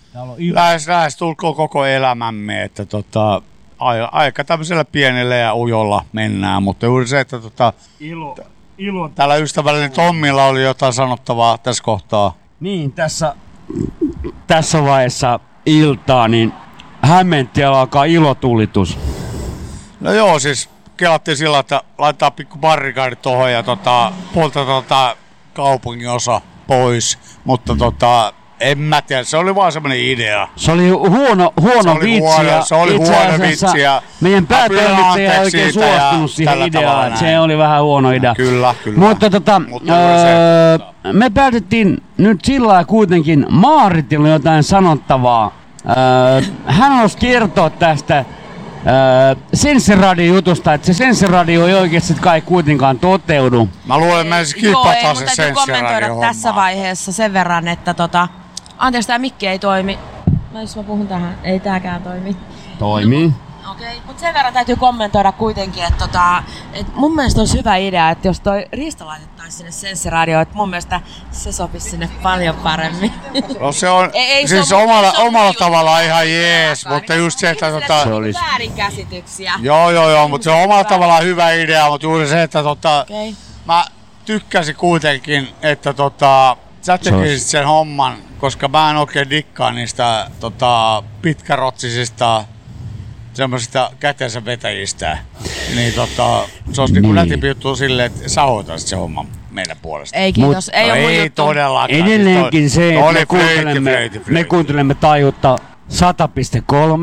lähes, lähes tulkoon koko elämämme, että tota, aika, aika tämmöisellä pienellä ja ujolla mennään, mutta juuri se, että tota, Ilo, ilo. täällä ystävällinen Tommilla oli jotain sanottavaa tässä kohtaa. Niin, tässä, tässä vaiheessa iltaa, niin Hämeentiellä alkaa ilotulitus. No joo, siis kelattiin sillä, että laitetaan pikku barrikaadit tuohon ja tota, puolta tota kaupungin osa pois, mutta tota, en mä tiedä, se oli vaan semmoinen idea. Se oli huono, huono Se oli vitsi. huono- se oli huono vitsi ja Meidän päätoimittaja ei oikein suostunut siihen ideaan. Se oli vähän huono idea. Kyllä, kyllä. Mutta tota, Mutta juuri se, öö, me päätettiin nyt sillä kuitenkin Maaritilla jotain sanottavaa. Öö, hän halusi kertoa tästä öö, Sensiradio-jutusta, että se Sensiradio ei oikeasti kai kuitenkaan toteudu. Mä luulen, että me ensin Joo, ei, kipataan mun se täytyy kommentoida senssiradio tässä vaiheessa sen verran, että tota... Anteeksi, tää mikki ei toimi. No jos mä puhun tähän, ei tääkään toimi. Toimii. Okei, mutta sen verran täytyy kommentoida kuitenkin, että tota, et mun mielestä olisi hyvä idea, että jos toi Risto laitettaisiin sinne Senssiradioon, että mun mielestä se sopisi sinne paljon paremmin. No se on Ei- ei se siis on- omalla, se on omalla tavallaan ihan jees, mutta just se, että tota, Se olisi- Väärinkäsityksiä. Joo, joo, joo, mutta se on omalla tavallaan hyvä idea, mutta juuri se, että tota, Okei. mä tykkäsin kuitenkin, että tota, sä tekisit sen homman, koska mä en oikein dikkaa niistä tota, pitkärotsisista semmoisista kätensä vetäjistä. Niin tota, se olisi niinku Niin. nätimpi juttu silleen, että sä hoitaisit sen homman meidän puolesta. Ei kiitos, ei no ole ei juttu. todellakaan. Edelleenkin Siis se, että me oli flöyti, kuuntelemme, flöyti, me kuuntelemme taajuutta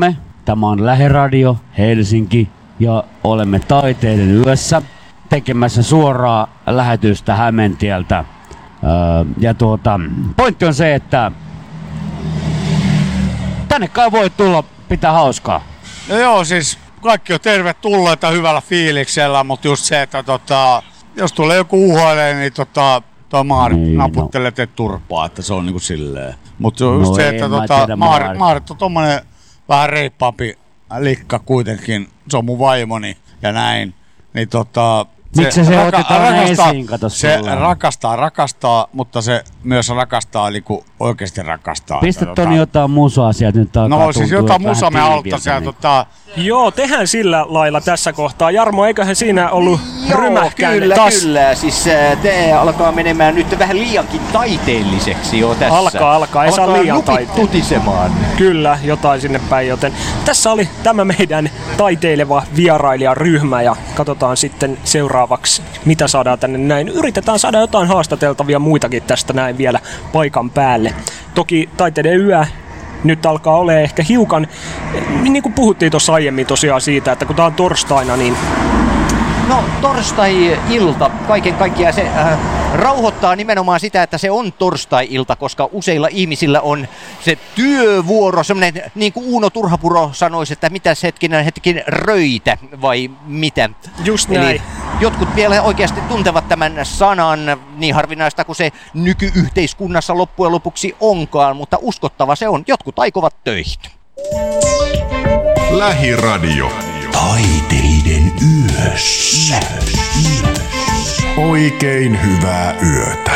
100.3. Tämä on Lähiradio Helsinki ja olemme taiteiden yössä tekemässä suoraa lähetystä Hämeentieltä. Öö, ja tuota, pointti on se, että tänne kai voi tulla pitää hauskaa. No joo, siis kaikki on tervetulleita hyvällä fiiliksellä, mutta just se, että tota, jos tulee joku uhoilee, niin tota, toi Maarit Niin, no. naputtelee teet turpaa, että se on niinku silleen. Mutta just No se, en että tota, tiedä, Maarit. Maarit on tommonen vähän reippaampi likka kuitenkin. Se on mun vaimoni ja näin. Niin tota, Miksi se otetaan aina esiin, kato se sulla? rakastaa, rakastaa, mutta se myös rakastaa, niinku oikeasti rakastaa. Pistä Että Toni jotain musaa sieltä nyt alkaa No siis jotain vähän musa me tiiviiltä, siellä niin. tota, Joo, tehdään sillä lailla tässä kohtaa. Jarmo, eiköhän siinä ollut rymähkään kyllä, taas? kyllä. Siis te alkaa menemään nyt vähän liiankin taiteelliseksi jo tässä. Alkaa, alkaa. Ei saa Alkaa liian nupit taiteellista. tutisemaan. Kyllä, jotain sinne päin, joten tässä oli tämä meidän taiteileva vierailijaryhmä ja katsotaan sitten seuraavaksi, mitä saadaan tänne näin. Yritetään saada jotain haastateltavia muitakin tästä näin vielä paikan päälle. Toki taiteiden yö nyt alkaa olla ehkä hiukan, niin kuin puhuttiin tuossa aiemmin tosiaan siitä, että kun tää on torstaina, niin No torstai-ilta, kaiken kaikkiaan se äh, rauhoittaa nimenomaan sitä, että se on torstai-ilta, koska useilla ihmisillä on se työvuoro, semmoinen niin kuin Uuno Turhapuro sanoisi, että mitä hetkinen hetkin röitä vai mitä. Just Eli näin. jotkut vielä oikeasti tuntevat tämän sanan, niin harvinaista kuin se nykyyhteiskunnassa loppujen lopuksi onkaan, mutta uskottava se on. Jotkut aikovat töihin. Lähiradio. Taiteiden yössä. Oikein hyvää yötä.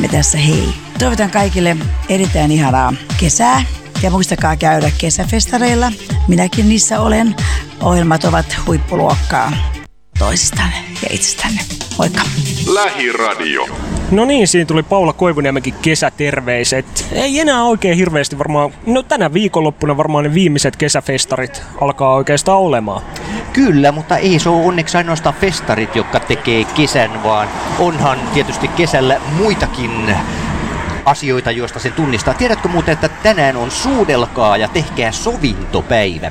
Koivuniemi tässä, hei. Toivotan kaikille erittäin ihanaa kesää ja muistakaa käydä kesäfestareilla. Minäkin niissä olen. Ohjelmat ovat huippuluokkaa toisistanne ja itsestänne. Moikka! Lähiradio. No niin, siinä tuli Paula Koivuniemenkin kesäterveiset. Ei enää oikein hirveästi varmaan, no tänä viikonloppuna varmaan ne viimeiset kesäfestarit alkaa oikeastaan olemaan. Kyllä, mutta ei se ole onneksi ainoastaan festarit, jotka tekee kesän, vaan onhan tietysti kesällä muitakin asioita, joista sen tunnistaa. Tiedätkö muuten, että tänään on suudelkaa ja tehkää sovintopäivä.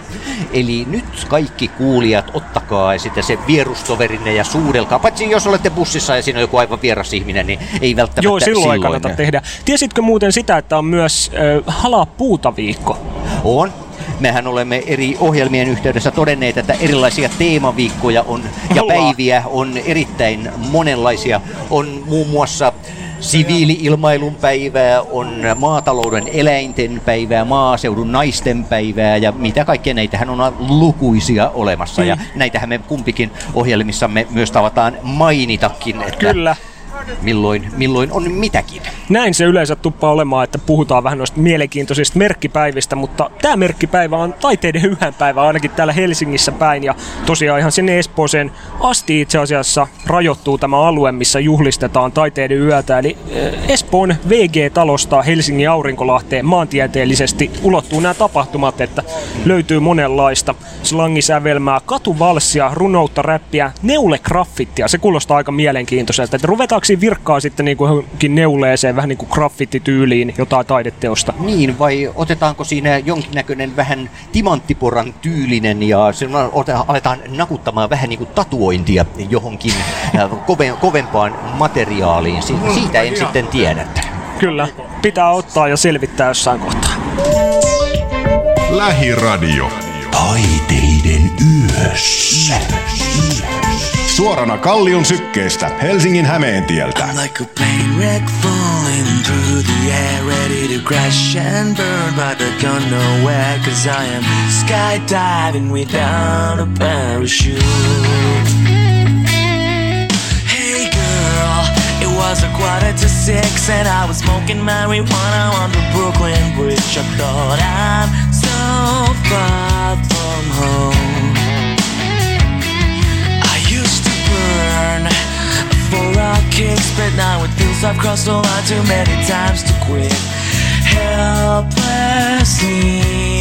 Eli nyt kaikki kuulijat, ottakaa sitten se vierustoverinne ja suudelkaa. Paitsi jos olette bussissa ja siinä on joku aivan vieras ihminen, niin ei välttämättä Joo, silloin, ei kannata tehdä. Tiesitkö muuten sitä, että on myös äh, halaa puuta viikko? On. Mehän olemme eri ohjelmien yhteydessä todenneet, että erilaisia teemaviikkoja on ja päiviä on erittäin monenlaisia. On muun muassa siviili-ilmailun päivää, on maatalouden eläinten päivää, maaseudun naisten päivää ja mitä kaikkea näitähän on lukuisia olemassa. Ja näitähän me kumpikin ohjelmissamme myös tavataan mainitakin, että Kyllä. Milloin, milloin on mitäkin. Näin se yleensä tuppaa olemaan, että puhutaan vähän noista mielenkiintoisista merkkipäivistä, mutta tämä merkkipäivä on taiteiden yhänpäivä ainakin täällä Helsingissä päin ja tosiaan ihan sinne Espooseen asti itse asiassa rajoittuu tämä alue, missä juhlistetaan taiteiden yötä. Eli eh, Espoon VG-talosta Helsingin Aurinkolahteen maantieteellisesti ulottuu nämä tapahtumat, että löytyy monenlaista slangisävelmää, katuvalssia, runoutta, räppiä, neulegraffittia. Se kuulostaa aika mielenkiintoiselta, että ruvetaanko virkkaa sitten niin kuin johonkin neuleeseen, vähän niin kuin graffitityyliin jotain taideteosta. Niin, vai otetaanko siinä jonkinnäköinen vähän timanttiporan tyylinen ja aletaan nakuttamaan vähän niin kuin tatuointia johonkin äh, kove, kovempaan materiaaliin. Si- siitä en sitten tiedä. Kyllä, pitää ottaa ja selvittää jossain kohtaa. Lähiradio. Taiteiden yössä. Suorana Kallion sykkeestä Helsingin Hämeentieltä. I'm like a plane wreck falling through the air, ready to crash and burn, but I don't know cause I am skydiving without a parachute. Was a quarter to six, and I was smoking marijuana on the Brooklyn Bridge. I thought I'm so far from home. Our kicks, but now it feels I've crossed the line too many times to quit. Helplessly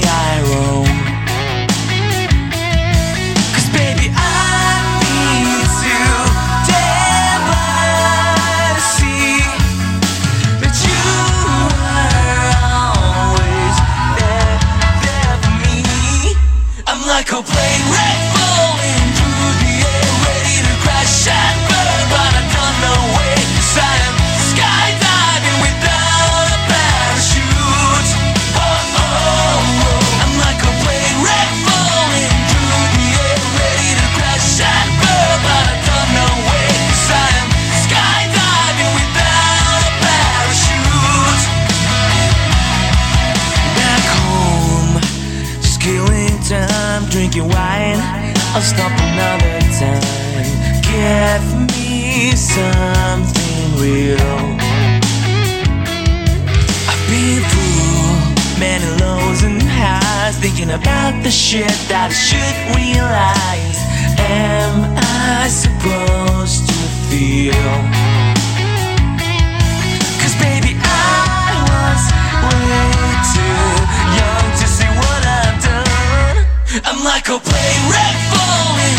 I roam. I'll stop another time. Give me something real. I've been through many lows and highs, thinking about the shit that I should realize. Am I supposed to feel? I'm like a plane wreck falling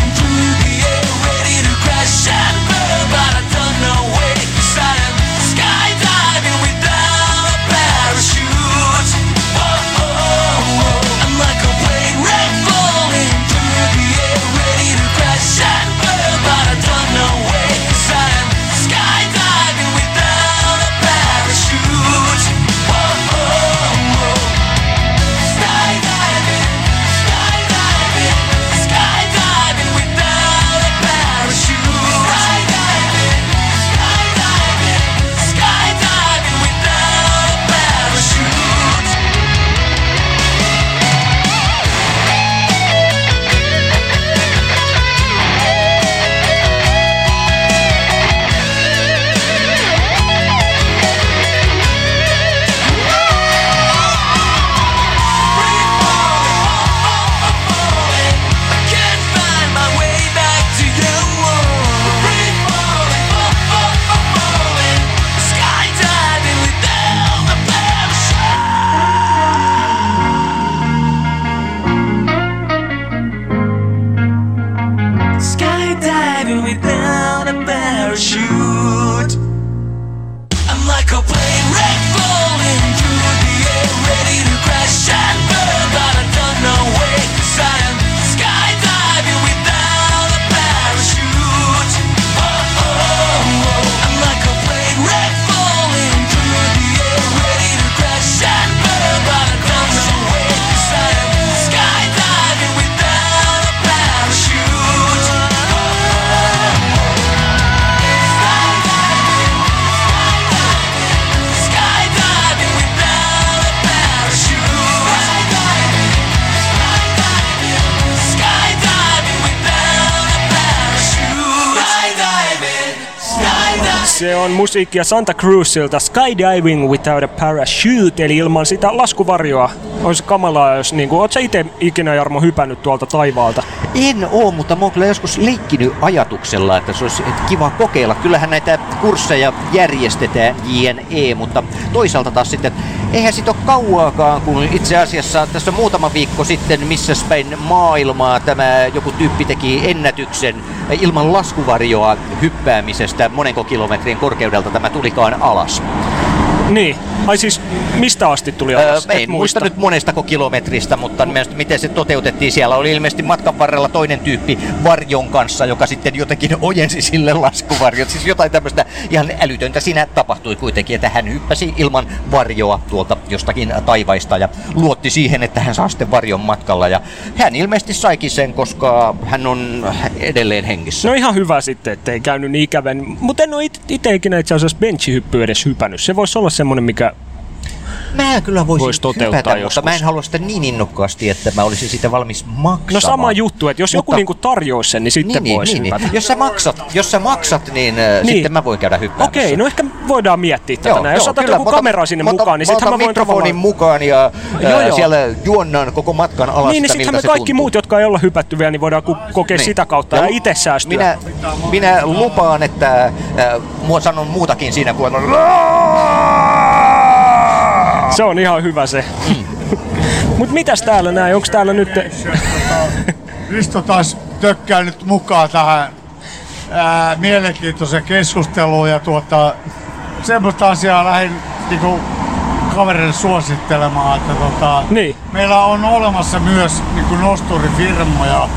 on musiikkia Santa Cruzilta Skydiving Without a Parachute, eli ilman sitä laskuvarjoa. Olisi kamalaa, jos niinku, oot sä itse ikinä Jarmo hypännyt tuolta taivaalta? En oo, mutta mä oon kyllä joskus leikkinyt ajatuksella, että se olisi kiva kokeilla. Kyllähän näitä kursseja järjestetään JNE, mutta toisaalta taas sitten, eihän sit ole kauaakaan, kun itse asiassa tässä muutama viikko sitten, missä päin maailmaa tämä joku tyyppi teki ennätyksen ilman laskuvarjoa hyppäämisestä monenko kilometrin korkeudelta tämä tulikaan alas. Niin. Ai siis mistä asti tuli alas? Öö, en muista nyt monestako kilometristä, mutta mielestäni miten se toteutettiin. Siellä oli ilmeisesti matkan varrella toinen tyyppi varjon kanssa, joka sitten jotenkin ojensi sille laskuvarjot. Siis jotain tämmöistä ihan älytöntä siinä tapahtui kuitenkin, että hän hyppäsi ilman varjoa tuolta jostakin taivaista ja luotti siihen, että hän saa sitten varjon matkalla. Ja hän ilmeisesti saikin sen, koska hän on edelleen hengissä. No ihan hyvä sitten, ettei käynyt niin ikävän. Mutta en ole itse ikinä itse asiassa benchihyppyä edes hypännyt. Se voisi olla semmonen, mikä Mä kyllä voisin Vois toteuttaa hypätä, joskus. mutta mä en halua sitä niin innokkaasti, että mä olisin siitä valmis maksamaan. No sama juttu, että jos joku Mutta- niinku tarjoaisi sen, niin sitten niin, voisi niin, niin, hypätä. niin. Jos sä maksat, jos sä maksat niin, niin. Niin. sitten mä voin käydä hyppäämässä. Okei, no ehkä voidaan miettiä tätä näin. Jos otat joku kamera sinne mä otan- mukaan, niin otan mä voin mikrofonin mukaan ja Joo, ää, joo. siellä juonnan koko matkan alas Niin, niin sitä, miltä me kaikki tuntuu. muut, jotka ei olla hypätty vielä, niin voidaan kokea Niin. sitä kautta ja, itse säästyä. Minä, minä lupaan, että äh, mua sanon muutakin siinä kuin Se on ihan hyvä se. Mm. Mut mitäs täällä näin? Onks täällä nyt... Risto taas tökkää nyt mukaan tähän ää, mielenkiintoiseen keskusteluun ja tuota, semmoista asiaa lähdin niinku kavereille suosittelemaan, että tota, niin. meillä on olemassa myös niinku nosturifirmoja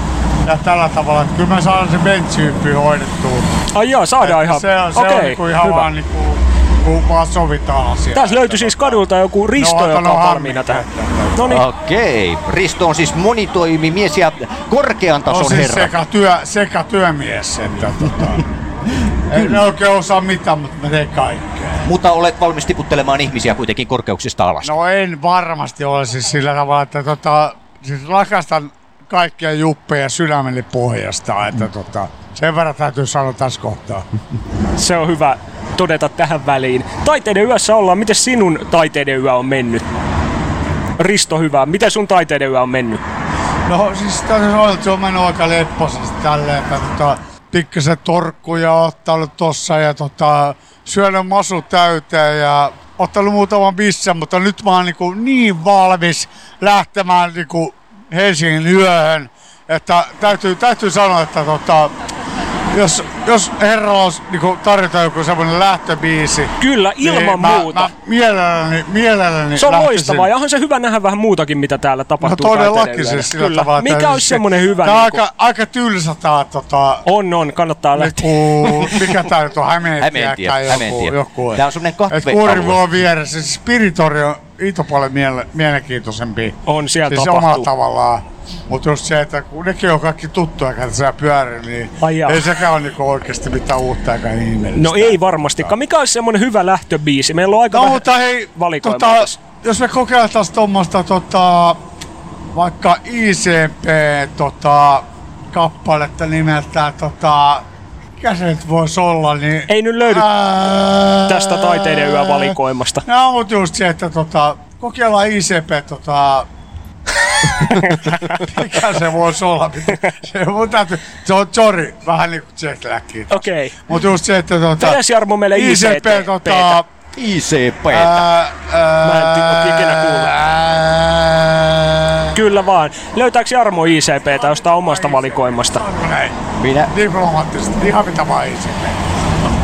ja tällä tavalla, että kyllä me saadaan se benchihyppy hoidettua. Ai joo, saadaan Että ihan... Se, on- se Okei, on niinku ihan hyvä. vaan niinku, kun vaan sovitaan asiaa. Tässä löytyi siis kadulta joku Risto, No, joka no, on valmiina tähän. No niin. Okei, Risto on siis monitoimimies ja korkean tason on siis herra. sekä, työ, sekä työmies että tota, en oikein osaa mitään, mutta mä teen kaikkea. Mutta olet valmis tiputtelemaan ihmisiä kuitenkin korkeuksista alas. No en varmasti ole siis sillä tavalla, että tota, siis rakastan kaikkia juppeja sydämeni pohjasta, että tota, sen verran täytyy sanoa tässä kohtaa. Se on hyvä todeta tähän väliin. Taiteiden yössä ollaan. Miten sinun taiteiden yö on mennyt? Risto, hyvä. Miten sun taiteiden yö on mennyt? No siis että se on mennyt aika lepposasti tälleen, että tota, pikkasen torkkuja ottanut tossa ja tota, syönyt masu täyteen ja ottanut muutaman bissen, mutta nyt mä oon niinku niin valmis lähtemään niinku Helsingin yöhön, että täytyy, täytyy sanoa, että tota, jos, jos herralla olisi niinku tarjota joku semmoinen lähtöbiisi. Kyllä, ilman niin mä, muuta. Mä mielelläni, mielelläni Se on lähtisin. loistavaa ja onhan se hyvä nähdä vähän muutakin, mitä täällä No tapahtuu. todellakin taiteiden siis sillä Kyllä. tavalla. että Mikä olisi se- semmonen hyvä? Tää on niinku- aika, aika tylsä tää tota... On, on. Kannattaa lähteä. Niinku, mikä tää nyt on? Hämeentie, Hämeentie, tai joku, Hämeentie. joku. Tää on semmonen katve- Et Kuorivuon vieressä. Siis Spiritori on ito paljon miele- mielenkiintoisempi. On, siellä siis tapahtuu. omalla tavallaan. Mutta just se, että kun nekin on kaikki tuttuja, kun siellä pyörii, niin Ai jaa. ei sekään ole niinku oikeasti mitään uutta eikä ihmeellistä. No ei varmastikaan. Mikä olisi semmonen hyvä lähtöbiisi? Meillä on aika No mutta hei, valikoimaa tota, tässä. jos me kokeiltais tuommoista tota, vaikka ICP tota, kappaletta nimeltään tota, mikä se nyt voisi olla, niin... Ei nyt löydy Ää... tästä taiteiden yö valikoimasta. No, mutta just se, että tota, kokeillaan ICP tota... mikä se voisi olla? Se, mun täytyy, se on Jori, vähän niinku jetlagkiin. Okei. Okay. Mutta just se, että tota... Vedes Jarmo meille ICP, ICP, tota... ICP. Ää, ää, Mä en ti- ikinä kuullut. Kyllä vaan. Löytääks Jarmo ICPtä jostain omasta valikoimasta? Näin. Minä... Diplomaattisesti, ihan mitä vaan ICP.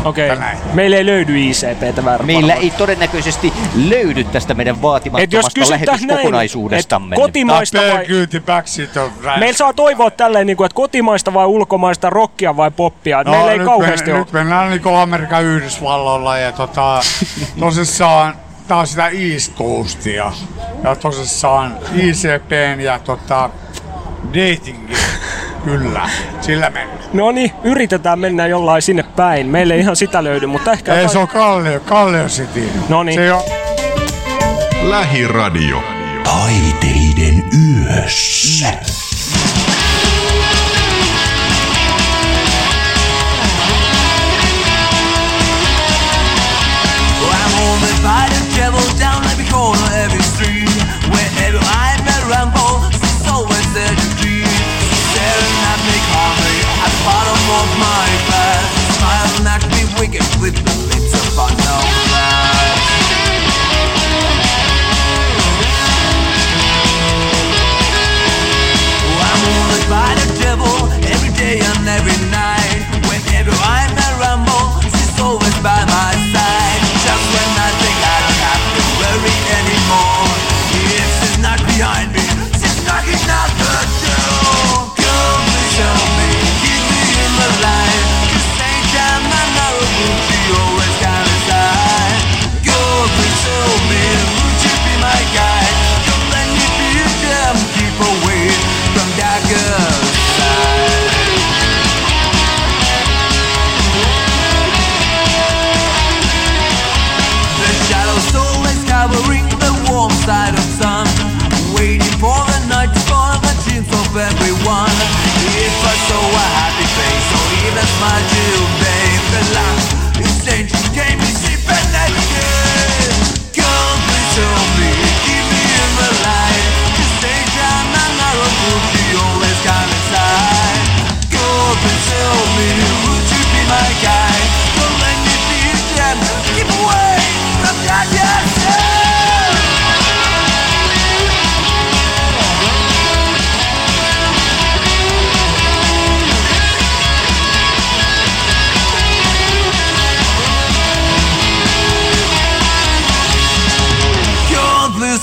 Okei. Okay. Meillä ei löydy ICPtä väärä. Meillä ei todennäköisesti löydy tästä meidän Et jos vaatimattomasta näin, lähetyskokonaisuudestamme. et kotimaista vai... Meillä saa toivoa tälleen, niin kuin, että kotimaista vai ulkomaista rockia vai poppia. No, Meillä ei nyt, kauheasti me, ole. nyt mennään niinku Amerikan Yhdysvalloilla ja tota, tosissaan tää on sitä East Coastia. Ja tosissaan ICPn ja tota, datingin. Kyllä, sillä mennään. No niin, yritetään mennä jollain sinne päin. Meille ei ihan sitä löydy, mutta ehkä... Ei, se on Kallio, Kallio City. No niin. Se on, Lähiradio. Taiteiden yössä. everything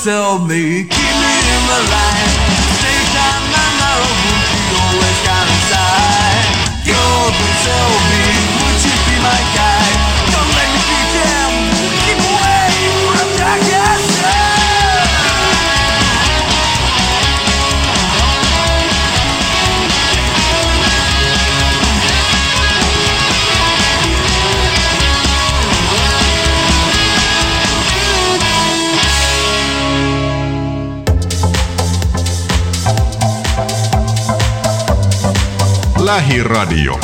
tell me, keep me in the line. Stay down, I know you always got inside. You're the Lähiradio.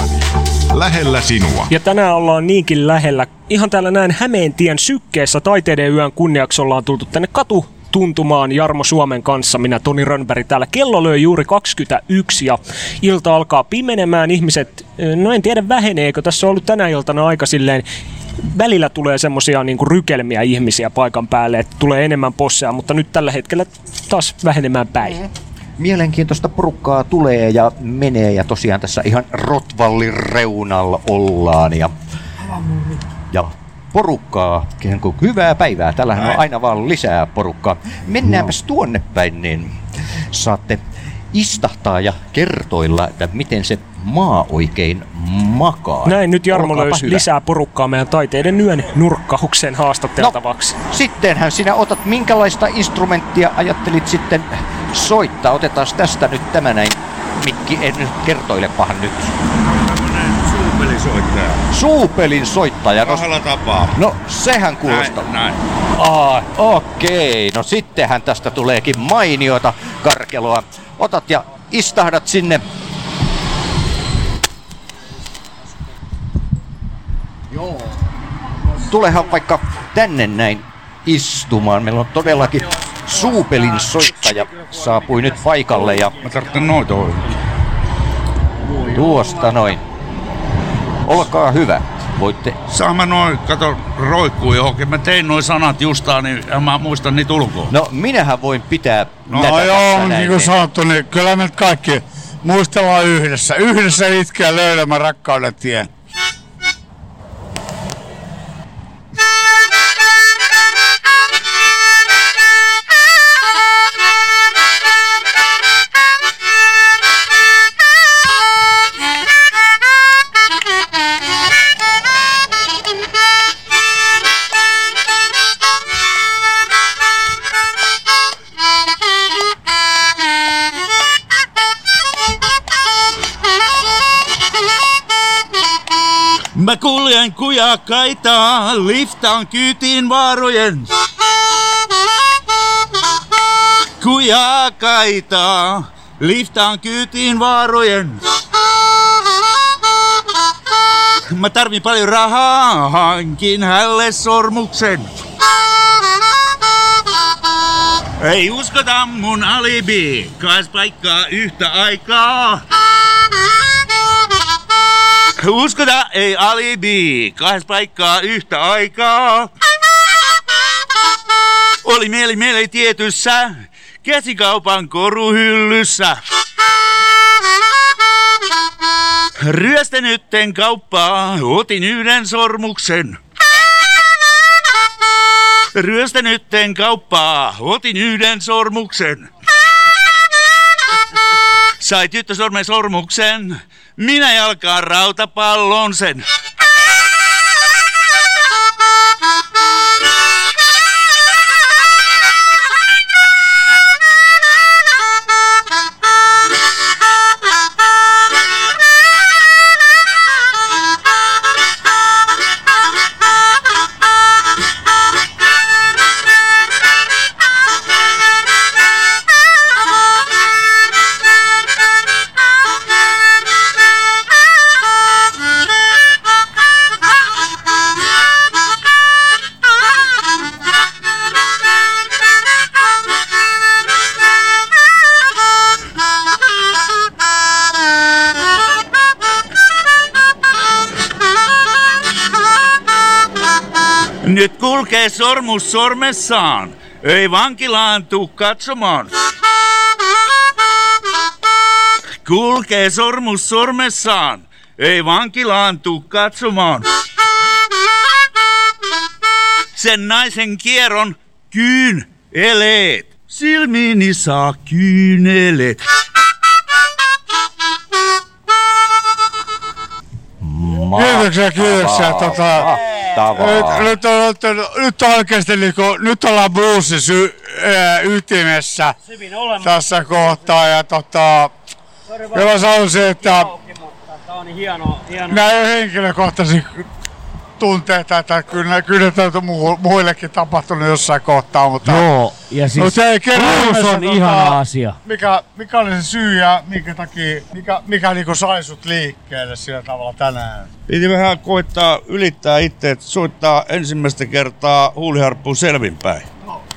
Lähellä sinua. Ja tänään ollaan niinkin lähellä. Ihan täällä näin Hämeentien sykkeessä taiteiden yön kunniaksi ollaan tultu tänne katu tuntumaan Jarmo Suomen kanssa. Minä Toni Rönnberg täällä. Kello löi juuri 21 ja ilta alkaa pimenemään. Ihmiset, no en tiedä väheneekö. Tässä on ollut tänä iltana aika silleen välillä tulee semmosia niinku rykelmiä ihmisiä paikan päälle, että tulee enemmän posseja, mutta nyt tällä hetkellä taas vähenemään päin. Mielenkiintoista porukkaa tulee ja menee ja tosiaan tässä ihan Rotvallin reunalla ollaan ja, ja porukkaa, hyvää päivää. Tällähän on aina vaan lisää porukkaa. Mennäänpäs tuonne päin, niin saatte istahtaa ja kertoilla, että miten se maa oikein makaa. Näin nyt Jarmo löysi lisää porukkaa meidän taiteiden yön nurkkaukseen haastateltavaksi. Sittenhän sinä otat, minkälaista instrumenttia ajattelit sitten soittaa? Otetaan tästä nyt tämä näin. Mikki, en nyt kertoilepahan nyt. Suupelin soittaja. Suupelin soittaja. No, tapaa. no sehän kuulostaa. Näin, näin. Aa, okei. No sittenhän tästä tuleekin mainiota karkeloa. Otat ja istahdat sinne. Joo. Tulehan vaikka tänne näin istumaan. Meillä on todellakin suupelin soittaja saapui nyt paikalle ja... Mä tarvitsen noita Tuosta noin. Olkaa hyvä. Voitte... Saan mä noin, kato, roikkuu johonkin. Mä tein noin sanat justaan, niin en mä muista niitä ulkoa. No minähän voin pitää No tätä joo, tässä niin kuin sanottu, niin kyllä me kaikki muistellaan yhdessä. Yhdessä itkeä löydämä rakkauden tien. Kujakaita, liftaan kyytiin vaarojen. Kujakaita, liftaan kyytiin vaarojen. Mä tarvin paljon rahaa, hankin hälle sormuksen. Ei uskota mun alibi, kaas paikkaa yhtä aikaa. Uskota ei alibi, kahdessa paikkaa yhtä aikaa. Oli mieli mieli tietyssä, käsikaupan koruhyllyssä. Ryöstänytten kauppaa, otin yhden sormuksen. Ryöstänytten kauppaa, otin yhden sormuksen. Sai tyttö sormen sormuksen, minä jalkaan rautapallon sen. kulkee sormus sormessaan, ei vankilaan tuu katsomaan. Kulkee sormus sormessaan, ei vankilaan tuu katsomaan. Sen naisen kierron kyyn eleet, silmiini saa kyynelet. Kiitoksia, kiitoksia. Tota, nyt, nyt, on, nyt, nyt on oikeasti niinku, nyt ollaan bluesin sy, ää, ytimessä tässä kohtaa. Ja tota, kyllä mä sanoisin, että Tämä on niin hieno, hieno. näin on tunteita, että kyllä, kyllä tätä mu, muillekin tapahtunut jossain kohtaa, mutta... Joo, ja siis Mutta ei kerro on tota, ihana asia. Mikä, mikä oli se syy ja minkä takia, mikä, mikä niinku sai sut liikkeelle sillä tavalla tänään? Piti vähän koittaa ylittää itse, että soittaa ensimmäistä kertaa huuliharppuun selvinpäin.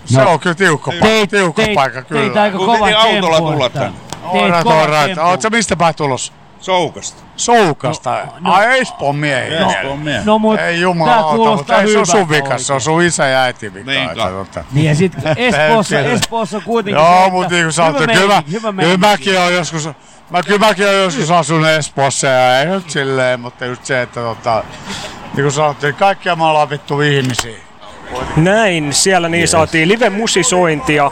Se on kyllä tiukka, paikka, tiukka paikka kyllä. teit aika Kun kova piti autolla tulla tänne. Teit sä mistä päin tulos? Soukasta. Soukasta? No, Ai Espoon miehiä. No, Espoon miehiä. no mut ei tää jumalauta, mutta ei se ole sun vika, se on sun isä ja äiti vika. Niin tota- Niin ja sit Espoossa. Espoossa on kuitenkin se, Joo, että mutta niin kuin sanottu, hyvä kyllä, kyllä mäkin olen joskus, mä, kyllä mäkin olen joskus asunut Espoossa ja ei nyt silleen, mutta just se, että tota, niin kuin sanottu, niin kaikkia me ollaan vittu ihmisiä. Näin, siellä niin saatiin live-musisointia.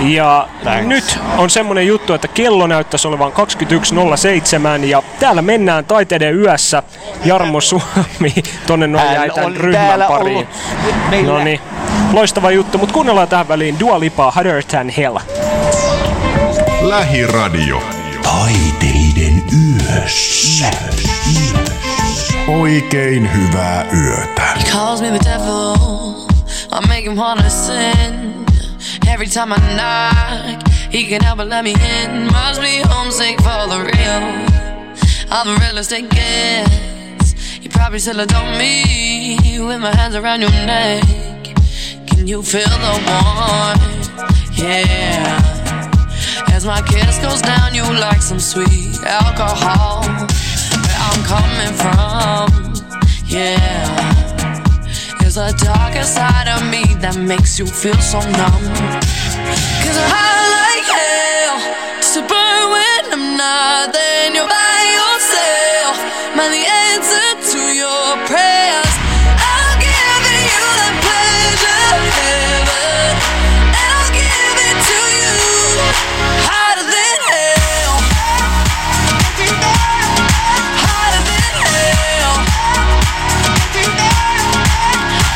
Ja Thanks. nyt on semmonen juttu, että kello näyttäisi olevan 21.07 ja täällä mennään taiteiden yössä. Jarmo Suomi tonne noin jäi tämän on ryhmän pariin. No niin, loistava juttu, mutta kuunnellaan tähän väliin Dua Lipaa Harder Than Hell. Lähiradio. Taiteiden yössä. Oikein hyvää yötä. He calls me the devil. I make him wanna sin. Every time I knock, he can help but let me in. Must be homesick for the real. I'm the realest it gets. You probably still adore me with my hands around your neck. Can you feel the warmth? Yeah. As my kiss goes down, you like some sweet alcohol. Where I'm coming from, yeah. There's a darker side of me that makes you feel so numb. Cause I like hell to burn when I'm not there. and You're by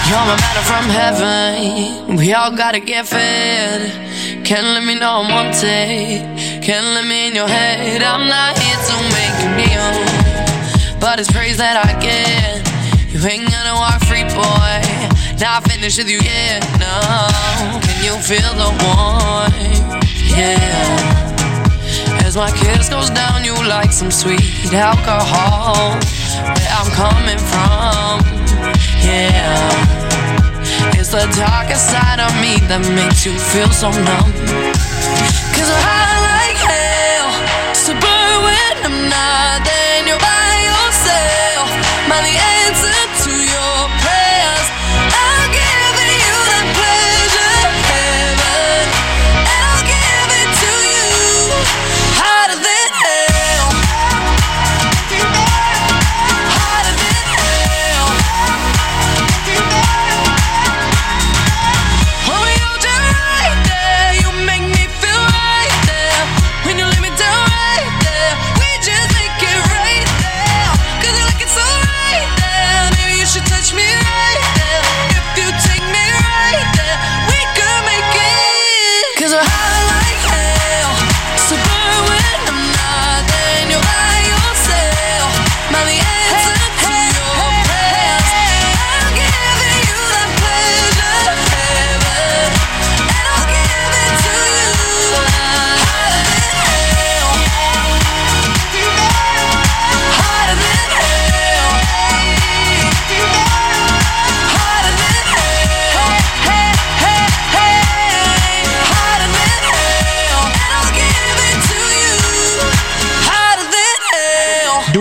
You're my matter from heaven. We all gotta get fed. Can't let me know I'm wanted. Can't let me in your head. I'm not here to make you kneel. But it's praise that I get. You ain't gonna walk free, boy. Not finished with you yet, no. Can you feel the warmth? Yeah. As my kiss goes down, you like some sweet alcohol. Where I'm coming from, yeah. It's the darker side of me that makes you feel so numb. Cause I like hell to burn when I'm not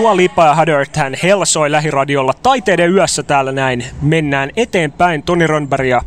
Dua Lipa ja Harder Than Hell soi lähiradiolla taiteiden yössä täällä näin. Mennään eteenpäin. Toni Rönnberg ja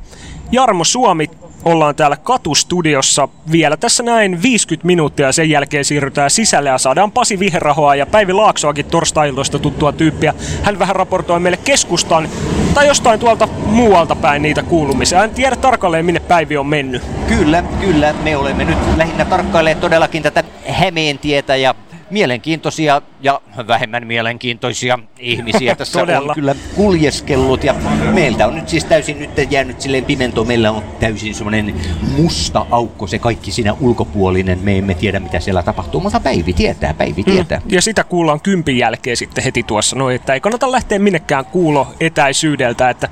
Jarmo Suomi ollaan täällä katustudiossa vielä tässä näin 50 minuuttia ja sen jälkeen siirrytään sisälle ja saadaan Pasi Viherahoa ja Päivi Laaksoakin torstai-iltoista tuttua tyyppiä. Hän vähän raportoi meille keskustan tai jostain tuolta muualta päin niitä kuulumisia. En tiedä tarkalleen minne Päivi on mennyt. Kyllä, kyllä. Me olemme nyt lähinnä tarkkailleet todellakin tätä Hämeentietä ja mielenkiintoisia ja vähemmän mielenkiintoisia ihmisiä tässä on kyllä kuljeskellut. Ja meiltä on nyt siis täysin nyt jäänyt silleen pimento, meillä on täysin semmoinen musta aukko, se kaikki siinä ulkopuolinen, me emme tiedä mitä siellä tapahtuu, mutta Päivi tietää, Päivi tietää. Mm. Ja sitä kuullaan kympin jälkeen sitten heti tuossa, no että ei kannata lähteä minnekään kuulo etäisyydeltä, että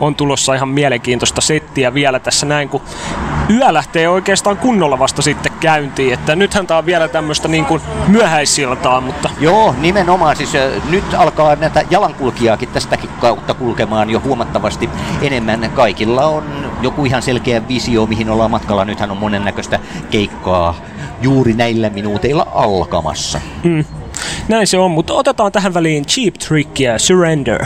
on tulossa ihan mielenkiintoista settiä vielä tässä näin, kun yö lähtee oikeastaan kunnolla vasta sitten käyntiin, että nythän tää on vielä tämmöistä niin kuin myöhäissiltaa, mutta Joo, nimenomaan. Siis nyt alkaa näitä jalankulkijaakin tästäkin kautta kulkemaan jo huomattavasti enemmän. Kaikilla on joku ihan selkeä visio, mihin ollaan matkalla. Nythän on monennäköistä keikkaa juuri näillä minuuteilla alkamassa. mm, näin se on, mutta otetaan tähän väliin Cheap Trick ja Surrender.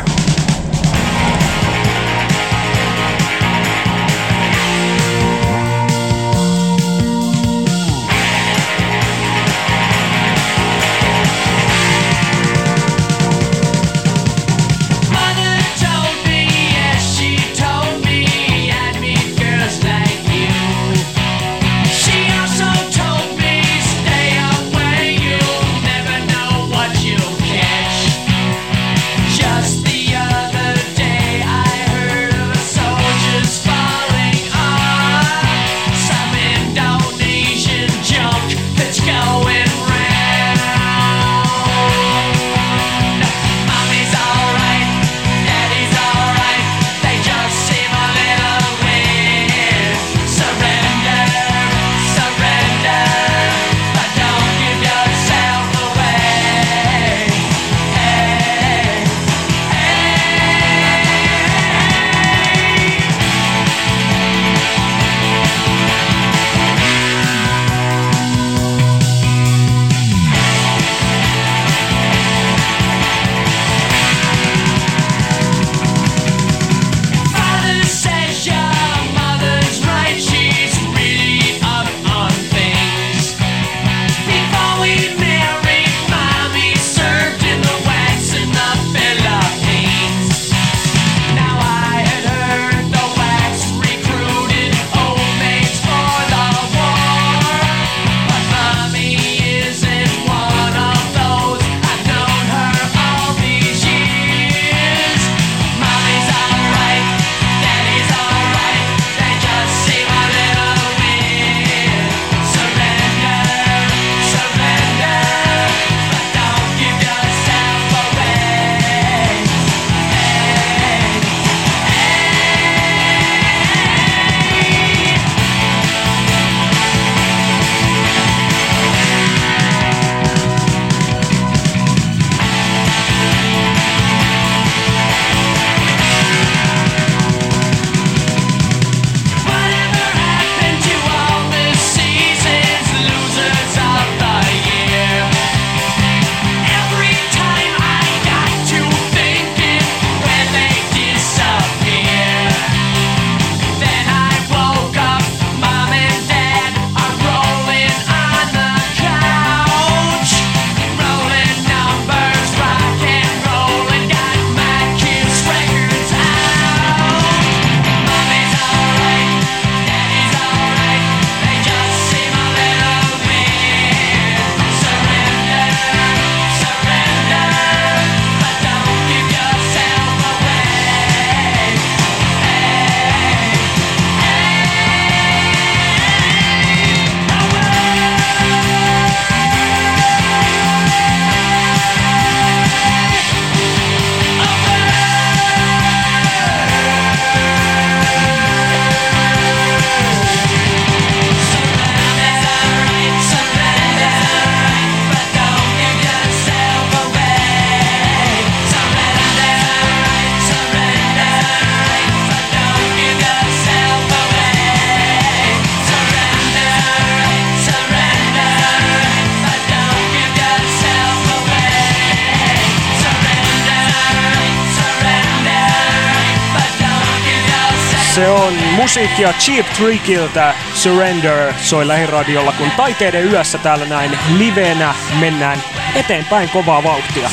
Musiikkia Cheap Trickiltä Surrender soi lähiradiolla, kun taiteiden yössä täällä näin livenä mennään eteenpäin kovaa vauhtia.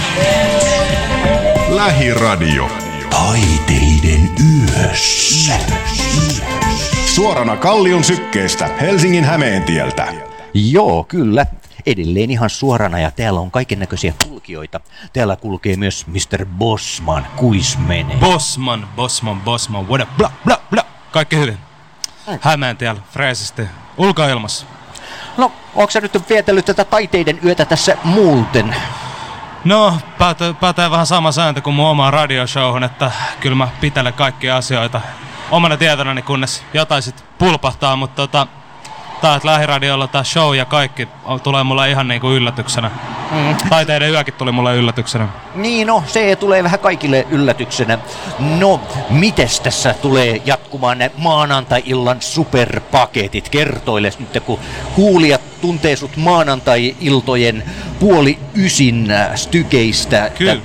Lähiradio. Taiteiden yössä. Suorana Kallion sykkeestä Helsingin Hämeentieltä. Joo, kyllä. Edelleen ihan suorana ja täällä on kaiken näköisiä kulkijoita. Täällä kulkee myös Mr. Bossman, kuis menee. Bossman, Bossman, Bossman, what up, bla, bla, bla. Kaikki hyvin. Hämeen tiellä, freesisti. Ulkoilmassa. No, onko sä nyt vietellyt tätä taiteiden yötä tässä muuten? No, pätee, pätee vähän sama sääntö kuin mun omaan radioshowhun, että kyllä mä pitelen kaikkia asioita omana tietonani, kunnes jotain sit pulpahtaa, mutta tota, tää, että lähiradiolla tää show ja kaikki tulee mulle ihan niinku yllätyksenä. Mm. Taiteiden yökin tuli mulle yllätyksenä. Niin no, se tulee vähän kaikille yllätyksenä. No, mites tässä tulee jatkumaan ne maanantai-illan superpaketit? Kertoile nyt, kun kuulijat tuntee sut maanantai-iltojen puoli ysin äh, stykeistä. Kyllä.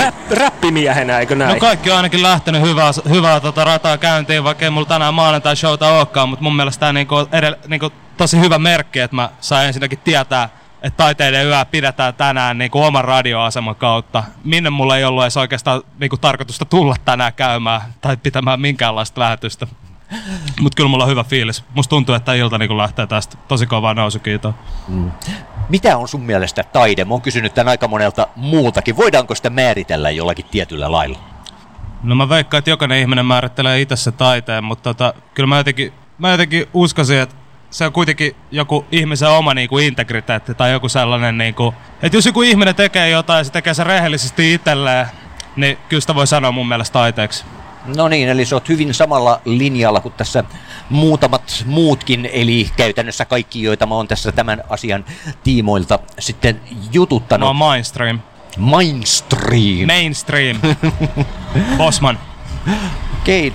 Rap, räppimiehenä, eikö näin? No kaikki on ainakin lähtenyt hyvää, hyvää tota rataa käyntiin, vaikka ei mulla tänään maanantai showta olekaan, mutta mun mielestä tämä niinku, edell, niinku, tosi hyvä merkki, että mä sain ensinnäkin tietää, että taiteiden yö pidetään tänään niinku oman radioaseman kautta. Minne mulla ei ollut edes oikeastaan niinku, tarkoitusta tulla tänään käymään tai pitämään minkäänlaista lähetystä. Mutta kyllä mulla on hyvä fiilis. Musta tuntuu, että ilta niinku lähtee tästä tosi kovaa nousukiitoa. Mm. Mitä on sun mielestä taide? Mä oon kysynyt tämän aika monelta muultakin. Voidaanko sitä määritellä jollakin tietyllä lailla? No mä veikkaan, että jokainen ihminen määrittelee itse se taiteen, mutta tota, kyllä mä jotenkin, mä jotenkin uskoisin, että se on kuitenkin joku ihmisen oma niinku integriteetti tai joku sellainen, niinku, että jos joku ihminen tekee jotain ja se tekee se rehellisesti itselleen, niin kyllä sitä voi sanoa mun mielestä taiteeksi. No niin, eli sä oot hyvin samalla linjalla kuin tässä muutamat muutkin, eli käytännössä kaikki, joita mä oon tässä tämän asian tiimoilta sitten jututtanut. No mainstream. Mainstream. Mainstream. Bosman. Okei.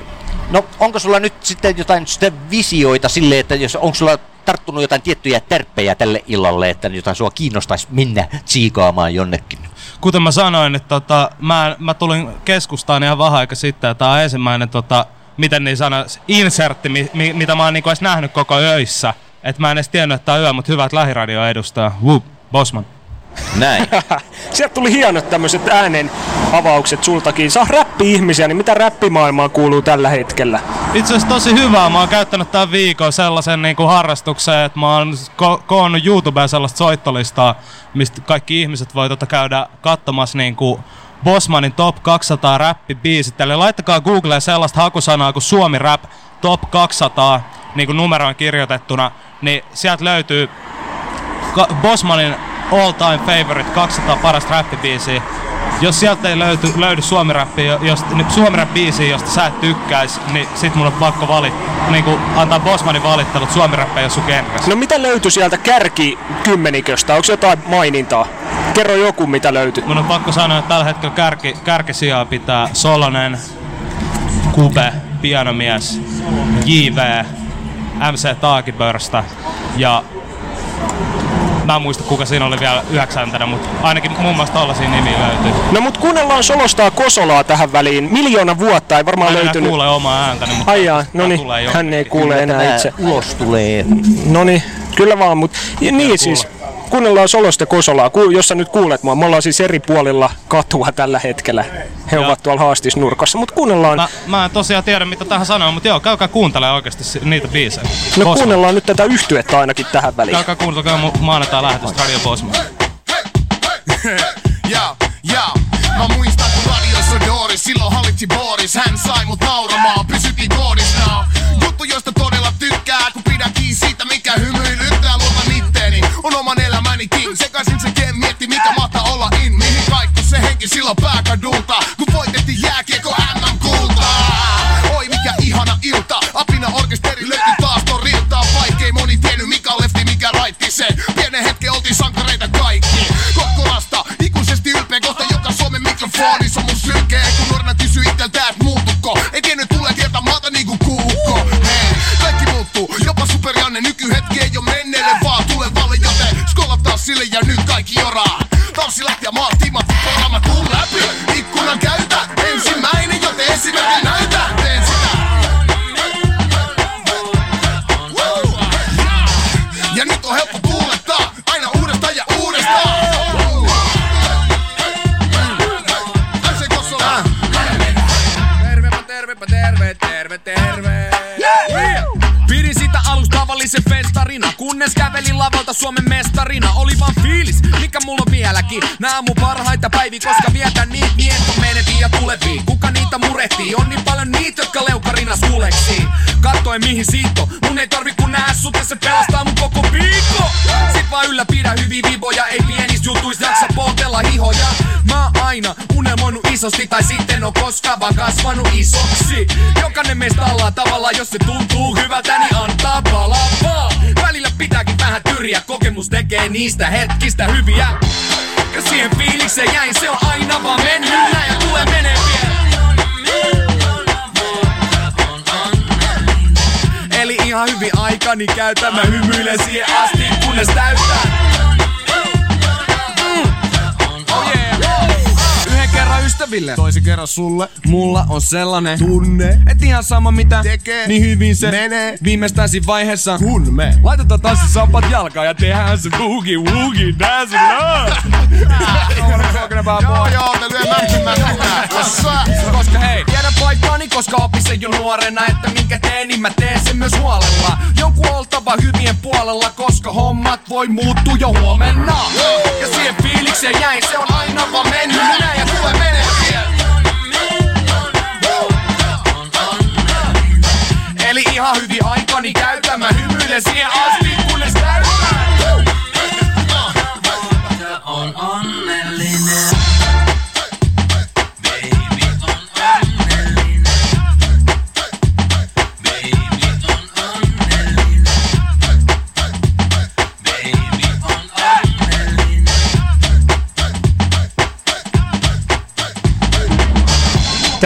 No onko sulla nyt sitten jotain sitä visioita sille, että jos onko sulla tarttunut jotain tiettyjä tärppejä tälle illalle, että jotain sua kiinnostaisi mennä tsiikaamaan jonnekin? Kuten mä sanoin, että tota, mä, mä tulin keskustaan ihan vähän aika sitten, ja tää on ensimmäinen, tota, miten niin sanois, insertti, mi, mi, mitä mä oon niinku edes nähnyt koko öissä. Et mä en edes tiennyt, että tää on yö, mutta hyvät lähiradio edustaa. Bosman. Näin. Sieltä tuli hienot tämmöiset äänen avaukset sultakin. Oot räppi-ihmisiä, niin mitä räppimaailmaan kuuluu tällä hetkellä? Itse asiassa tosi hyvää. Mä oon käyttänyt tämän viikon sellaisen niin kuin harrastukseen, että mä oon ko- koonnut YouTubeen sellaista soittolistaa, mistä kaikki ihmiset voi tota käydä katsomassa niin kuin Bosmanin Top 200 räppibiisit. Eli laittakaa Googleen sellaista hakusanaa kuin Suomi Rap Top 200 niin kuin numeroon kirjoitettuna, niin sieltä löytyy Bosmanin all time favorite 200 parasta räppibiisiä. Jos sieltä ei löyty, löydy suomi jos, suomi biisiä, josta sä et tykkäis, niin sit mun on pakko valit, niin kuin antaa Bosmanin valittelut suomi ei ole sun genres. No mitä löytyi sieltä kärki kymmeniköstä? Onko jotain mainintaa? Kerro joku, mitä löytyi. Mun on pakko sanoa, että tällä hetkellä kärki, kärkisijaa pitää Solonen, Kube, pianomies, JV, MC Taakipörstä ja Mä en muista kuka siinä oli vielä yhdeksäntänä, mutta ainakin muun muassa tollasia nimiä löytyy. No mut kuunnellaan Solostaa Kosolaa tähän väliin. Miljoona vuotta ei varmaan Mä enää löytynyt. kuule omaa ääntäni, mutta Ai jaa, no niin, hän ei kuule enää itse. Ulos tulee. No niin, kyllä vaan, mutta niin siis kuunnellaan Solosta Kosolaa, ku, jos sä nyt kuulet mua. Me ollaan siis eri puolilla katua tällä hetkellä. He ovat tuolla haastisnurkassa, mutta kuunnellaan, Mä, mä en tosiaan tiedä mitä tähän sanoo, mutta joo, käykää kuuntelemaan oikeasti niitä biisejä. no Bosman. kuunnellaan nyt tätä yhtyettä ainakin tähän väliin. Käykää kuuntelemaan mu- maanantai lähetystä Radio Bosman. Ja, ja. Mä muistan kun radiossa Doris silloin hallitsi Boris Hän sai mut nauramaan, pysytin koodissa Juttu josta todella tykkää Kun pidän kiinni siitä mikä hymyilyttää Luotan itteeni, on oman elämäni king Sekaisin se game mietti mikä mahtaa olla in. Mihin kaikki se henki silloin pääkadulta Kun voitettiin jääkiekko MM kultaa. Oi mikä ihana ilta. Apina orkesteri löytyi taas torilta Vaikkei moni tiennyt mikä lefti mikä raitti se skolataan sille ja nyt kaikki joraa Tanssilattia maa timat, poraamat Kunnes kävelin lavalta Suomen mestarina. Oli vaan fiilis, mikä mulla on vieläkin. Nää on mun parhaita päiviä, koska vietän niitä niitä meneviä ja tulevia. Kuka niitä murehtii? On niin paljon niitä, jotka leukarina suleksii. Kattoen mihin siitto, mun ei tarvi kun nää sut ja se pelastaa mun koko viikko. Sit vaan ylläpidä hyviä viboja, ei pienis jutuis jaksa poltella hihoja. Mä aina unelmoinut isosti tai sitten on koskaan vaan kasvanut isoksi. Jokainen meistä ollaan tavalla, jos se tuntuu hyvältä, niin antaa palaa vaan. Välillä pitääkin vähän tyriä, kokemus tekee niistä hetkistä hyviä. Ja siihen fiilikseen jäin, se on aina vaan mennyt ja tulee menee vielä. Ihan hyvin aikani käytän, mä hymyilen siihen asti, kunnes täytää. Kerran ystäville, toisen kerran sulle. Mulla on sellainen tunne, et ihan sama mitä tekee, niin hyvin se menee. Viimeistään siinä vaiheessa, kun me laitetaan taas se sampat jalkaan ja tehdään se boogie woogie dance love. Joo, joo, me lyömme Koska hei, tiedän paikkaani, koska opin sen jo nuorena, että minkä teen, niin mä teen sen myös huolella. Jonkun oltava hyvien puolella, koska hommat voi muuttua jo huomenna. Ja siihen fiilikseen jäin, se on aina vaan mennyt näin ja tulee. Eli ihan hyvin aikani käytän, mä hymyilen siihen asti,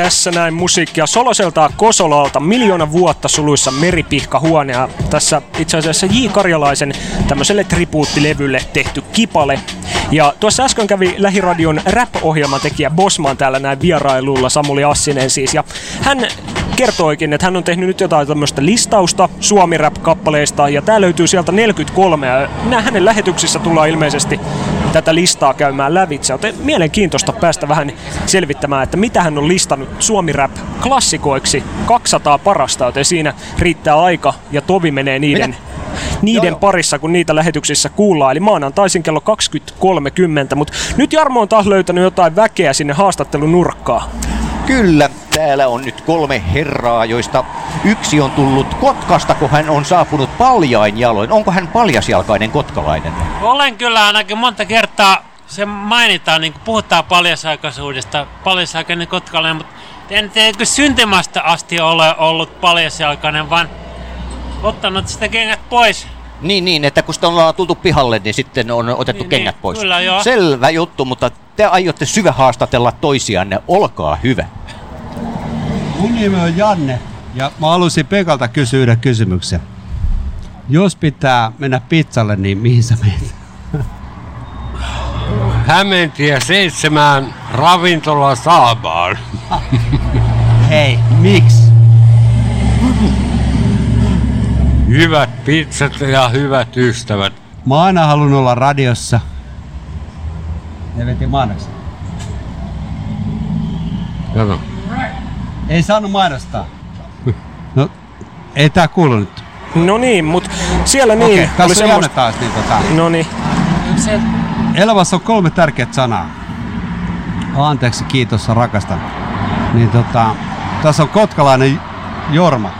Tässä näin musiikkia Soloselta Kosolalta miljoona vuotta suluissa meripihkahuone. Ja tässä itse asiassa J. Karjalaisen tämmöiselle tribuuttilevylle tehty kipale. Ja tuossa äsken kävi Lähiradion rap-ohjelman tekijä Bosman täällä näin vierailulla, Samuli Assinen siis. Ja hän kertoikin, että hän on tehnyt nyt jotain tämmöistä listausta suomi rap-kappaleista ja tää löytyy sieltä 43 ja nää hänen lähetyksissä tullaan ilmeisesti tätä listaa käymään lävitse. Joten mielenkiintoista päästä vähän selvittämään, että mitä hän on listannut suomi rap klassikoiksi 200 parasta, joten siinä riittää aika ja tovi menee niiden, niiden parissa, kun niitä lähetyksissä kuullaan. Eli maanantaisin kello 20.30, mutta nyt Jarmo on taas löytänyt jotain väkeä sinne haastattelun nurkkaan. Kyllä, täällä on nyt kolme herraa, joista yksi on tullut Kotkasta, kun hän on saapunut paljain jaloin. Onko hän paljasjalkainen kotkalainen? Olen kyllä ainakin monta kertaa, se mainitaan, niin kuin puhutaan paljasaikaisuudesta, paljasjalkainen kotkalainen, mutta en tiedä, syntymästä asti ole ollut paljasjalkainen, vaan ottanut sitä kengät pois. Niin, niin, että kun sitä ollaan tultu pihalle, niin sitten on otettu Niin, kengät niin, pois. kyllä, joo. Selvä juttu, mutta te aiotte syvä haastatella toisianne. Olkaa hyvä. Mun nimi on Janne ja mä halusin Pekalta kysyä yhden kysymyksen. Jos pitää mennä pizzalle, niin mihin sä menet? Hämeentie seitsemään ravintola Saabaan. Hei, miksi? Hyvät pizzat ja hyvät ystävät. Mä oon aina halunnut olla radiossa. Ne veti mainoksen. Kato. Ei saanut mainostaa. No, ei tää kuulu nyt. No niin, mutta siellä niin. Okei, oli tässä on semmoista- taas. Niin tota. No niin. Elämässä on kolme tärkeät sanaa. Anteeksi, kiitos, rakastan. Niin tota, tässä on kotkalainen Jorma.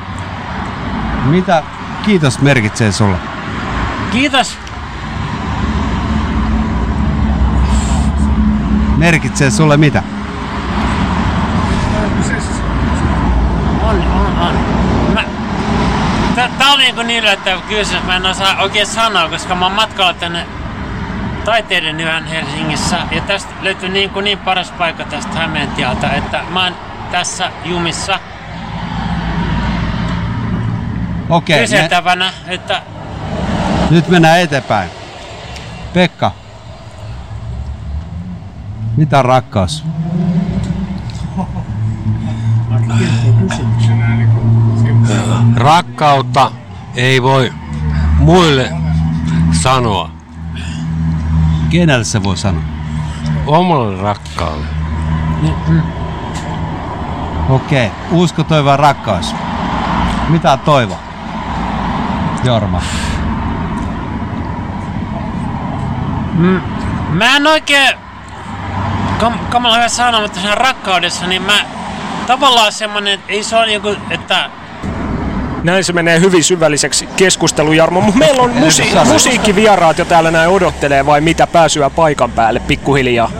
Mitä kiitos merkitsee sulle? Kiitos. Merkitsee sulle mitä? On, on, on. Mä, niinku niin yllättävä kysymys, mä en osaa oikein sanoa, koska mä oon matkalla tänne taiteiden yhden Helsingissä ja tästä löytyy niin, kuin niin paras paikka tästä Hämeentialta, että mä oon tässä jumissa Okei, me, kyseltävänä, että nyt mennään eteenpäin. Pekka. Mitä on rakkaus? Rakkautta ei voi muille sanoa. Kenelle se voi sanoa? Omalle rakkaalle. Okei, usko, toivo ja rakkaus. Mitä toivo? Jorma. Mm, mä en oikein... Kam, kamala hyvä sanoa, mutta siinä rakkaudessa, niin mä... Tavallaan semmonen, että ei se ole joku, että... Näin se menee hyvin syvälliseksi keskustelu, Jarmo. Mutta meillä on musi- musiikkivieraat jo täällä näin odottelee vai mitä pääsyä paikan päälle pikkuhiljaa?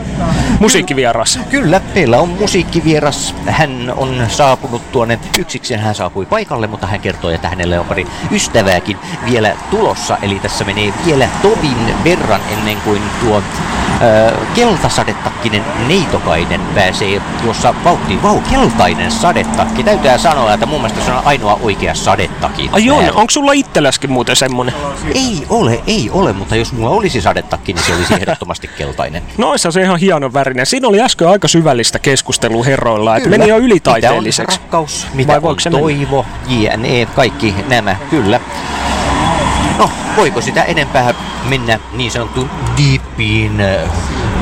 Musiikkivieras. Kyllä, meillä on musiikkivieras. Hän on saapunut tuonne yksikseen. Hän saapui paikalle, mutta hän kertoi, että hänelle on pari ystävääkin vielä tulossa. Eli tässä menee vielä tovin verran ennen kuin tuo ö, keltasadetakkinen neitokainen pääsee tuossa vauhtiin. Vau, keltainen sadetakki. Täytyy sanoa, että mun mielestä se on ainoa oikea sadetakki. Ai on, onko sulla itselläskin muuten semmonen? Ei ole, ei ole, mutta jos mulla olisi sadetakki, niin se olisi ehdottomasti keltainen. Noissa se ihan hienon värinen. Siinä oli äsken aika syvällistä keskustelua herroilla, että meni jo Mitä ylitaiteelliseksi. on rakkaus, mitä Vai on toivo, jne, kaikki nämä, kyllä. No, voiko sitä enempää mennä niin sanottuun deepiin, äh,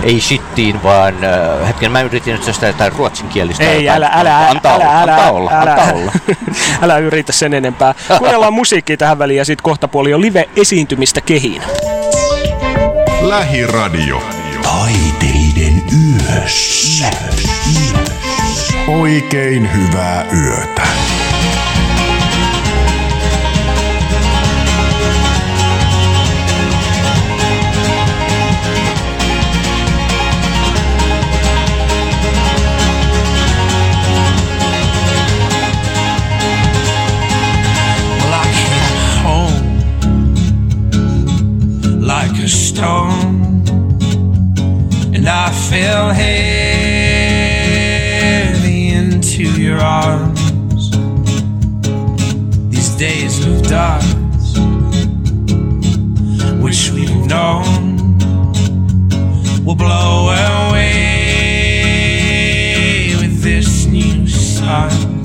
ei shittiin, vaan äh, hetken mä yritin nyt sitä jotain ruotsinkielistä. Ei, jotain. älä, älä, älä, antaa, älä, olla, älä, antaa olla, älä, antaa olla. älä yritä sen enempää. Kuunnellaan musiikkia tähän väliin ja sitten kohta puoli on live-esiintymistä kehiin. Lähiradio. Taiteiden yössä. Oikein hyvää yötä. Stone, and I fell heavy into your arms. These days of darkness, which we've known, will blow away with this new sun.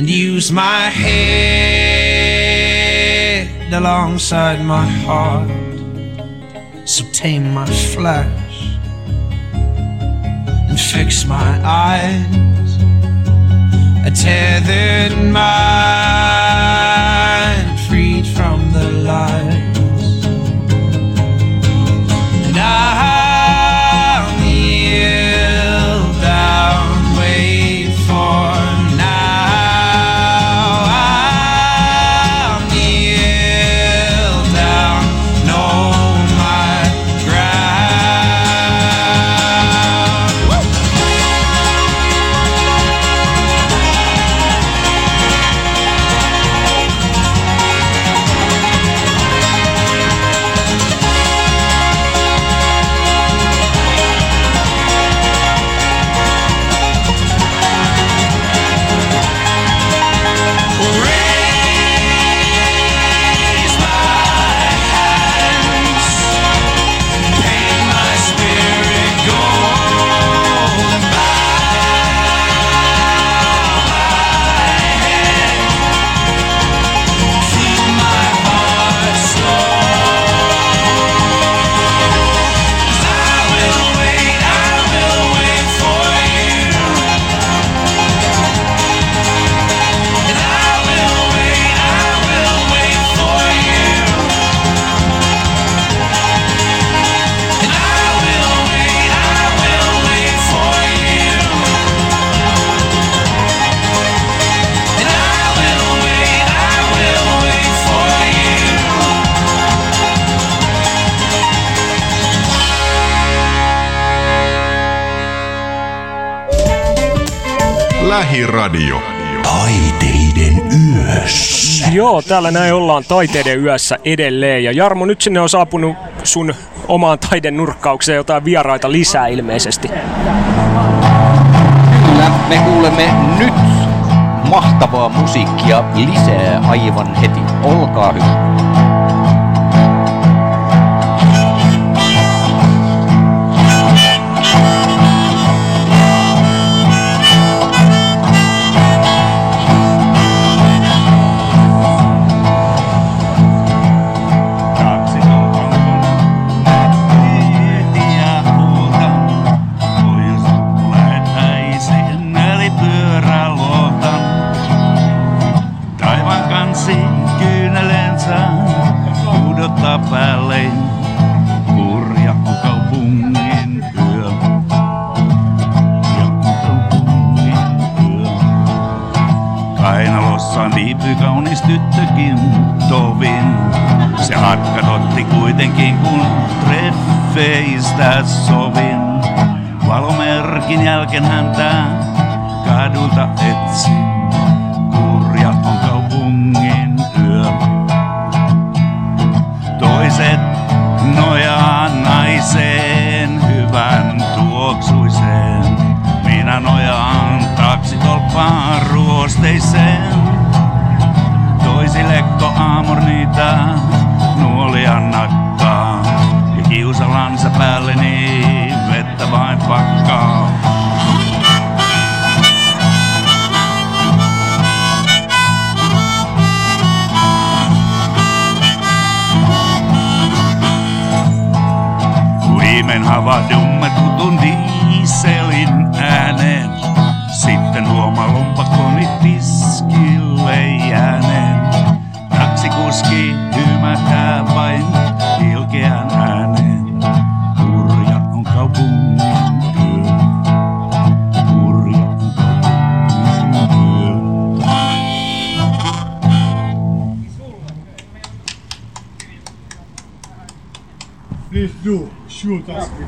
And use my head alongside my heart. So tame my flesh and fix my eyes. A tethered mind freed from the lies. Lähiradio. Taiteiden yössä. Joo, täällä näin ollaan taiteiden yössä edelleen. Ja Jarmo, nyt sinne on saapunut sun omaan taiden nurkkaukseen jotain vieraita lisää ilmeisesti. Kyllä, me kuulemme nyt mahtavaa musiikkia lisää aivan heti. Olkaa hyvä. Treffeistä sovin. Valomerkin jälkeen häntä kadulta etsin. Kurja on kaupungin yö. Toiset nojaa naiseen hyvän tuoksuiseen. Minä nojaan taksitolppaan ruosteiseen. Toisilekko aamur niitä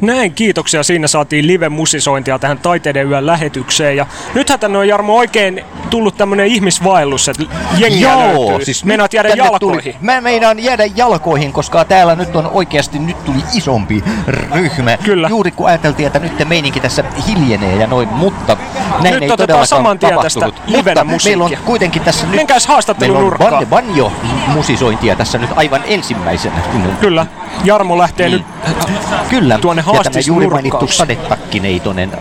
Näin, kiitoksia. Siinä saatiin live-musisointia tähän taiteiden yön lähetykseen. Ja nythän tänne on Jarmo oikein tullut tämmönen ihmisvaellus, että jengiä Joo, löytyy. siis Meinaat jäädä jalkoihin. Tuli, mä meinaan jäädä jalkoihin, koska täällä nyt on oikeasti, nyt tuli isompi ryhmä. Kyllä. Juuri kun ajateltiin, että nyt meininki tässä hiljenee ja noin, mutta näin Nyt ei todellakaan saman tien tästä livenä mutta meillä on kuitenkin tässä nyt... Menkääs haastattelun meillä on. Banjo, musisointia tässä nyt aivan ensimmäisenä. Kyllä. Jarmo lähtee nyt Kyllä. tuonne ja tämä juuri mainittu sadetakkineitonen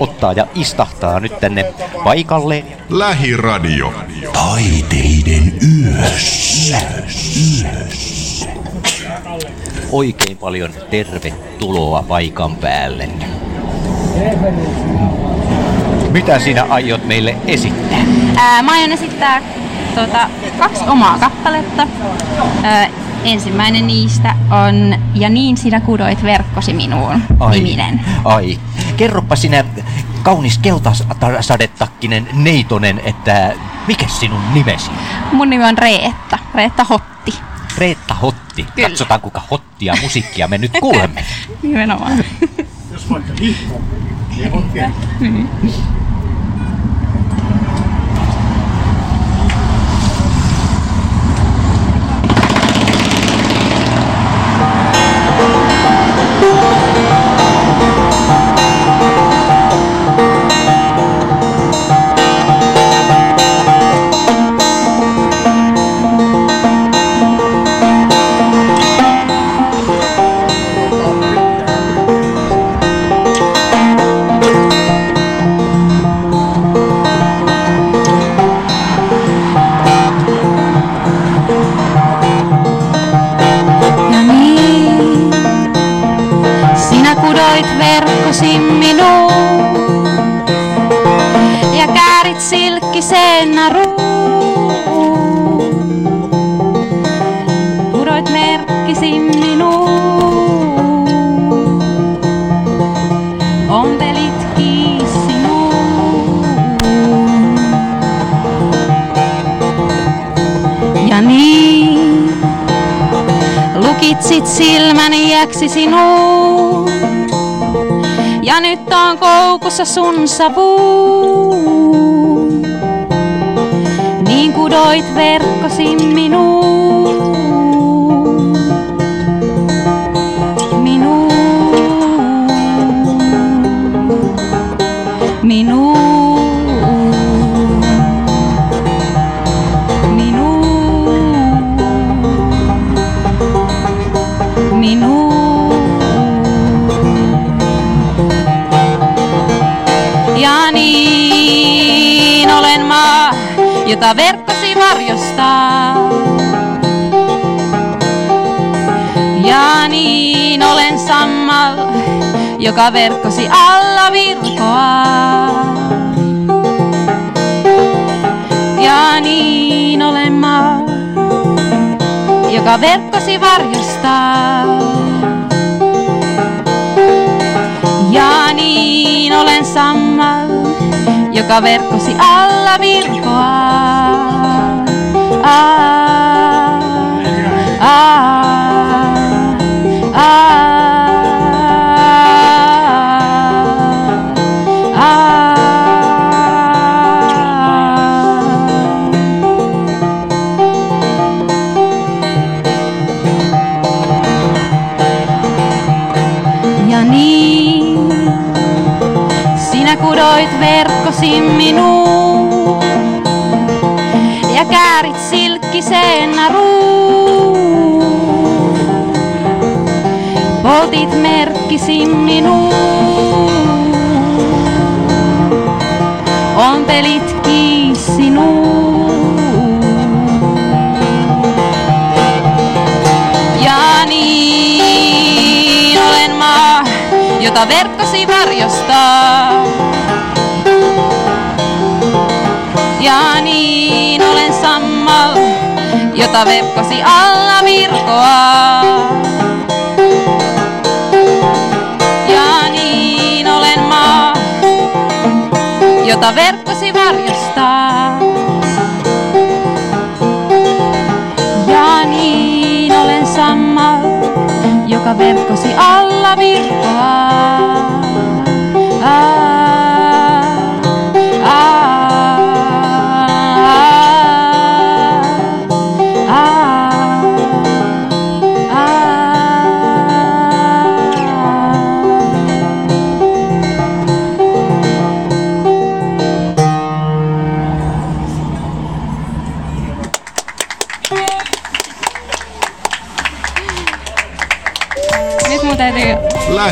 ottaa ja istahtaa nyt tänne paikalle. Lähiradio. Taiteiden yössä. Oikein paljon tervetuloa paikan päälle. Mitä sinä aiot meille esittää? Ää, mä aion esittää tuota, kaksi omaa kappaletta. Ää, ensimmäinen niistä on Ja niin sinä kudoit verkkosi minuun niminen. Ai, kerropa sinä kaunis keltasadetakkinen neitonen, että mikä sinun nimesi? Mun nimi on Reetta, Reetta Hotti. Reetta Hotti. Kyllä. Katsotaan kuinka hottia musiikkia me nyt kuulemme. Nimenomaan. Jos vaikka hip-hop, niin. siksi sinuun. Ja nyt on koukussa sun savu. Niin kudoit verkkosi minuun. Jota verkkosi varjostaa. Ja niin olen sammal, joka verkkosi alla virkoaa. Ja niin olen maa, joka verkkosi varjostaa. Ja niin olen sammal, joka verkkosi alla virkoaa. Sinä kudoit verkkosi minuun naruun. Poltit merkkisi minuun, ompelitkin sinuun. Ja niin olen maa, jota verkkosi varjostaa. Ja niin olen sammal, jota verkkosi alla virkoaa. Ja niin olen maa, jota verkkosi varjostaa. Ja niin olen sammal, joka verkkosi alla virkoaa.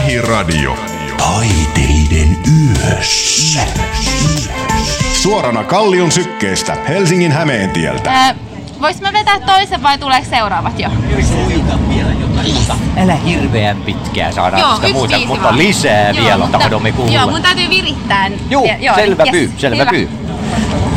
Lähiradio. Taiteiden yössä. Suorana Kallion sykkeestä Helsingin Hämeentieltä. Ää, vois mä vetää toisen vai tuleeko seuraavat jo? Älä hirveän pitkää saadaan Joo, sitä muuta, mutta lisää Joo, vielä mutta- tahdomme kuulla. Joo, mun täytyy virittää. Juu, Ja- selvä yes, pyy, selvä hyvä. pyy.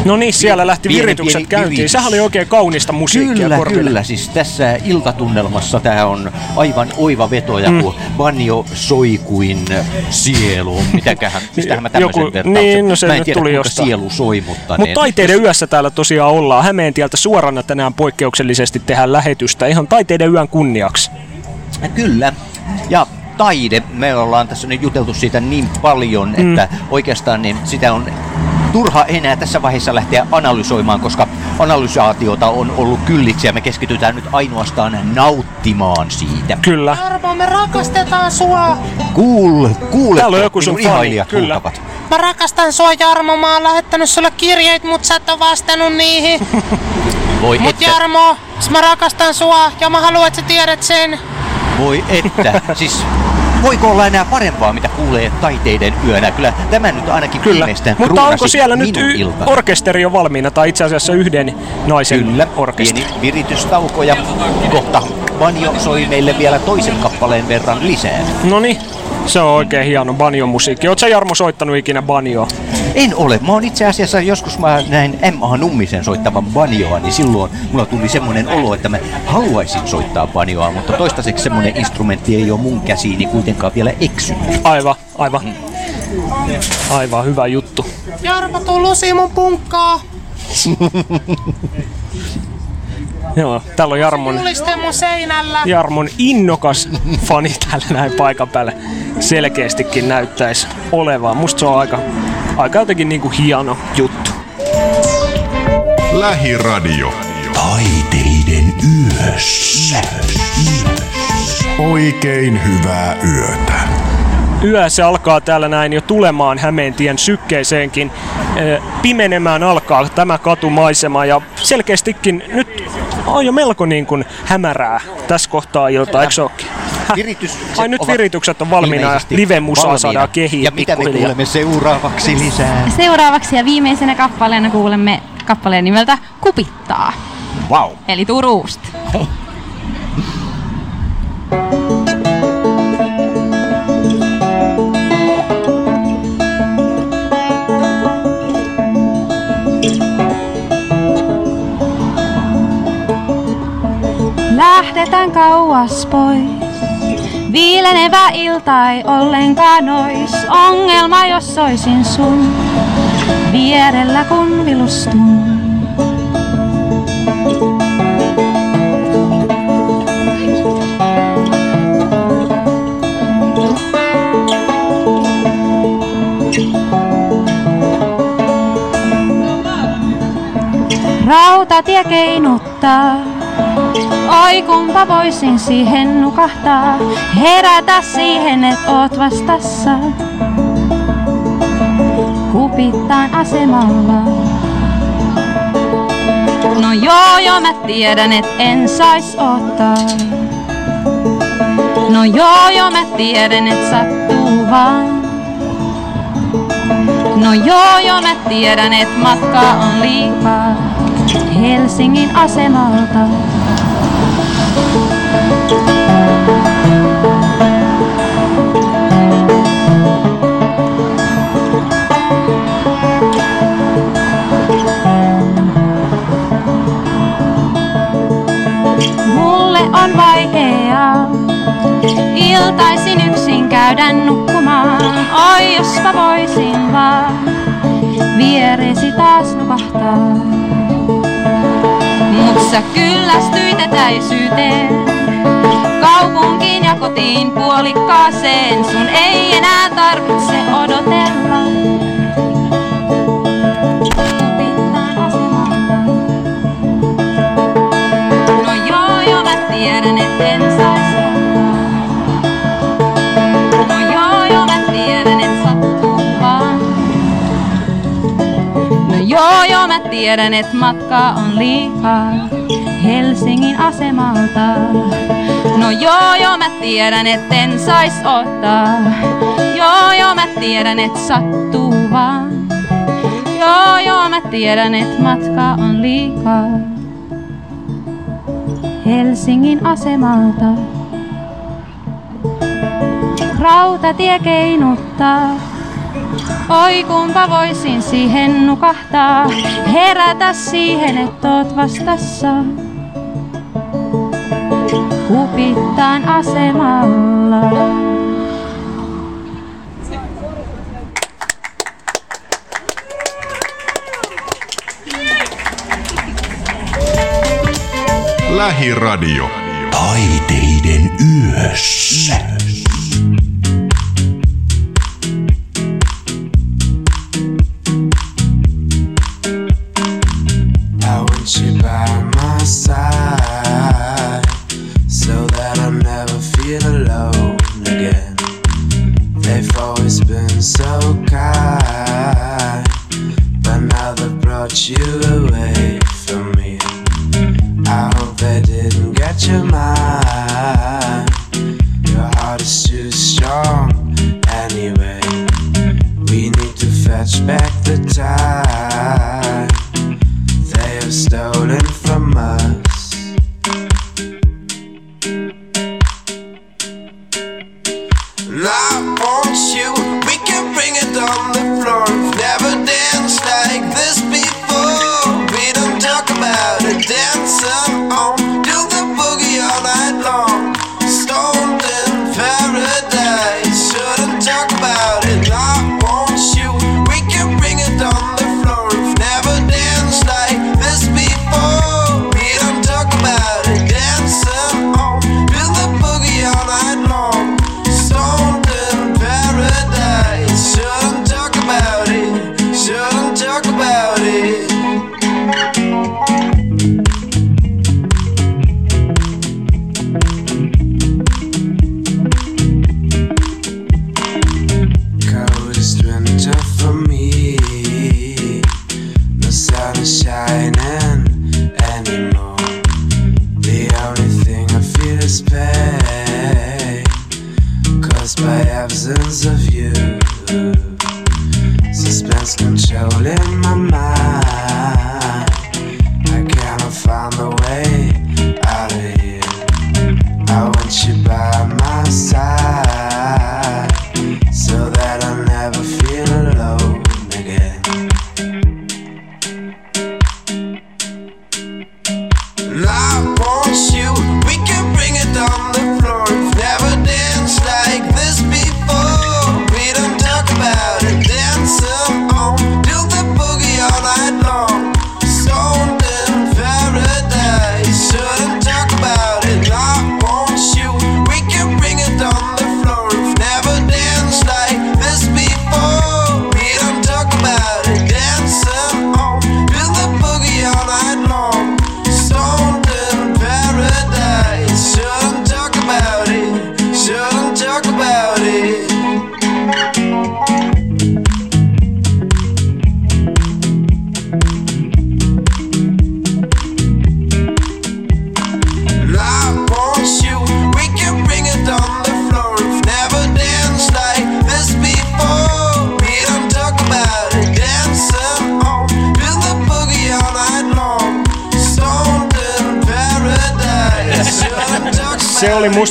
No niin, siellä lähti Pieni, viritykset pieni käyntiin. viritys. Sehän oli oikein kaunista musiikkia Kyllä, korville. kyllä. Siis tässä iltatunnelmassa tämä on aivan oiva veto ja Mm. kun banjo soi kuin sielu. Mitäköhän, mistähän mä tämmöisen Joku- niin, no se mä en tiedä, tuli jostain. sielu soi, mutta... Mutta taiteiden yössä täällä tosiaan ollaan. Hämeentieltä suorana tänään poikkeuksellisesti tehdään lähetystä ihan taiteiden yön kunniaksi. Kyllä. Ja taide, me ollaan tässä nyt juteltu siitä niin paljon, Mm. että oikeastaan niin sitä on turha enää tässä vaiheessa lähteä analysoimaan, koska analysaatiota on ollut kylliksi ja me keskitytään nyt ainoastaan nauttimaan siitä. Kyllä. Arvo, me rakastetaan sua. Kuul, kuule, Täällä on joku sun ihailijat kyllä. huutavat. Mä rakastan sua, Jarmo. Mä oon lähettänyt sulle kirjeet, mut sä et oo vastannut niihin. Voi Mut että, Jarmo, mä rakastan sua ja mä haluan, että sä tiedät sen. voi että. siis voiko olla enää parempaa, mitä kuulee taiteiden yönä? Kyllä tämä nyt ainakin Kyllä. Mutta onko siellä nyt y- ilta. orkesteri jo valmiina, tai itse asiassa yhden naisen Kyllä, orkesteri? pieni viritystauko ja kohta Banjo soi meille vielä toisen kappaleen verran lisää. No niin, se on oikein hieno banjo-musiikki. Oletko sä Jarmo soittanut ikinä banjoa? En ole. Mä oon itse asiassa joskus mä näin M.A. Nummisen soittavan banjoa, niin silloin mulla tuli semmoinen olo, että mä haluaisin soittaa banjoa, mutta toistaiseksi semmoinen instrumentti ei ole mun käsiini kuitenkaan vielä eksynyt. Aivan, aivan. Aivan hyvä juttu. Jarmo, tuu lusi mun punkkaa. Joo, täällä on Jarmon. Jarmon innokas fani täällä näin paikan päällä selkeästikin näyttäisi olevan. Musta se on aika, aika jotenkin niinku hieno juttu. Lähiradio. Taiteiden yössä. Oikein hyvää yötä. Yö se alkaa täällä näin jo tulemaan Hämeentien sykkeeseenkin. Pimenemään alkaa tämä katumaisema ja selkeästikin nyt on jo melko niin kuin hämärää tässä kohtaa iltaa, eikö ookin? Viritykset Ai nyt viritykset on valmiina ja live-musaa saadaan kehiin Ja mitä me kuulemme seuraavaksi lisää? Seuraavaksi ja viimeisenä kappaleena kuulemme kappaleen nimeltä Kupittaa, Wow. eli Turusta. Lähdetään kauas pois. Viilenevä ilta ei ollenkaan ois ongelma, jos soisin sun vierellä kun vilustun. Rautatie keinuttaa, oi kumpa voisin siihen nukahtaa. Herätä siihen, et oot vastassa. Kupittaan asemalla. No joo, joo, mä tiedän, et en sais ottaa. No joo, joo, mä tiedän, et sattuu vaan. No joo, joo, mä tiedän, et matka on liikaa Helsingin asemalta. Mulle on vaikeaa iltaisin yksin käydä nukkumaan. Oi, jospa voisin vaan vieresi taas nukahtaa. Sä kyllästyit etäisyyteen, kaupunkiin ja kotiin puolikkaaseen. Sun ei enää tarvitse odotella. No joo, joo, mä tiedän, et en sais No joo, joo, mä tiedän, et sattuu vaan. No joo, joo, mä tiedän, et matka on liikaa Helsingin asemalta. No joo, joo, mä tiedän, et en sais ottaa. Joo, joo, mä tiedän, et sattuu vaan. Joo, joo, mä tiedän, et matka on liikaa Helsingin asemalta. Rautatie keinuttaa. Oi kumpa voisin siihen nukahtaa, herätä siihen, et oot vastassa. Kupittaan asemalla. Lähiradio. Taiteiden yössä.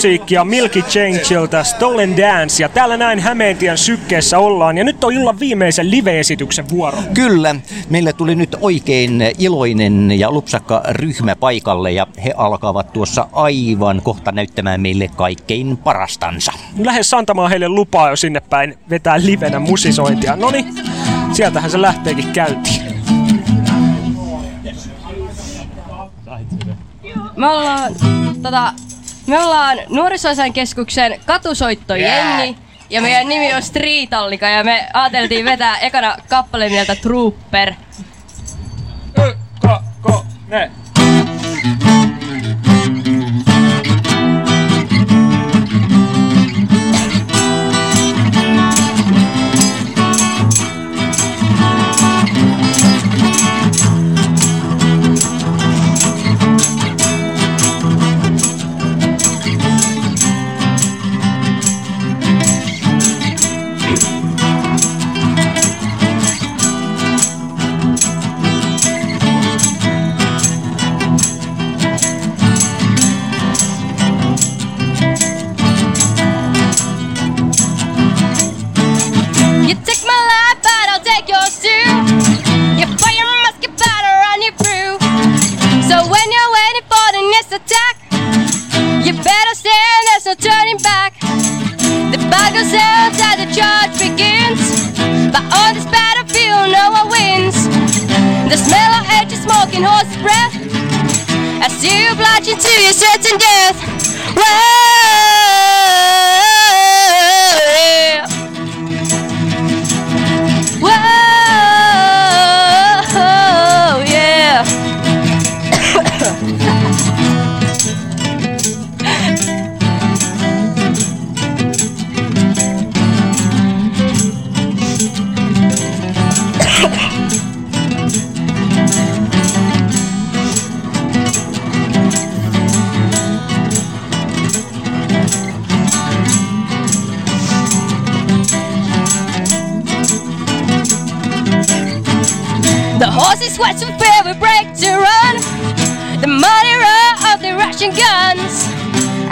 Musiikkia Milky Changeilta Stolen Dance ja täällä näin Hämeentien sykkeessä ollaan ja nyt on illan viimeisen live-esityksen vuoro. Kyllä, meille tuli nyt oikein iloinen ja lupsakka ryhmä paikalle ja he alkavat tuossa aivan kohta näyttämään meille kaikkein parastansa. Lähes antamaan heille lupaa jo sinne päin vetää livenä musisointia. Noni, sieltähän se lähteekin käyntiin. Me ollaan, tota, me ollaan nuorisoasian keskuksen katusoittojengi ja meidän nimi on Streetallika ja me ajateltiin vetää ekana kappale nimeltä Trooper. Ko, ko, ne. and death. Well,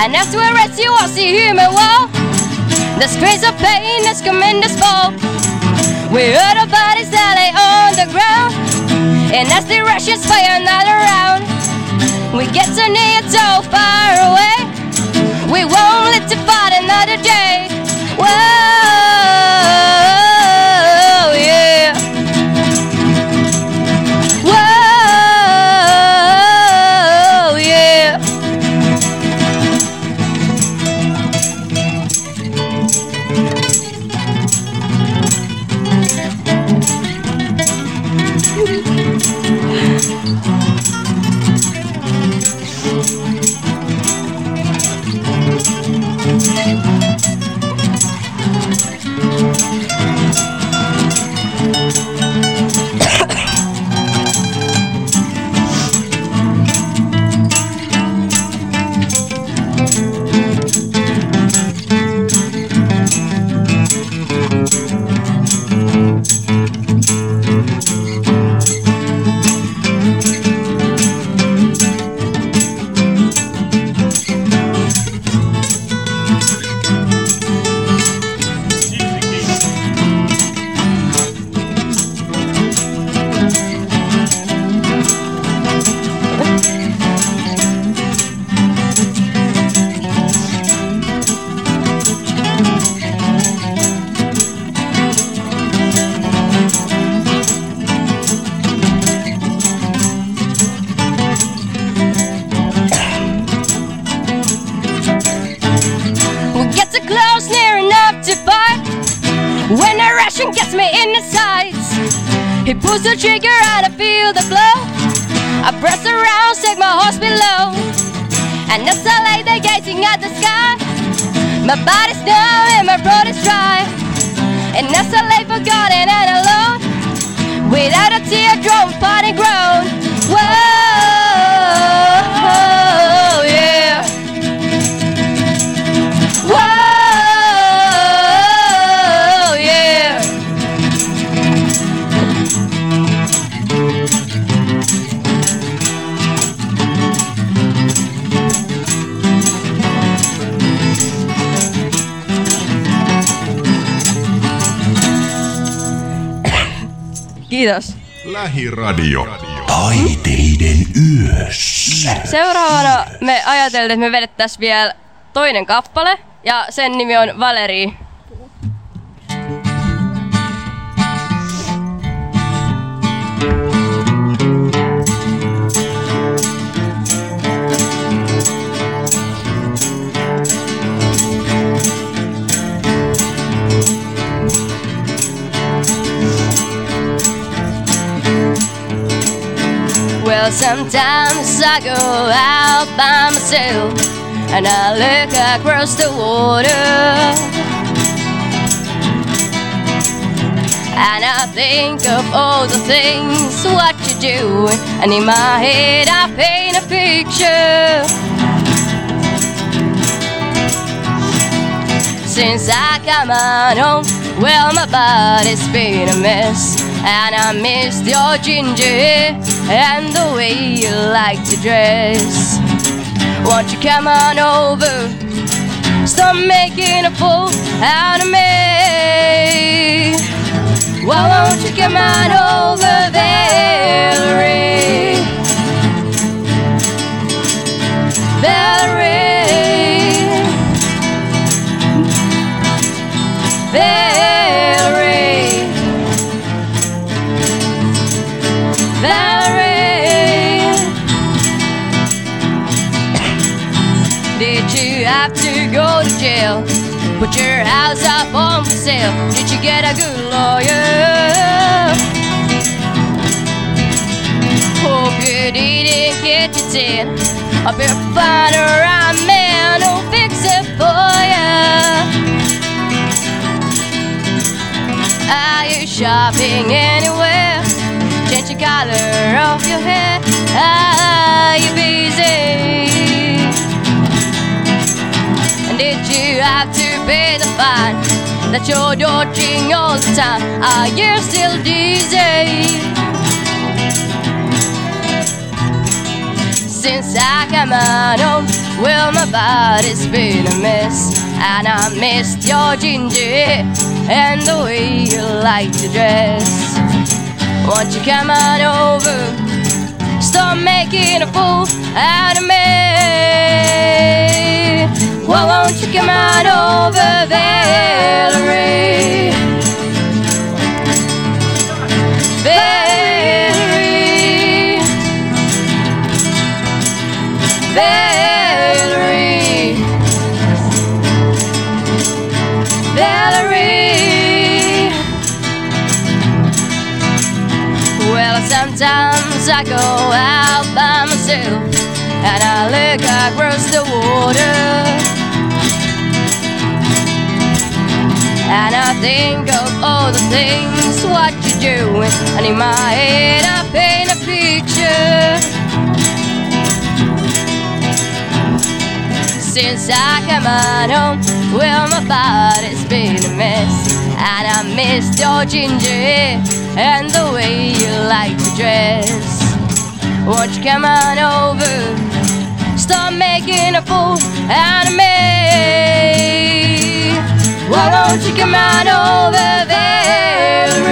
And as we rest, you will see human wall. The screams of pain is tremendous fall. We heard our bodies that lay on the ground. And as the Russians fire another round, we get so near, so far away. We won't live to fight another day. Whoa, Lähiradio. Taiteiden yössä. Seuraavana me ajateltiin, että me vedettäisiin vielä toinen kappale, ja sen nimi on Valerie. Sometimes I go out by myself and I look across the water. And I think of all the things what you do, and in my head I paint a picture. Since I come on home, well, my body's been a mess. And I missed your ginger and the way you like to dress. Won't you come on over? Stop making a fool out of me. Why won't you come on over, Valerie? Go to jail? Put your house up on sale. Did you get a good lawyer? Hope you didn't get your tin. I better find a right man who'll fix it for ya. Are you shopping anywhere? Change the color of your hair. Are you busy? You have to pay the fine that you're dodging all the time? Are you still dizzy? Since I came on home, well, my body's been a mess. And I missed your ginger and the way you like to dress. Won't you come on over? Stop making a fool out of me. Why won't you come on over, Valerie? Valerie. Valerie. Valerie. Well, sometimes I go out by myself and I look across the water. And I think of all the things what you're doing, and in my head I paint a picture. Since I come on home, well, my body's been a mess. And I missed your ginger hair and the way you like to dress. Won't you come on over? Stop making a fool out of me. Why don't you come out over there?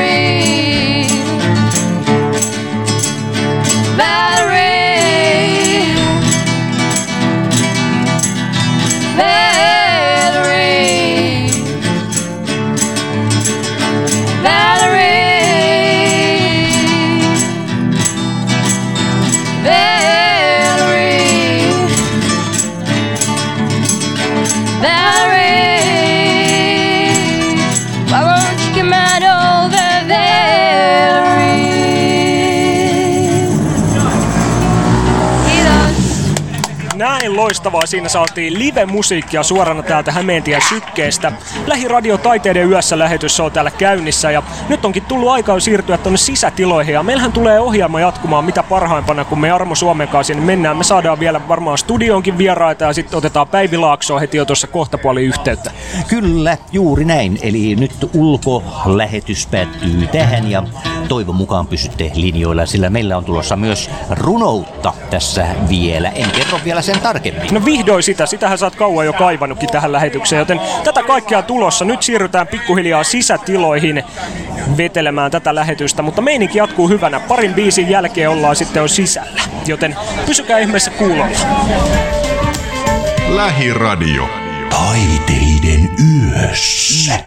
Mahtavaa. Siinä saatiin live-musiikkia suorana täältä Hämeentien sykkeestä. Lähiradio Taiteiden yössä lähetys on täällä käynnissä ja nyt onkin tullut aika siirtyä tuonne sisätiloihin ja meillähän tulee ohjelma jatkumaan mitä parhaimpana, kun me Armo Suomen kanssa sinne mennään. Me saadaan vielä varmaan studioonkin vieraita ja sitten otetaan Päivi Laaksoa heti jo tuossa kohtapuoli yhteyttä. Kyllä, juuri näin. Eli nyt ulkolähetys päättyy tähän ja toivon mukaan pysytte linjoilla, sillä meillä on tulossa myös runoutta tässä vielä. En kerro vielä sen tarkemmin. No vihdoin sitä, sitähän sä oot kauan jo kaivannutkin tähän lähetykseen, joten tätä kaikkea tulossa. Nyt siirrytään pikkuhiljaa sisätiloihin vetelemään tätä lähetystä, mutta meininki jatkuu hyvänä. Parin biisin jälkeen ollaan sitten jo sisällä, joten pysykää ihmeessä kuulolla. Lähiradio. Taiteiden yössä.